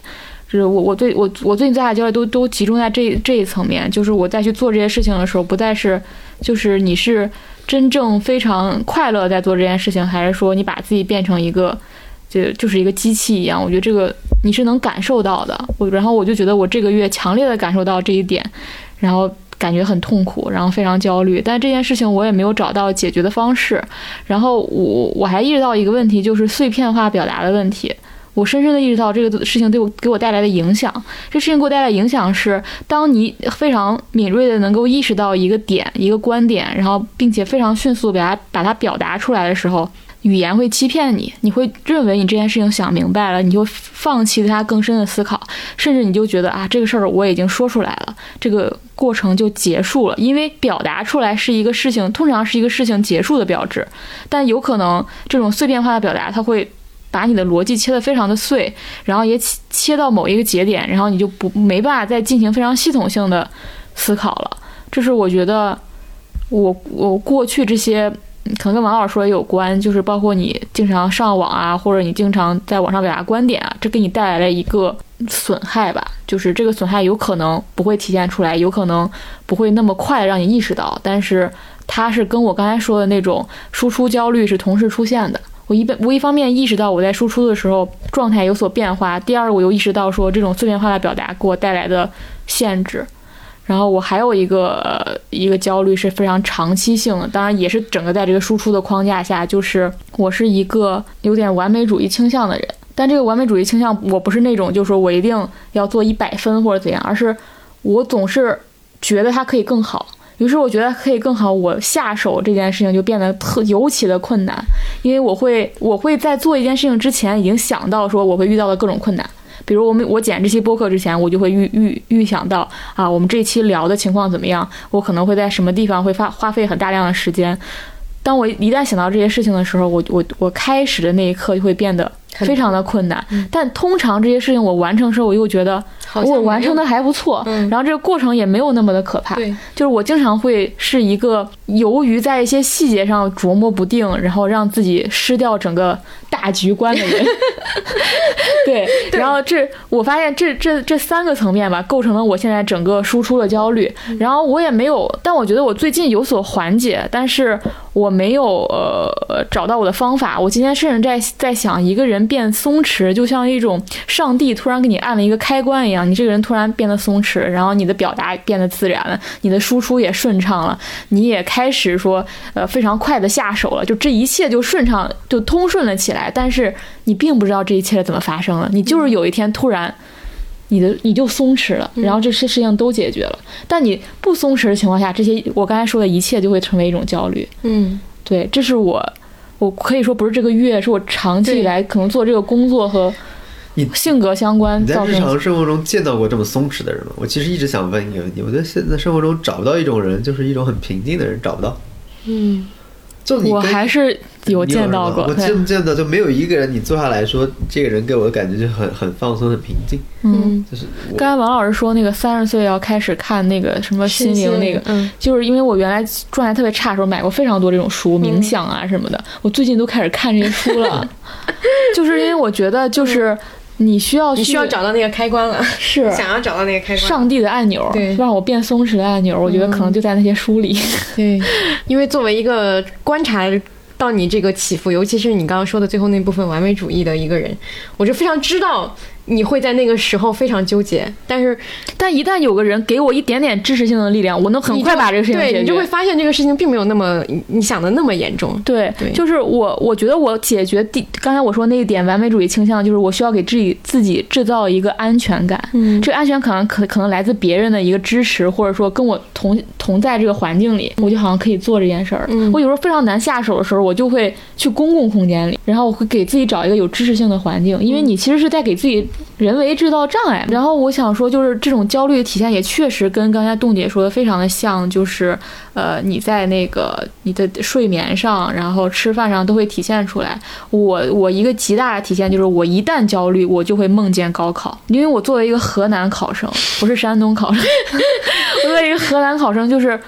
就是我我最我我最近最大的焦虑都都集中在这这一层面，就是我再去做这些事情的时候，不再是就是你是真正非常快乐在做这件事情，还是说你把自己变成一个就就是一个机器一样？我觉得这个你是能感受到的。我然后我就觉得我这个月强烈的感受到这一点，然后。感觉很痛苦，然后非常焦虑，但这件事情我也没有找到解决的方式。然后我我还意识到一个问题，就是碎片化表达的问题。我深深的意识到这个事情对我给我带来的影响。这事情给我带来的影响是，当你非常敏锐的能够意识到一个点、一个观点，然后并且非常迅速把它把它表达出来的时候，语言会欺骗你，你会认为你这件事情想明白了，你就放弃对它更深的思考，甚至你就觉得啊，这个事儿我已经说出来了，这个过程就结束了。因为表达出来是一个事情，通常是一个事情结束的标志，但有可能这种碎片化的表达，它会把你的逻辑切得非常的碎，然后也切切到某一个节点，然后你就不没办法再进行非常系统性的思考了。这是我觉得我我过去这些可能跟王老师说也有关，就是包括你经常上网啊，或者你经常在网上表达观点啊，这给你带来了一个损害吧。就是这个损害有可能不会体现出来，有可能不会那么快让你意识到，但是它是跟我刚才说的那种输出焦虑是同时出现的。我一边我一方面意识到我在输出的时候状态有所变化，第二我又意识到说这种碎片化的表达给我带来的限制。然后我还有一个、一个焦虑是非常长期性的，当然也是整个在这个输出的框架下，就是我是一个有点完美主义倾向的人。但这个完美主义倾向，我不是那种就是说我一定要做一百分或者怎样，而是我总是觉得它可以更好。于是我觉得可以更好，我下手这件事情就变得特尤其的困难，因为我会我会在做一件事情之前已经想到说我会遇到的各种困难。比如我们我剪这期播客之前，我就会预预预想到啊，我们这一期聊的情况怎么样，我可能会在什么地方会花花费很大量的时间。当我一旦想到这些事情的时候，我我我开始的那一刻就会变得非常的困难。但通常这些事情我完成的时候，我又觉得我完成的还不错，嗯然后这个过程也没有那么的可怕。对，就是我经常会是一个由于在一些细节上琢磨不定，然后让自己失掉整个大局观的人。对，然后这我发现这这这三个层面吧，构成了我现在整个输出的焦虑。然后我也没有，但我觉得我最近有所缓解，但是我没有呃找到我的方法。我今天甚至在在想，一个人人变松弛，就像一种上帝突然给你按了一个开关一样，你这个人突然变得松弛，然后你的表达变得自然了，你的输出也顺畅了，你也开始说呃非常快的下手了，就这一切就顺畅就通顺了起来。但是你并不知道这一切是怎么发生了，你就是有一天突然。你的你就松弛了，然后这些事情都解决了。但你不松弛的情况下，这些我刚才说的一切就会成为一种焦虑。嗯，对，这是我，我可以说不是这个月，是我长期以来可能做这个工作和性格相关你在。日常生活中见到过这么松弛的人吗？我其实一直想问一个问题，我觉得现在生活中找不到一种人，就是一种很平静的人，找不到。嗯，我就你跟还是有见到过，我对见见到就没有一个人，你坐下来说，这个人给我的感觉就很很放松、很平静。嗯。就是刚才王老师说那个三十岁要开始看那个什么心灵那个，嗯，就是因为我原来状态特别差的时候买过非常多这种书，冥想啊什么的。我最近都开始看这些书了，就是因为我觉得就是你需要你需要找到那个开关了，是 想要找到那个开关。上帝的按钮，对让我变松弛的按钮。我觉得可能就在那些书里。对，因为作为一个观察到你这个起伏，尤其是你刚刚说的最后那部分完美主义的一个人，我就非常知道你会在那个时候非常纠结，但是但一旦有个人给我一点点支持性的力量，我能很快把这个事情解决。对你就会发现这个事情并没有那么你你想的那么严重。对，对就是我，我觉得我解决第刚才我说那一点完美主义倾向，就是我需要给自己自己制造一个安全感。嗯这个安全感可可能来自别人的一个支持，或者说跟我同同在这个环境里，我就好像可以做这件事儿。嗯我有时候非常难下手的时候，我就会去公共空间里，然后我会给自己找一个有支持性的环境，因为你其实是在给自己人为制造障碍。然后我想说，就是这种焦虑的体现也确实跟刚才栋姐说的非常的像，就是呃你在那个你的睡眠上，然后吃饭上都会体现出来。我我一个极大的体现就是，我一旦焦虑，我就会梦见高考，因为我作为一个河南考生，不是山东考生，我作为一个河南考生，就是。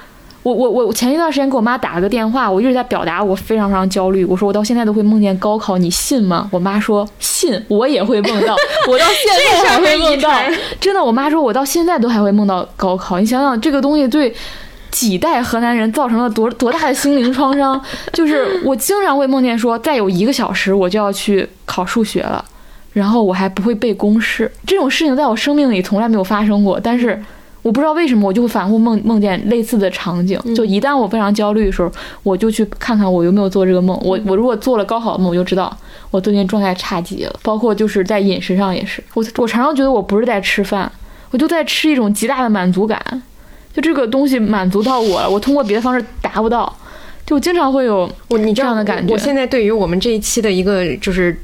我我我前一段时间给我妈打了个电话，我一直在表达我非常非常焦虑。我说我到现在都会梦见高考，你信吗？我妈说信，我也会梦到，我到现在还会梦到。真的，我妈说我到现在都还会梦到高考。你想想，这个东西对几代河南人造成了多多大的心灵创伤？就是我经常会梦见说，再有一个小时我就要去考数学了，然后我还不会背公式。这种事情在我生命里从来没有发生过，但是。我不知道为什么，我就会反复梦梦见类似的场景。就一旦我非常焦虑的时候，我就去看看我有没有做这个梦。我我如果做了高考的梦，我就知道我最近状态差极了。包括就是在饮食上也是，我我常常觉得我不是在吃饭，我就在吃一种极大的满足感。就这个东西满足到我了，我通过别的方式达不到。就经常会有我你这样的感觉我现在对于我们这一期的一个就是。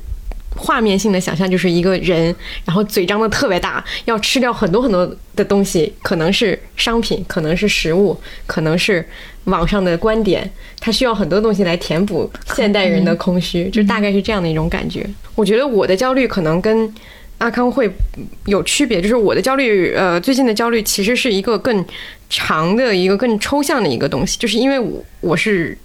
画面性的想象就是一个人，然后嘴张的特别大，要吃掉很多很多的东西，可能是商品，可能是食物，可能是网上的观点，他需要很多东西来填补现代人的空虚，就大概是这样的一种感觉。我觉得我的焦虑可能跟阿康会有区别，就是我的焦虑，呃，最近的焦虑其实是一个更长的一个更抽象的一个东西，就是因为我我是。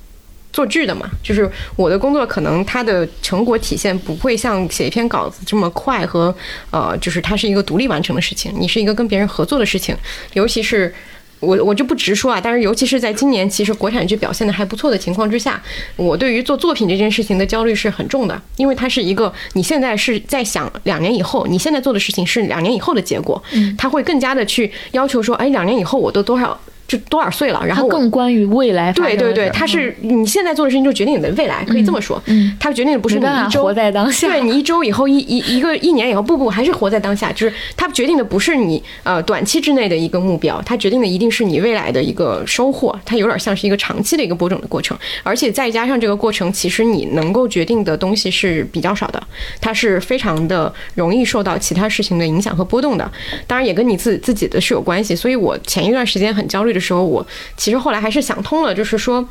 做剧的嘛，就是我的工作可能它的成果体现不会像写一篇稿子这么快和呃，就是它是一个独立完成的事情，你是一个跟别人合作的事情，尤其是。我我就不直说啊，但是尤其是在今年，其实国产剧表现的还不错的情况之下，我对于做作品这件事情的焦虑是很重的，因为它是一个你现在是在想两年以后，你现在做的事情是两年以后的结果，它会更加的去要求说，哎，两年以后我都多少就多少岁了，然后我更关于未来对对对，生的事儿它是你现在做的事情就决定你的未来，可以这么说。嗯他决定的不是你一周活在当下对你一周以后一一一个一年以后，不不，还是活在当下。就是他决定的不是你呃短期之内的一个目标，他决定的一定是你未来的一个收获。它有点像是一个长期的一个播种的过程，而且再加上这个过程，其实你能够决定的东西是比较少的，它是非常的容易受到其他事情的影响和波动的。当然也跟你自自己的是有关系。所以我前一段时间很焦虑的时候，我其实后来还是想通了，就是说。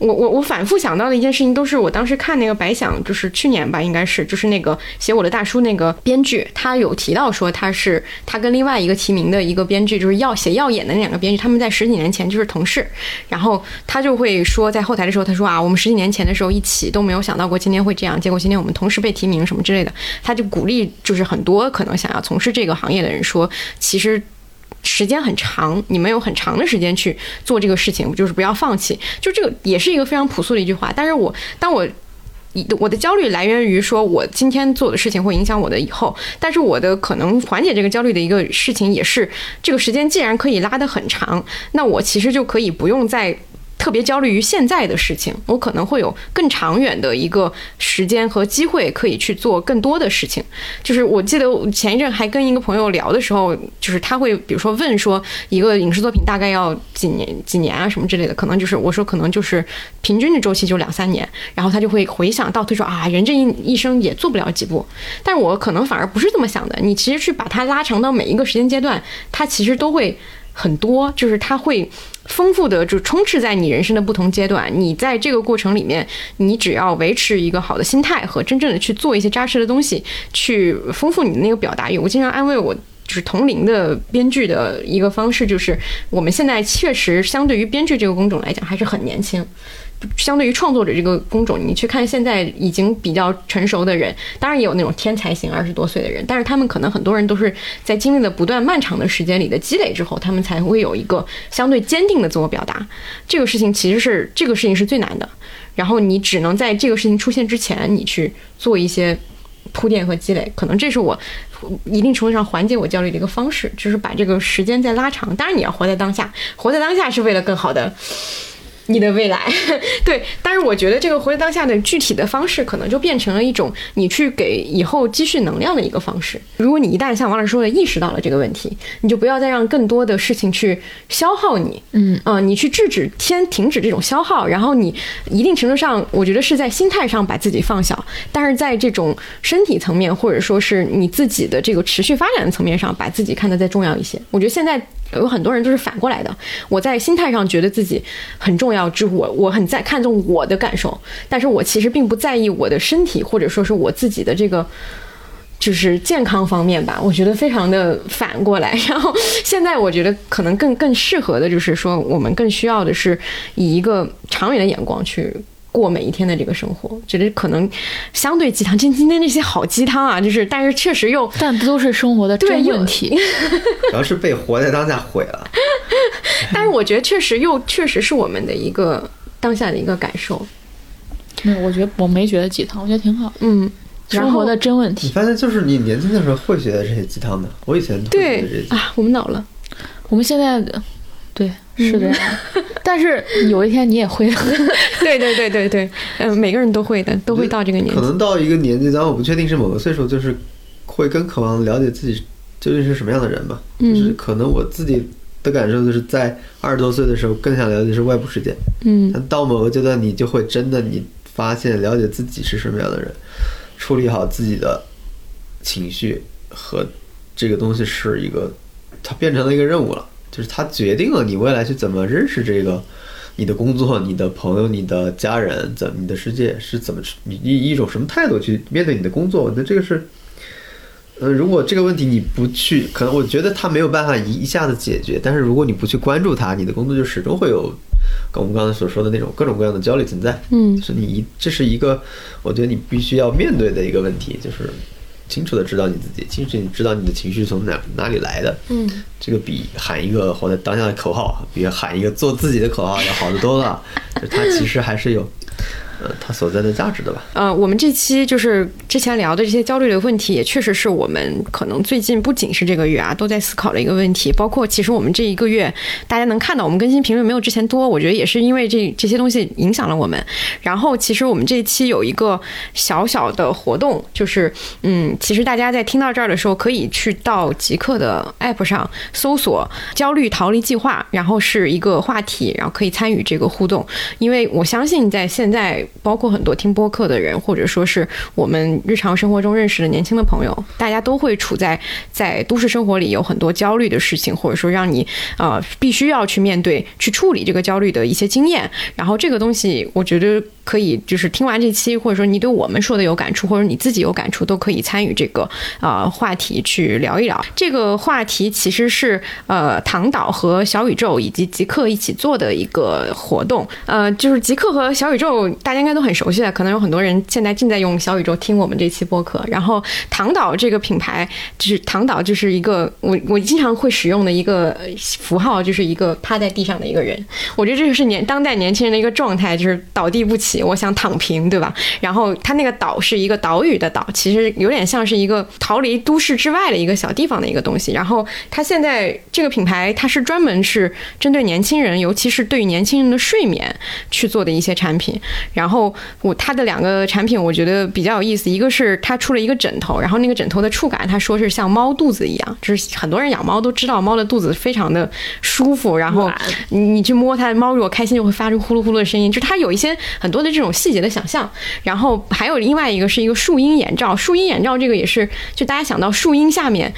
我我我反复想到的一件事情，都是我当时看那个白想，就是去年吧，应该是就是那个写我的大叔那个编剧，他有提到说他是他跟另外一个提名的一个编剧，就是要写耀眼的那两个编剧，他们在十几年前就是同事，然后他就会说在后台的时候，他说啊，我们十几年前的时候一起都没有想到过今天会这样，结果今天我们同时被提名什么之类的，他就鼓励就是很多可能想要从事这个行业的人说，其实。时间很长，你们有很长的时间去做这个事情，就是不要放弃。就这个也是一个非常朴素的一句话。但是我当我我的焦虑来源于说我今天做的事情会影响我的以后，但是我的可能缓解这个焦虑的一个事情也是，这个时间既然可以拉得很长，那我其实就可以不用再。特别焦虑于现在的事情，我可能会有更长远的一个时间和机会可以去做更多的事情。就是我记得前一阵还跟一个朋友聊的时候，就是他会比如说问说一个影视作品大概要几年几年啊什么之类的，可能就是我说可能就是平均的周期就两三年，然后他就会回想到他说啊人这一一生也做不了几部，但是我可能反而不是这么想的，你其实去把它拉长到每一个时间阶段，它其实都会。很多，就是它会丰富的就充斥在你人生的不同阶段。你在这个过程里面，你只要维持一个好的心态和真正的去做一些扎实的东西，去丰富你的那个表达欲。我经常安慰我就是同龄的编剧的一个方式，就是我们现在确实相对于编剧这个工种来讲还是很年轻。相对于创作者这个工种，你去看现在已经比较成熟的人，当然也有那种天才型二十多岁的人，但是他们可能很多人都是在经历了不断漫长的时间里的积累之后，他们才会有一个相对坚定的自我表达。这个事情其实是这个事情是最难的，然后你只能在这个事情出现之前，你去做一些铺垫和积累，可能这是我一定程度上缓解我焦虑的一个方式，就是把这个时间再拉长。当然你要活在当下，活在当下是为了更好的。你的未来，对，但是我觉得这个活在当下的具体的方式，可能就变成了一种你去给以后积蓄能量的一个方式。如果你一旦像王老师说的意识到了这个问题，你就不要再让更多的事情去消耗你，嗯啊、你去制止先停止这种消耗，然后你一定程度上，我觉得是在心态上把自己放小，但是在这种身体层面或者说是你自己的这个持续发展的层面上，把自己看得再重要一些。我觉得现在。有很多人都是反过来的，我在心态上觉得自己很重要，之我我很在看重我的感受，但是我其实并不在意我的身体或者说是我自己的这个就是健康方面吧，我觉得非常的反过来。然后现在我觉得可能更更适合的就是说，我们更需要的是以一个长远的眼光去。过每一天的这个生活，觉得可能相对鸡汤，今今天那些好鸡汤啊，就是但是确实又但不都是生活的真问题。主要是被活在当下毁了。但是我觉得确实又确实是我们的一个当下的一个感受，没有，我觉得我没觉得鸡汤，我觉得挺好。嗯，生活的真问题你，发现就是你年轻的时候会觉得这些鸡汤的，我以前对。啊，我们老了，我们现在对是这样，但是有一天你也会。的。对对对对对，嗯、每个人都会的，都会到这个年纪，可能到一个年纪，当然我不确定是某个岁数，就是会更渴望了解自己究竟是什么样的人吧。嗯。就是可能我自己的感受就是在二十多岁的时候更想了解是外部世界，嗯。但到某个阶段，你就会真的你发现了解自己是什么样的人，处理好自己的情绪和这个东西是一个，它变成了一个任务了，就是它决定了你未来去怎么认识这个。你的工作、你的朋友、你的家人，怎你的世界是怎么去你以一种什么态度去面对你的工作？我觉得这个是，呃，如果这个问题你不去，可能我觉得它没有办法一一下子解决，但是如果你不去关注它，你的工作就始终会有跟我们刚才所说的那种各种各样的焦虑存在。嗯就是你一这是一个，我觉得你必须要面对的一个问题，就是清楚的知道你自己，清楚你知道你的情绪从哪哪里来的。嗯，这个比喊一个活在当下的口号，比喊一个做自己的口号要好得多了。就它其实还是有，呃，它所在的价值的吧。呃，我们这期就是之前聊的这些焦虑的问题，也确实是我们可能最近不仅是这个月啊，都在思考的一个问题。包括其实我们这一个月，大家能看到我们更新频率没有之前多，我觉得也是因为这这些东西影响了我们。然后其实我们这期有一个小小的活动，就是嗯，其实大家在听到这儿的时候，可以去到极客的 app 上搜索“焦虑逃离计划”，然后是一个话题，然后可以参与这个互动。因为我相信，在现在，包括很多听播客的人，或者说是我们日常生活中认识的年轻的朋友，大家都会处在在都市生活里有很多焦虑的事情，或者说让你呃必须要去面对、去处理这个焦虑的一些经验。然后这个东西，我觉得可以，就是听完这期，或者说你对我们说的有感触，或者你自己有感触，都可以参与这个呃话题去聊一聊。这个话题其实是呃唐导和小宇宙以及极客一起做的一个活动。呃，就是极客和小宇宙，大家家应该都很熟悉的，可能有很多人现在正在用小宇宙听我们这期播客。然后唐岛这个品牌，就是唐岛就是一个我我经常会使用的一个符号，就是一个趴在地上的一个人。我觉得这就是年当代年轻人的一个状态，就是倒地不起，我想躺平，对吧？然后它那个岛是一个岛屿的岛，其实有点像是一个逃离都市之外的一个小地方的一个东西。然后它现在这个品牌，它是专门是针对年轻人，尤其是对于年轻人的睡眠去做的一些产品。后我它的两个产品，我觉得比较有意思，一个是它出了一个枕头，然后那个枕头的触感，他说是像猫肚子一样，就是很多人养猫都知道猫的肚子非常的舒服，然后你你去摸它，猫如果开心就会发出呼噜呼噜的声音，就是它有一些很多的这种细节的想象。然后还有另外一个是一个树荫眼罩，树荫眼罩这个也是就大家想到树荫下面。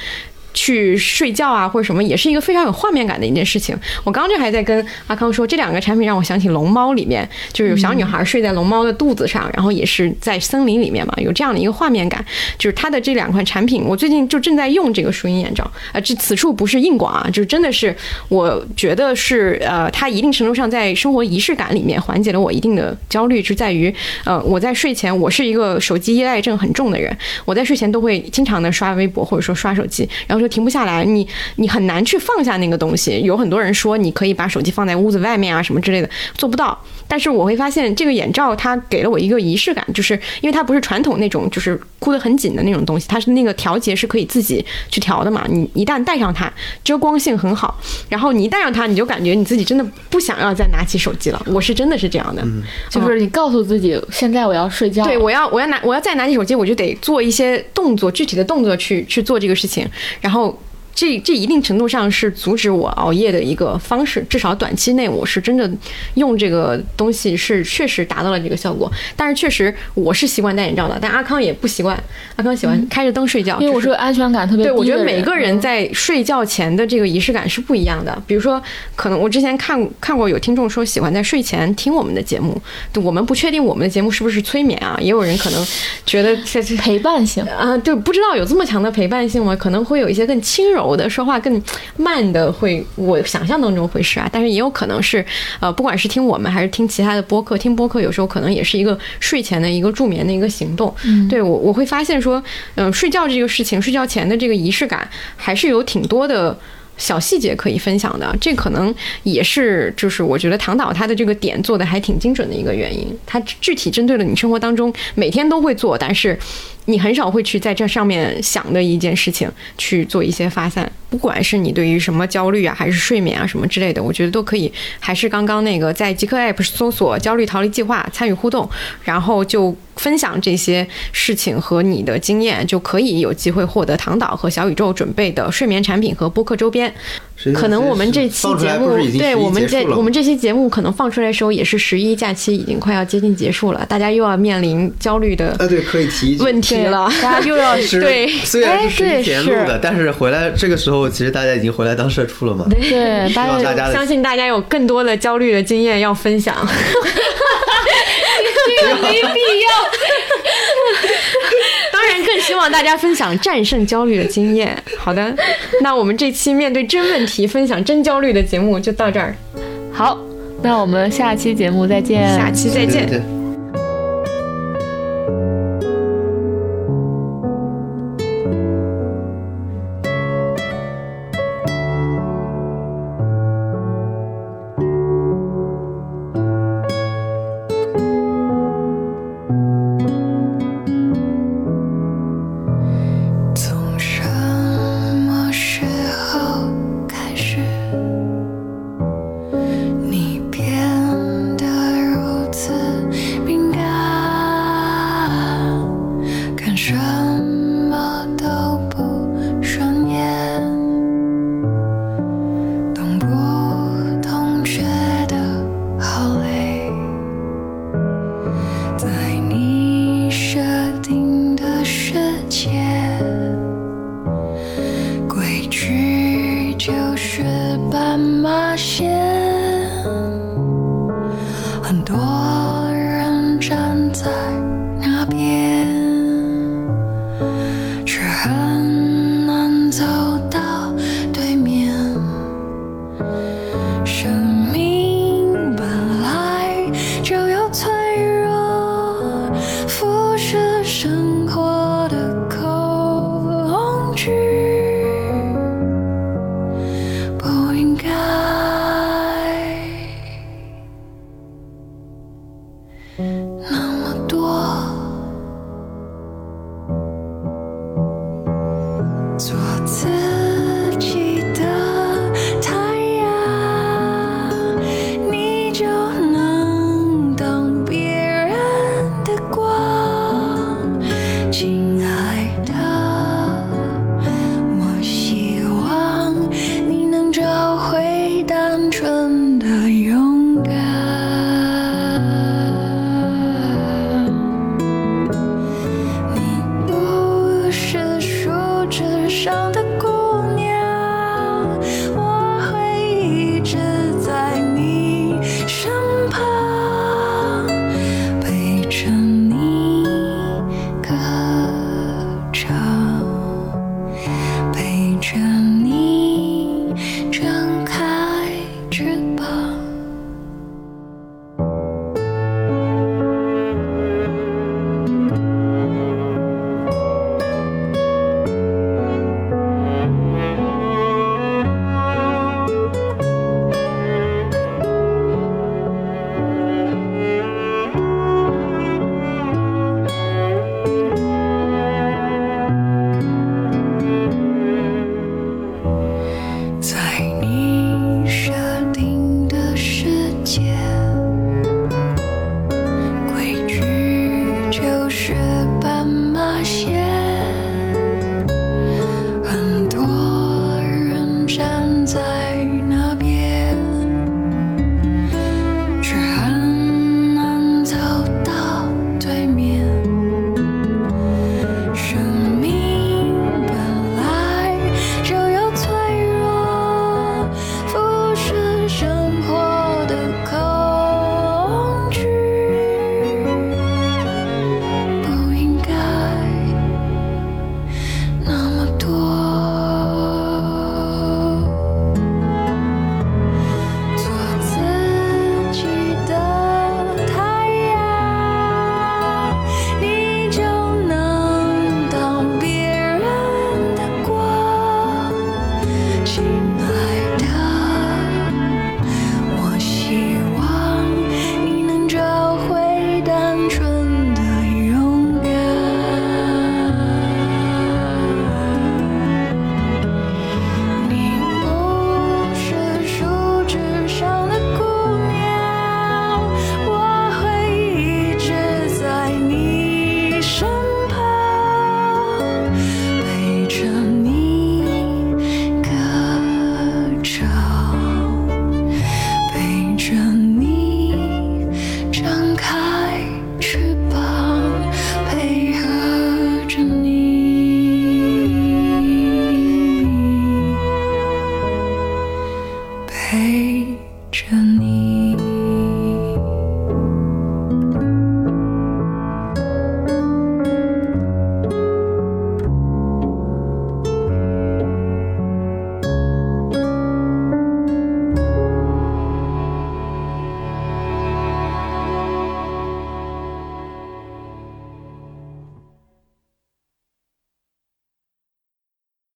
去睡觉啊，或者什么，也是一个非常有画面感的一件事情。我刚刚这还在跟阿康说，这两个产品让我想起《龙猫》里面，就是有小女孩睡在龙猫的肚子上，然后也是在森林里面嘛，有这样的一个画面感。就是它的这两款产品，我最近就正在用这个舒音眼罩，呃，这此处不是硬广啊，就是真的是我觉得是呃，它一定程度上在生活仪式感里面缓解了我一定的焦虑，是在于呃，我在睡前，我是一个手机依赖症很重的人，我在睡前都会经常的刷微博或者说刷手机，然后就停不下来，你你很难去放下那个东西。有很多人说你可以把手机放在屋子外面啊什么之类的，做不到。但是我会发现这个眼罩它给了我一个仪式感，就是因为它不是传统那种就是箍得很紧的那种东西，它是那个调节是可以自己去调的嘛。你一旦戴上它，遮光性很好，然后你一戴上它，你就感觉你自己真的不想要再拿起手机了。我是真的是这样的，就是你告诉自己，现在我要睡觉。对，我要我要拿我要再拿起手机，我就得做一些动作，具体的动作去去做这个事情，然后。这这一定程度上是阻止我熬夜的一个方式，至少短期内我是真的用这个东西是确实达到了这个效果。但是确实我是习惯戴眼罩的，但阿康也不习惯，阿康喜欢开着灯睡觉，因为我是个安全感特别对，我觉得每个人嗯在睡觉前的这个仪式感是不一样的。比如说，可能我之前看看过有听众说喜欢在睡前听我们的节目，对我们不确定我们的节目是不是催眠啊，也有人可能觉得这是陪伴性。啊，对，不知道有这么强的陪伴性吗？可能会有一些更轻柔的，说话更慢的会，我想象当中会是啊，但是也有可能是，呃，不管是听我们还是听其他的播客，听播客有时候可能也是一个睡前的一个助眠的一个行动。嗯，对我我会发现说，嗯、睡觉这个事情，睡觉前的这个仪式感，还是有挺多的。小细节可以分享的，这可能也是就是我觉得唐导他的这个点做的还挺精准的一个原因。他具体针对了你生活当中每天都会做，但是你很少会去在这上面想的一件事情去做一些发散。不管是你对于什么焦虑啊，还是睡眠啊什么之类的，我觉得都可以。还是刚刚那个在极客 App 搜索“焦虑逃离计划”，参与互动，然后就分享这些事情和你的经验，就可以有机会获得唐导和小宇宙准备的睡眠产品和播客周边。可能我们这期节目对我们这我们这期节目可能放出来的时候也是十一假期已经快要接近结束了，大家又要面临焦虑的啊，对，可以提。问题了。大家又要对虽然是十哎一前录对的，但是回来这个时候，其实大家已经回来当社畜了嘛。对希大家望大家相信大家有更多的焦虑的经验要分享。这个没必要。当然，更希望大家分享战胜焦虑的经验。好的，那我们这期面对真问题、分享真焦虑的节目就到这儿，好，那我们下期节目再见。下期再见。就是斑马线。